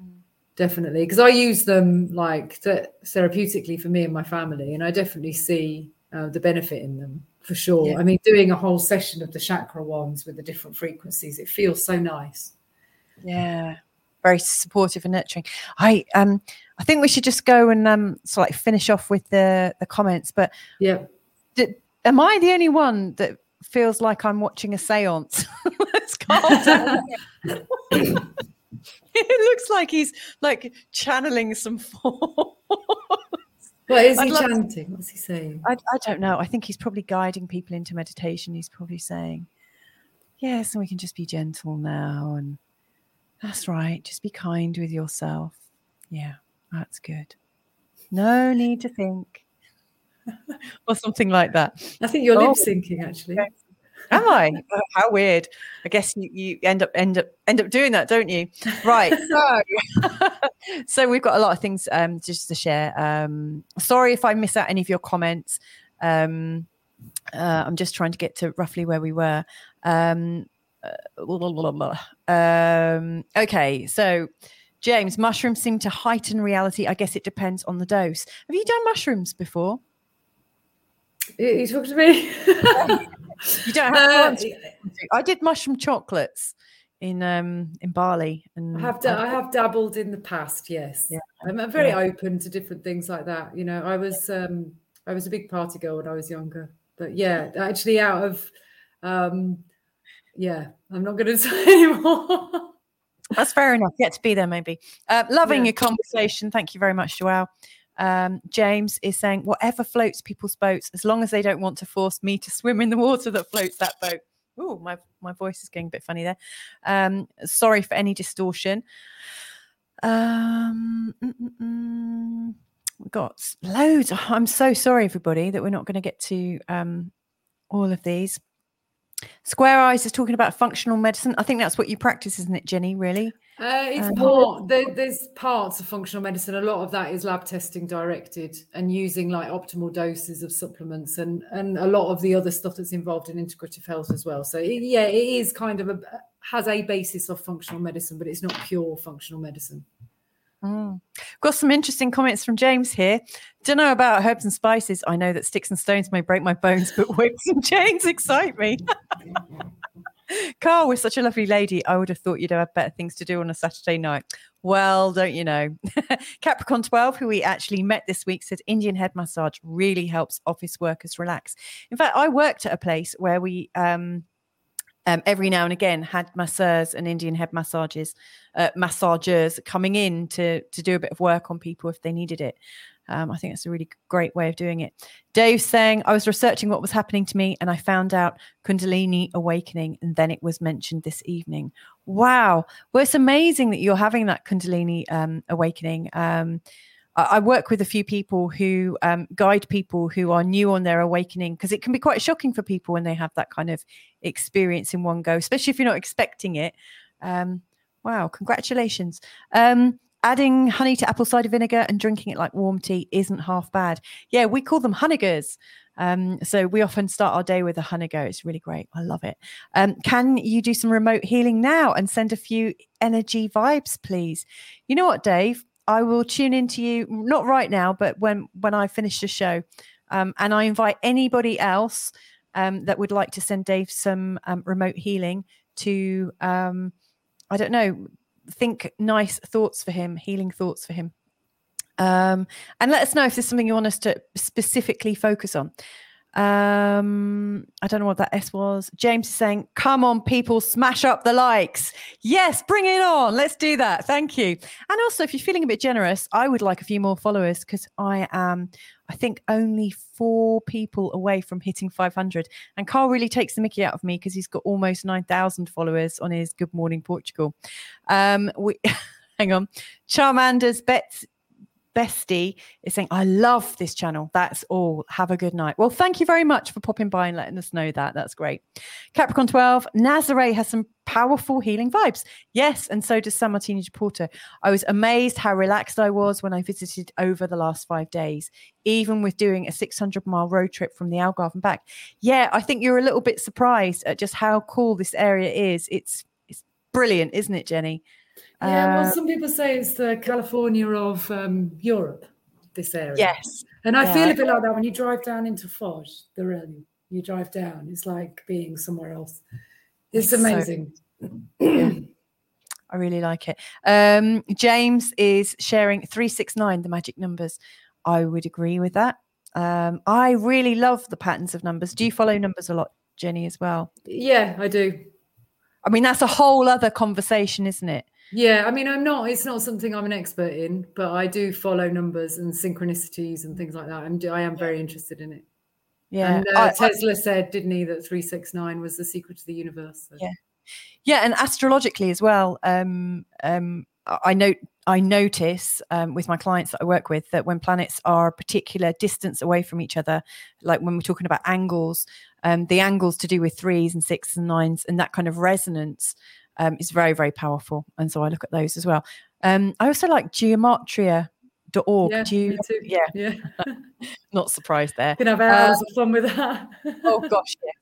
Mm. Definitely, because I use them like th- therapeutically for me and my family, and I definitely see uh, the benefit in them for sure. Yeah. I mean, doing a whole session of the chakra ones with the different frequencies, it feels so nice. Yeah. Very supportive and nurturing. I um I think we should just go and um so like finish off with the the comments. But Yeah. am I the only one that feels like I'm watching a seance? Let's calm it looks like he's like channeling some force. What is he love to- chanting? What's he saying? I, I don't know. I think he's probably guiding people into meditation. He's probably saying, Yes, and we can just be gentle now. And that's right. Just be kind with yourself. Yeah, that's good. No need to think. or something like that. I think you're Oh. lip syncing actually. Okay. Am I? Oh, how weird. I guess you, you end up end up end up doing that, don't you? Right. So so we've got a lot of things um just to share. Um sorry if I miss out any of your comments. Um uh, I'm just trying to get to roughly where we were. Um, uh, blah, blah, blah, blah. um okay, so James, mushrooms seem to heighten reality. I guess it depends on the dose. Have you done mushrooms before? You you talking to me? You don't have to Uh. I did mushroom chocolates in um in Bali, and I have da- I have dabbled in the past, yes. Yeah. I'm, I'm very Yeah. open to different things like that. You know, I was um I was a big party girl when I was younger. But yeah, actually out of um yeah, I'm not going to say anymore. That's fair enough. Get to be there, maybe. Uh, loving Yeah. your conversation. Thank you very much, Joelle. Um, James is saying, whatever floats people's boats, as long as they don't want to force me to swim in the water that floats that boat. Oh, my my voice is getting a bit funny there. Um, sorry for any distortion. Um, mm, mm, mm. we've got loads. I'm so sorry, everybody, that we're not going to get to um, all of these. Square Eyes is talking about functional medicine. I think that's what you practice, isn't it, Jenny? Really? Uh, it's Um, more there, there's parts of functional medicine. A lot of that is lab testing directed and using like optimal doses of supplements and and a lot of the other stuff that's involved in integrative health as well. So it, yeah, it is kind of a has a basis of functional medicine, but it's not pure functional medicine. Mm. Got some interesting comments from James here. Don't know about herbs and spices. I know that sticks and stones may break my bones, but whips and chains excite me. Carl was such a lovely lady. I would have thought you'd have better things to do on a Saturday night. Well, don't you know? Capricorn 12, who we actually met this week, said Indian head massage really helps office workers relax. In fact, I worked at a place where we um, um, every now and again had masseurs and Indian head massages, uh, massagers coming in to to do a bit of work on people if they needed it. Um, I think that's a really great way of doing it. Dave saying, I was researching what was happening to me and I found out Kundalini awakening, and then it was mentioned this evening. Wow. Well, it's amazing that you're having that Kundalini um, awakening. Um, I, work with a few people who um, guide people who are new on their awakening because it can be quite shocking for people when they have that kind of experience in one go, especially if you're not expecting it. Um, wow, congratulations. Um, adding honey to apple cider vinegar and drinking it like warm tea isn't half bad. Yeah, we call them honeygers. Um, so we often start our day with a honeygo. It's really great. I love it. Um, can you do some remote healing now and send a few energy vibes, please? You know what, Dave? I will tune into you not right now, but when when I finish the show, um, and I invite anybody else um, that would like to send Dave some um, remote healing to um, I don't know, think nice thoughts for him, healing thoughts for him. Um, and let us know if there's something you want us to specifically focus on. Um, I don't know what that S was. James is saying, Come on, people, smash up the likes. Yes, bring it on. Let's do that. Thank you. And also, if you're feeling a bit generous, I would like a few more followers because I am, I think, only four people away from hitting 500. And Carl really takes the mickey out of me because he's got almost 9,000 followers on his Good Morning Portugal. Um, we, hang on. Charmander's bets bestie is saying, I love this channel. That's all. Have a good night. Well, thank you very much for popping by and letting us know that. That's great. Capricorn 12, Nazare has some powerful healing vibes. Yes, and so does São Martinho do Porto. I was amazed how relaxed I was when I visited over the last five days, even with doing a 600 mile road trip from the Algarve and back. Yeah, I think you're a little bit surprised at just how cool this area is. It's it's brilliant, isn't it, Jenny? Yeah, well, some people say it's the California of um, Europe, this area. yes. And I Yeah, feel a bit like that when you drive down into Foz, the Rhone. You drive down, it's like being somewhere else. It's It's so- amazing. I really like it. Um, James is sharing 369, the magic numbers. I would agree with that. Um, I really love the patterns of numbers. Do you follow numbers a lot, Jenny, as well? yeah, I do. I mean, that's a whole other conversation, isn't it? Yeah, I mean, I'm not. It's not something I'm an expert in, but I do follow numbers and synchronicities and things like that. I'm. I am very interested in it. Yeah. and uh, I- I- Tesla said, didn't he, that three six nine was the secret to the universe? So. Yeah. yeah, and astrologically as well. Um, um, I I note I notice um, with my clients that I work with that when planets are a particular distance away from each other, like when we're talking about angles, um, the angles to do with threes and sixes and nines and that kind of resonance um, is very very powerful. And so I look at those as well. Um, I also like geometria.org. Yeah, Do you, me too. yeah, yeah. not surprised there. You can have hours of fun with that. oh gosh, yes.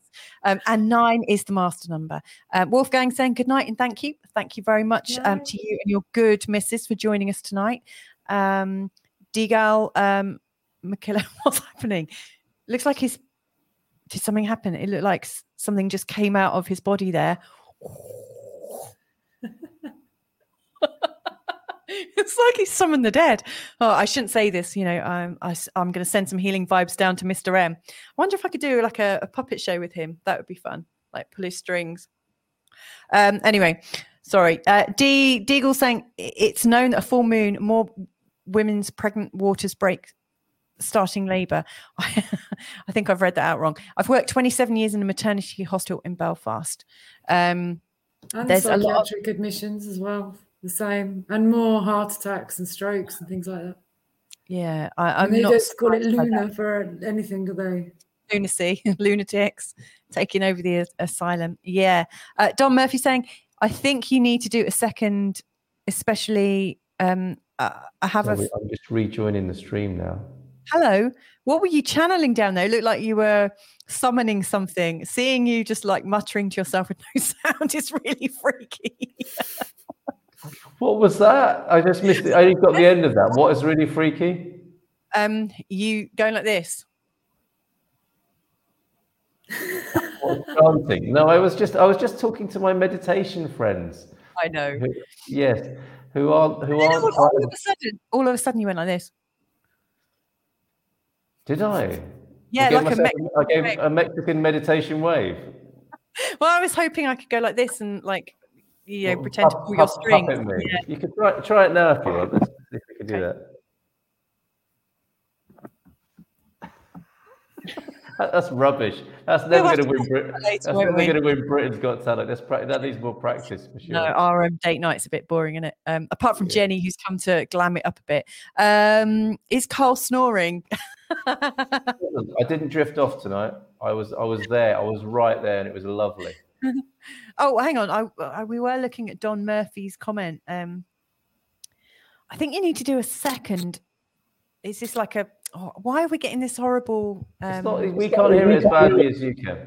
Um, and nine is the master number. Um, Wolfgang saying good night and thank you. Thank you very much um, to you and your good missus for joining us tonight. Um, Digal, um, what's happening? Looks like he's. Did something happen? It looked like something just came out of his body there. it's like he summoned the dead. Oh, I shouldn't say this. You know, I'm I, am going to send some healing vibes down to Mr. M. I wonder if I could do like a, a puppet show with him. That would be fun. Like pull his strings. Um, anyway, sorry. Uh, D Deagle saying it's known that a full moon more women's pregnant waters break starting labour. I think I've read that out wrong. I've worked 27 years in a maternity hospital in Belfast. Um, and there's psychiatric of... admissions as well, the same, and more heart attacks and strokes and things like that. Yeah, I, am they not. just call it Luna for anything, do they? Lunacy, lunatics taking over the asylum. Yeah, uh, Don Murphy saying, I think you need to do a second, especially. Um, uh, I have Sorry, a. I'm just rejoining the stream now. Hello. What were you channeling down there? It looked like you were summoning something. Seeing you just like muttering to yourself with no sound is really freaky. what was that? I just missed it. I only got the end of that. What is really freaky? Um, you going like this. chanting. No, I was just I was just talking to my meditation friends. I know. Who, yes, who aren't who aren't. All, all, of a sudden, all of a sudden, you went like this. Did I? Yeah, I like a, Mexican, I gave a Mexican meditation wave. well, I was hoping I could go like this and like you know well, pretend to pull your string. Yeah. You could try, try it now if you want. Let's see if we can do that. That's rubbish. That's never going to win. Brit- that's never going to win Britain's Got Talent. That's pra- that needs more practice for sure. No, our um, date night's a bit boring, isn't it? Um, apart from yeah. Jennie, who's come to glam it up a bit. Um, is Carl snoring? I didn't drift off tonight. I was I was there. I was right there, and it was lovely. oh, hang on. I, I, we were looking at Don Murphy's comment. Um, I think you need to do a second. Is this like a? Oh, why are we getting this horrible? Um, not, we can't hear it as badly as you can.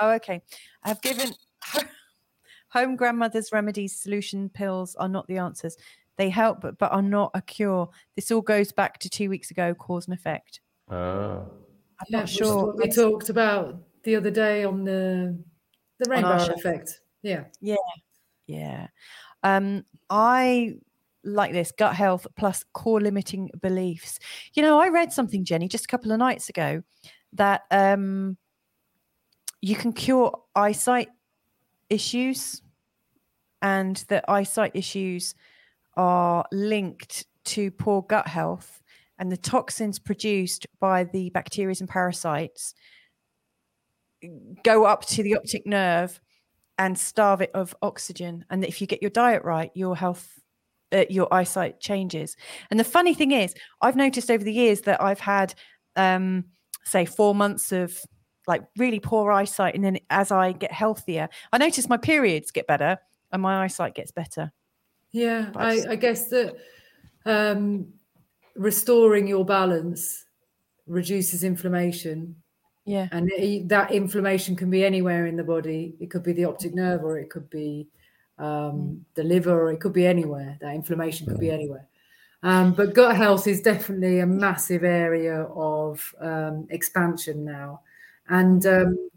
Oh, okay. I've given home grandmother's remedies, solution pills are not the answers. They help, but, but are not a cure. This all goes back to two weeks ago, cause and effect. Oh. I'm yeah, not sure. We talked about the other day on the the rainbow effect. Yeah. Yeah. Yeah. Um, I like this gut health plus core limiting beliefs. You know, I read something, Jennie, just a couple of nights ago that um, you can cure eyesight issues and that eyesight issues are linked to poor gut health and the toxins produced by the bacteria and parasites go up to the optic nerve and starve it of oxygen. And if you get your diet right your health uh, your eyesight changes. And the funny thing is i've noticed over the years that i've had um, say four months of like really poor eyesight and then as i get healthier i notice my periods get better and my eyesight gets better. Yeah I, I, guess that um, restoring your balance reduces inflammation. Yeah. And it, that inflammation can be anywhere in the body. It could be the optic nerve or it could be um, mm. the liver or it could be anywhere. That inflammation could be anywhere. Um, but gut health is definitely a massive area of um, expansion now. And um,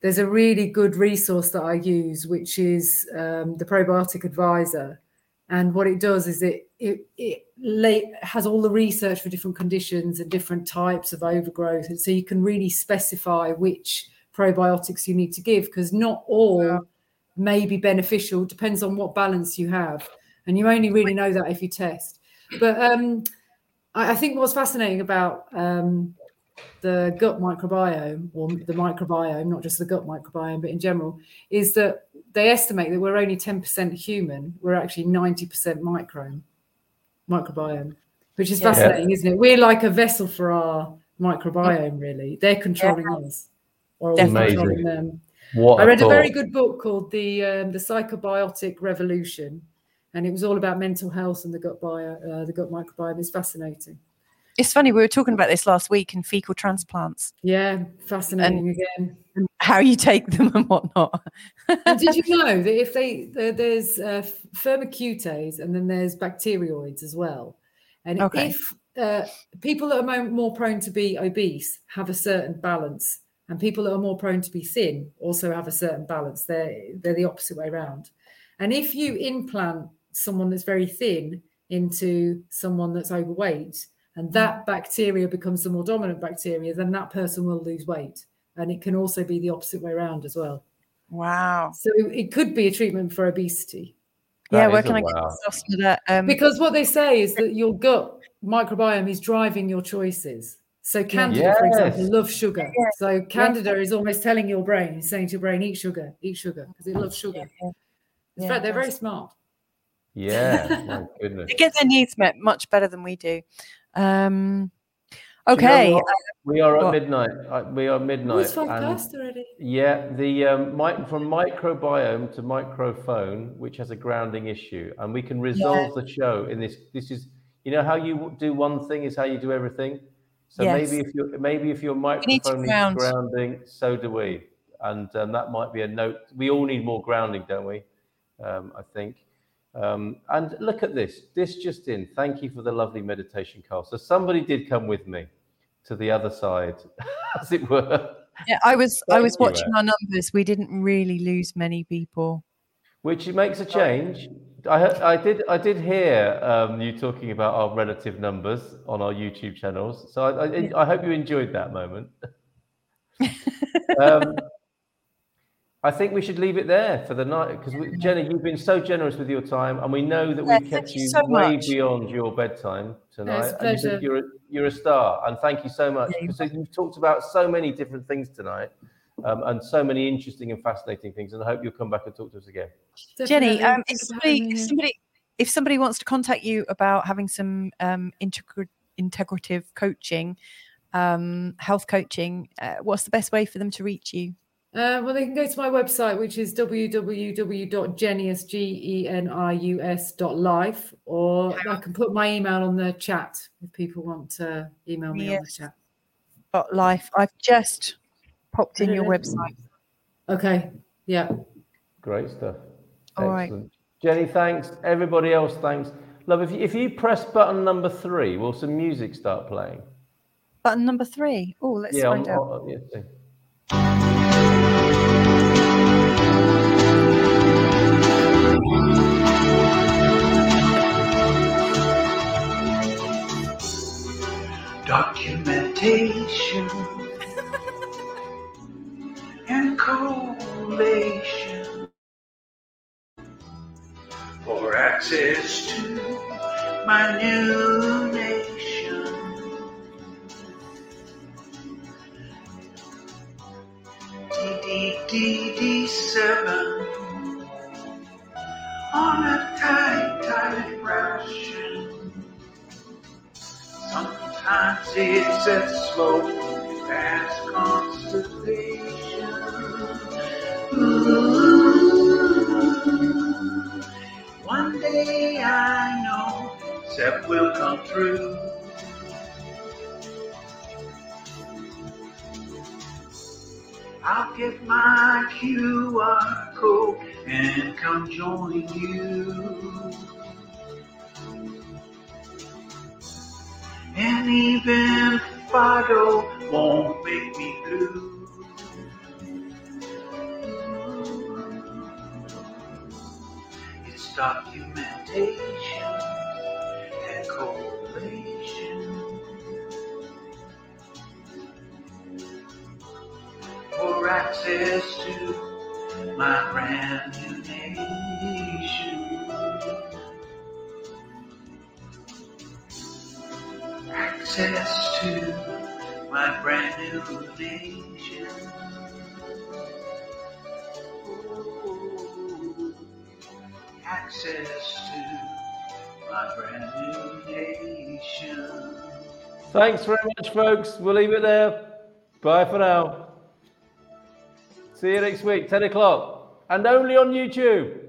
there's a really good resource that I use, which is um, the Probiotic Advisor. And what it does is it it, it lay, has all the research for different conditions and different types of overgrowth. And so you can really specify which probiotics you need to give because not all yeah. may be beneficial, depends on what balance you have. And you only really know that if you test. But um, I, I, think what's fascinating about um, the gut microbiome or the microbiome, not just the gut microbiome, but in general, is that they estimate that we're only 10% human, we're actually 90% microbe microbiome, which is fascinating, yeah. isn't it? We're like a vessel for our microbiome, really. They're controlling yeah. us, or we're controlling them. What I read a, a very good book called the um, the Psychobiotic Revolution, and it was all about mental health and the gut bio, uh, the gut microbiome. It's fascinating. It's funny we were talking about this last week in fecal transplants. Yeah, fascinating and, again. How you take them and whatnot. did you know that if they there's uh, firmicutes and then there's bacteroids as well, and okay. if uh, people that are more prone to be obese have a certain balance, and people that are more prone to be thin also have a certain balance. They're they're the opposite way around. And if you implant someone that's very thin into someone that's overweight, and that bacteria becomes the more dominant bacteria, then that person will lose weight. And it can also be the opposite way around as well. Wow. So it could be a treatment for obesity. yeah, That where is a can I get wow. myself some of that? Um, Because what they say is that your gut microbiome is driving your choices. So Candida, for example, loves sugar. So Candida is almost telling your brain, saying to your brain, eat sugar, eat sugar, because it loves sugar. In Yeah, fact, they're very smart. Yeah, my goodness. they get their needs met much better than we do. Um, Do you know okay. we are at what? midnight. Uh, We are midnight. it's five past already. Yeah, the um, mic- from microbiome to microphone, which has a grounding issue, and we can resolve the show in this. This is, you know, how you do one thing is how you do everything. So Yes. maybe if your maybe if your need to microphone needs ground. grounding, so do we, and um, that might be a note. We all need more grounding, don't we? Um, I think. Um, and look at this. This just in. Thank you for the lovely meditation, Carl. So somebody did come with me to the other side, as it were. Yeah, I was I was watching our numbers. We didn't really lose many people. which makes a change. I, I did I did hear um, you talking about our relative numbers on our YouTube channels, so I, I, I hope you enjoyed that moment. um, I think we should leave it there for the night because Jennie, you've been so generous with your time, and we know that Yeah, we've kept you you so way much. beyond your bedtime tonight. it's a and you- pleasure. You're a, you're a star, and thank you so much Yeah, you're because you've talked about so many different things tonight. Um, and so many interesting and fascinating things, and I hope you'll come back and talk to us again. Jennie, um, if somebody, if somebody, if somebody wants to contact you about having some um, integr- integrative coaching, um, health coaching, uh, what's the best way for them to reach you? Uh, well, they can go to my website, which is www.genius.life, or I can put my email on the chat if people want to email me on the chat. Dot life. I've just popped in your Yeah. website. Okay. Yeah. Great stuff. All right. Excellent. Jennie, thanks. Everybody else, thanks. Love, if you, if you press button number three, will some music start playing? Button number three. Oh, let's yeah, find on- out. on- yeah, documentation and collation for access to my new nation. DDDD7 on a tight, tight ration. Sometimes it's as slow as constipation. Ooh. One day I know SEF will come through. I'll get my QR code and come join you. And even Fido won't make me blue. It's documentation and correlation for access to my brand new nation. Access to my brand new nation. Ooh, access to my brand new nation. Thanks very much, folks. We'll leave it there. Bye for now. See you next week, 10 o'clock, and only on YouTube.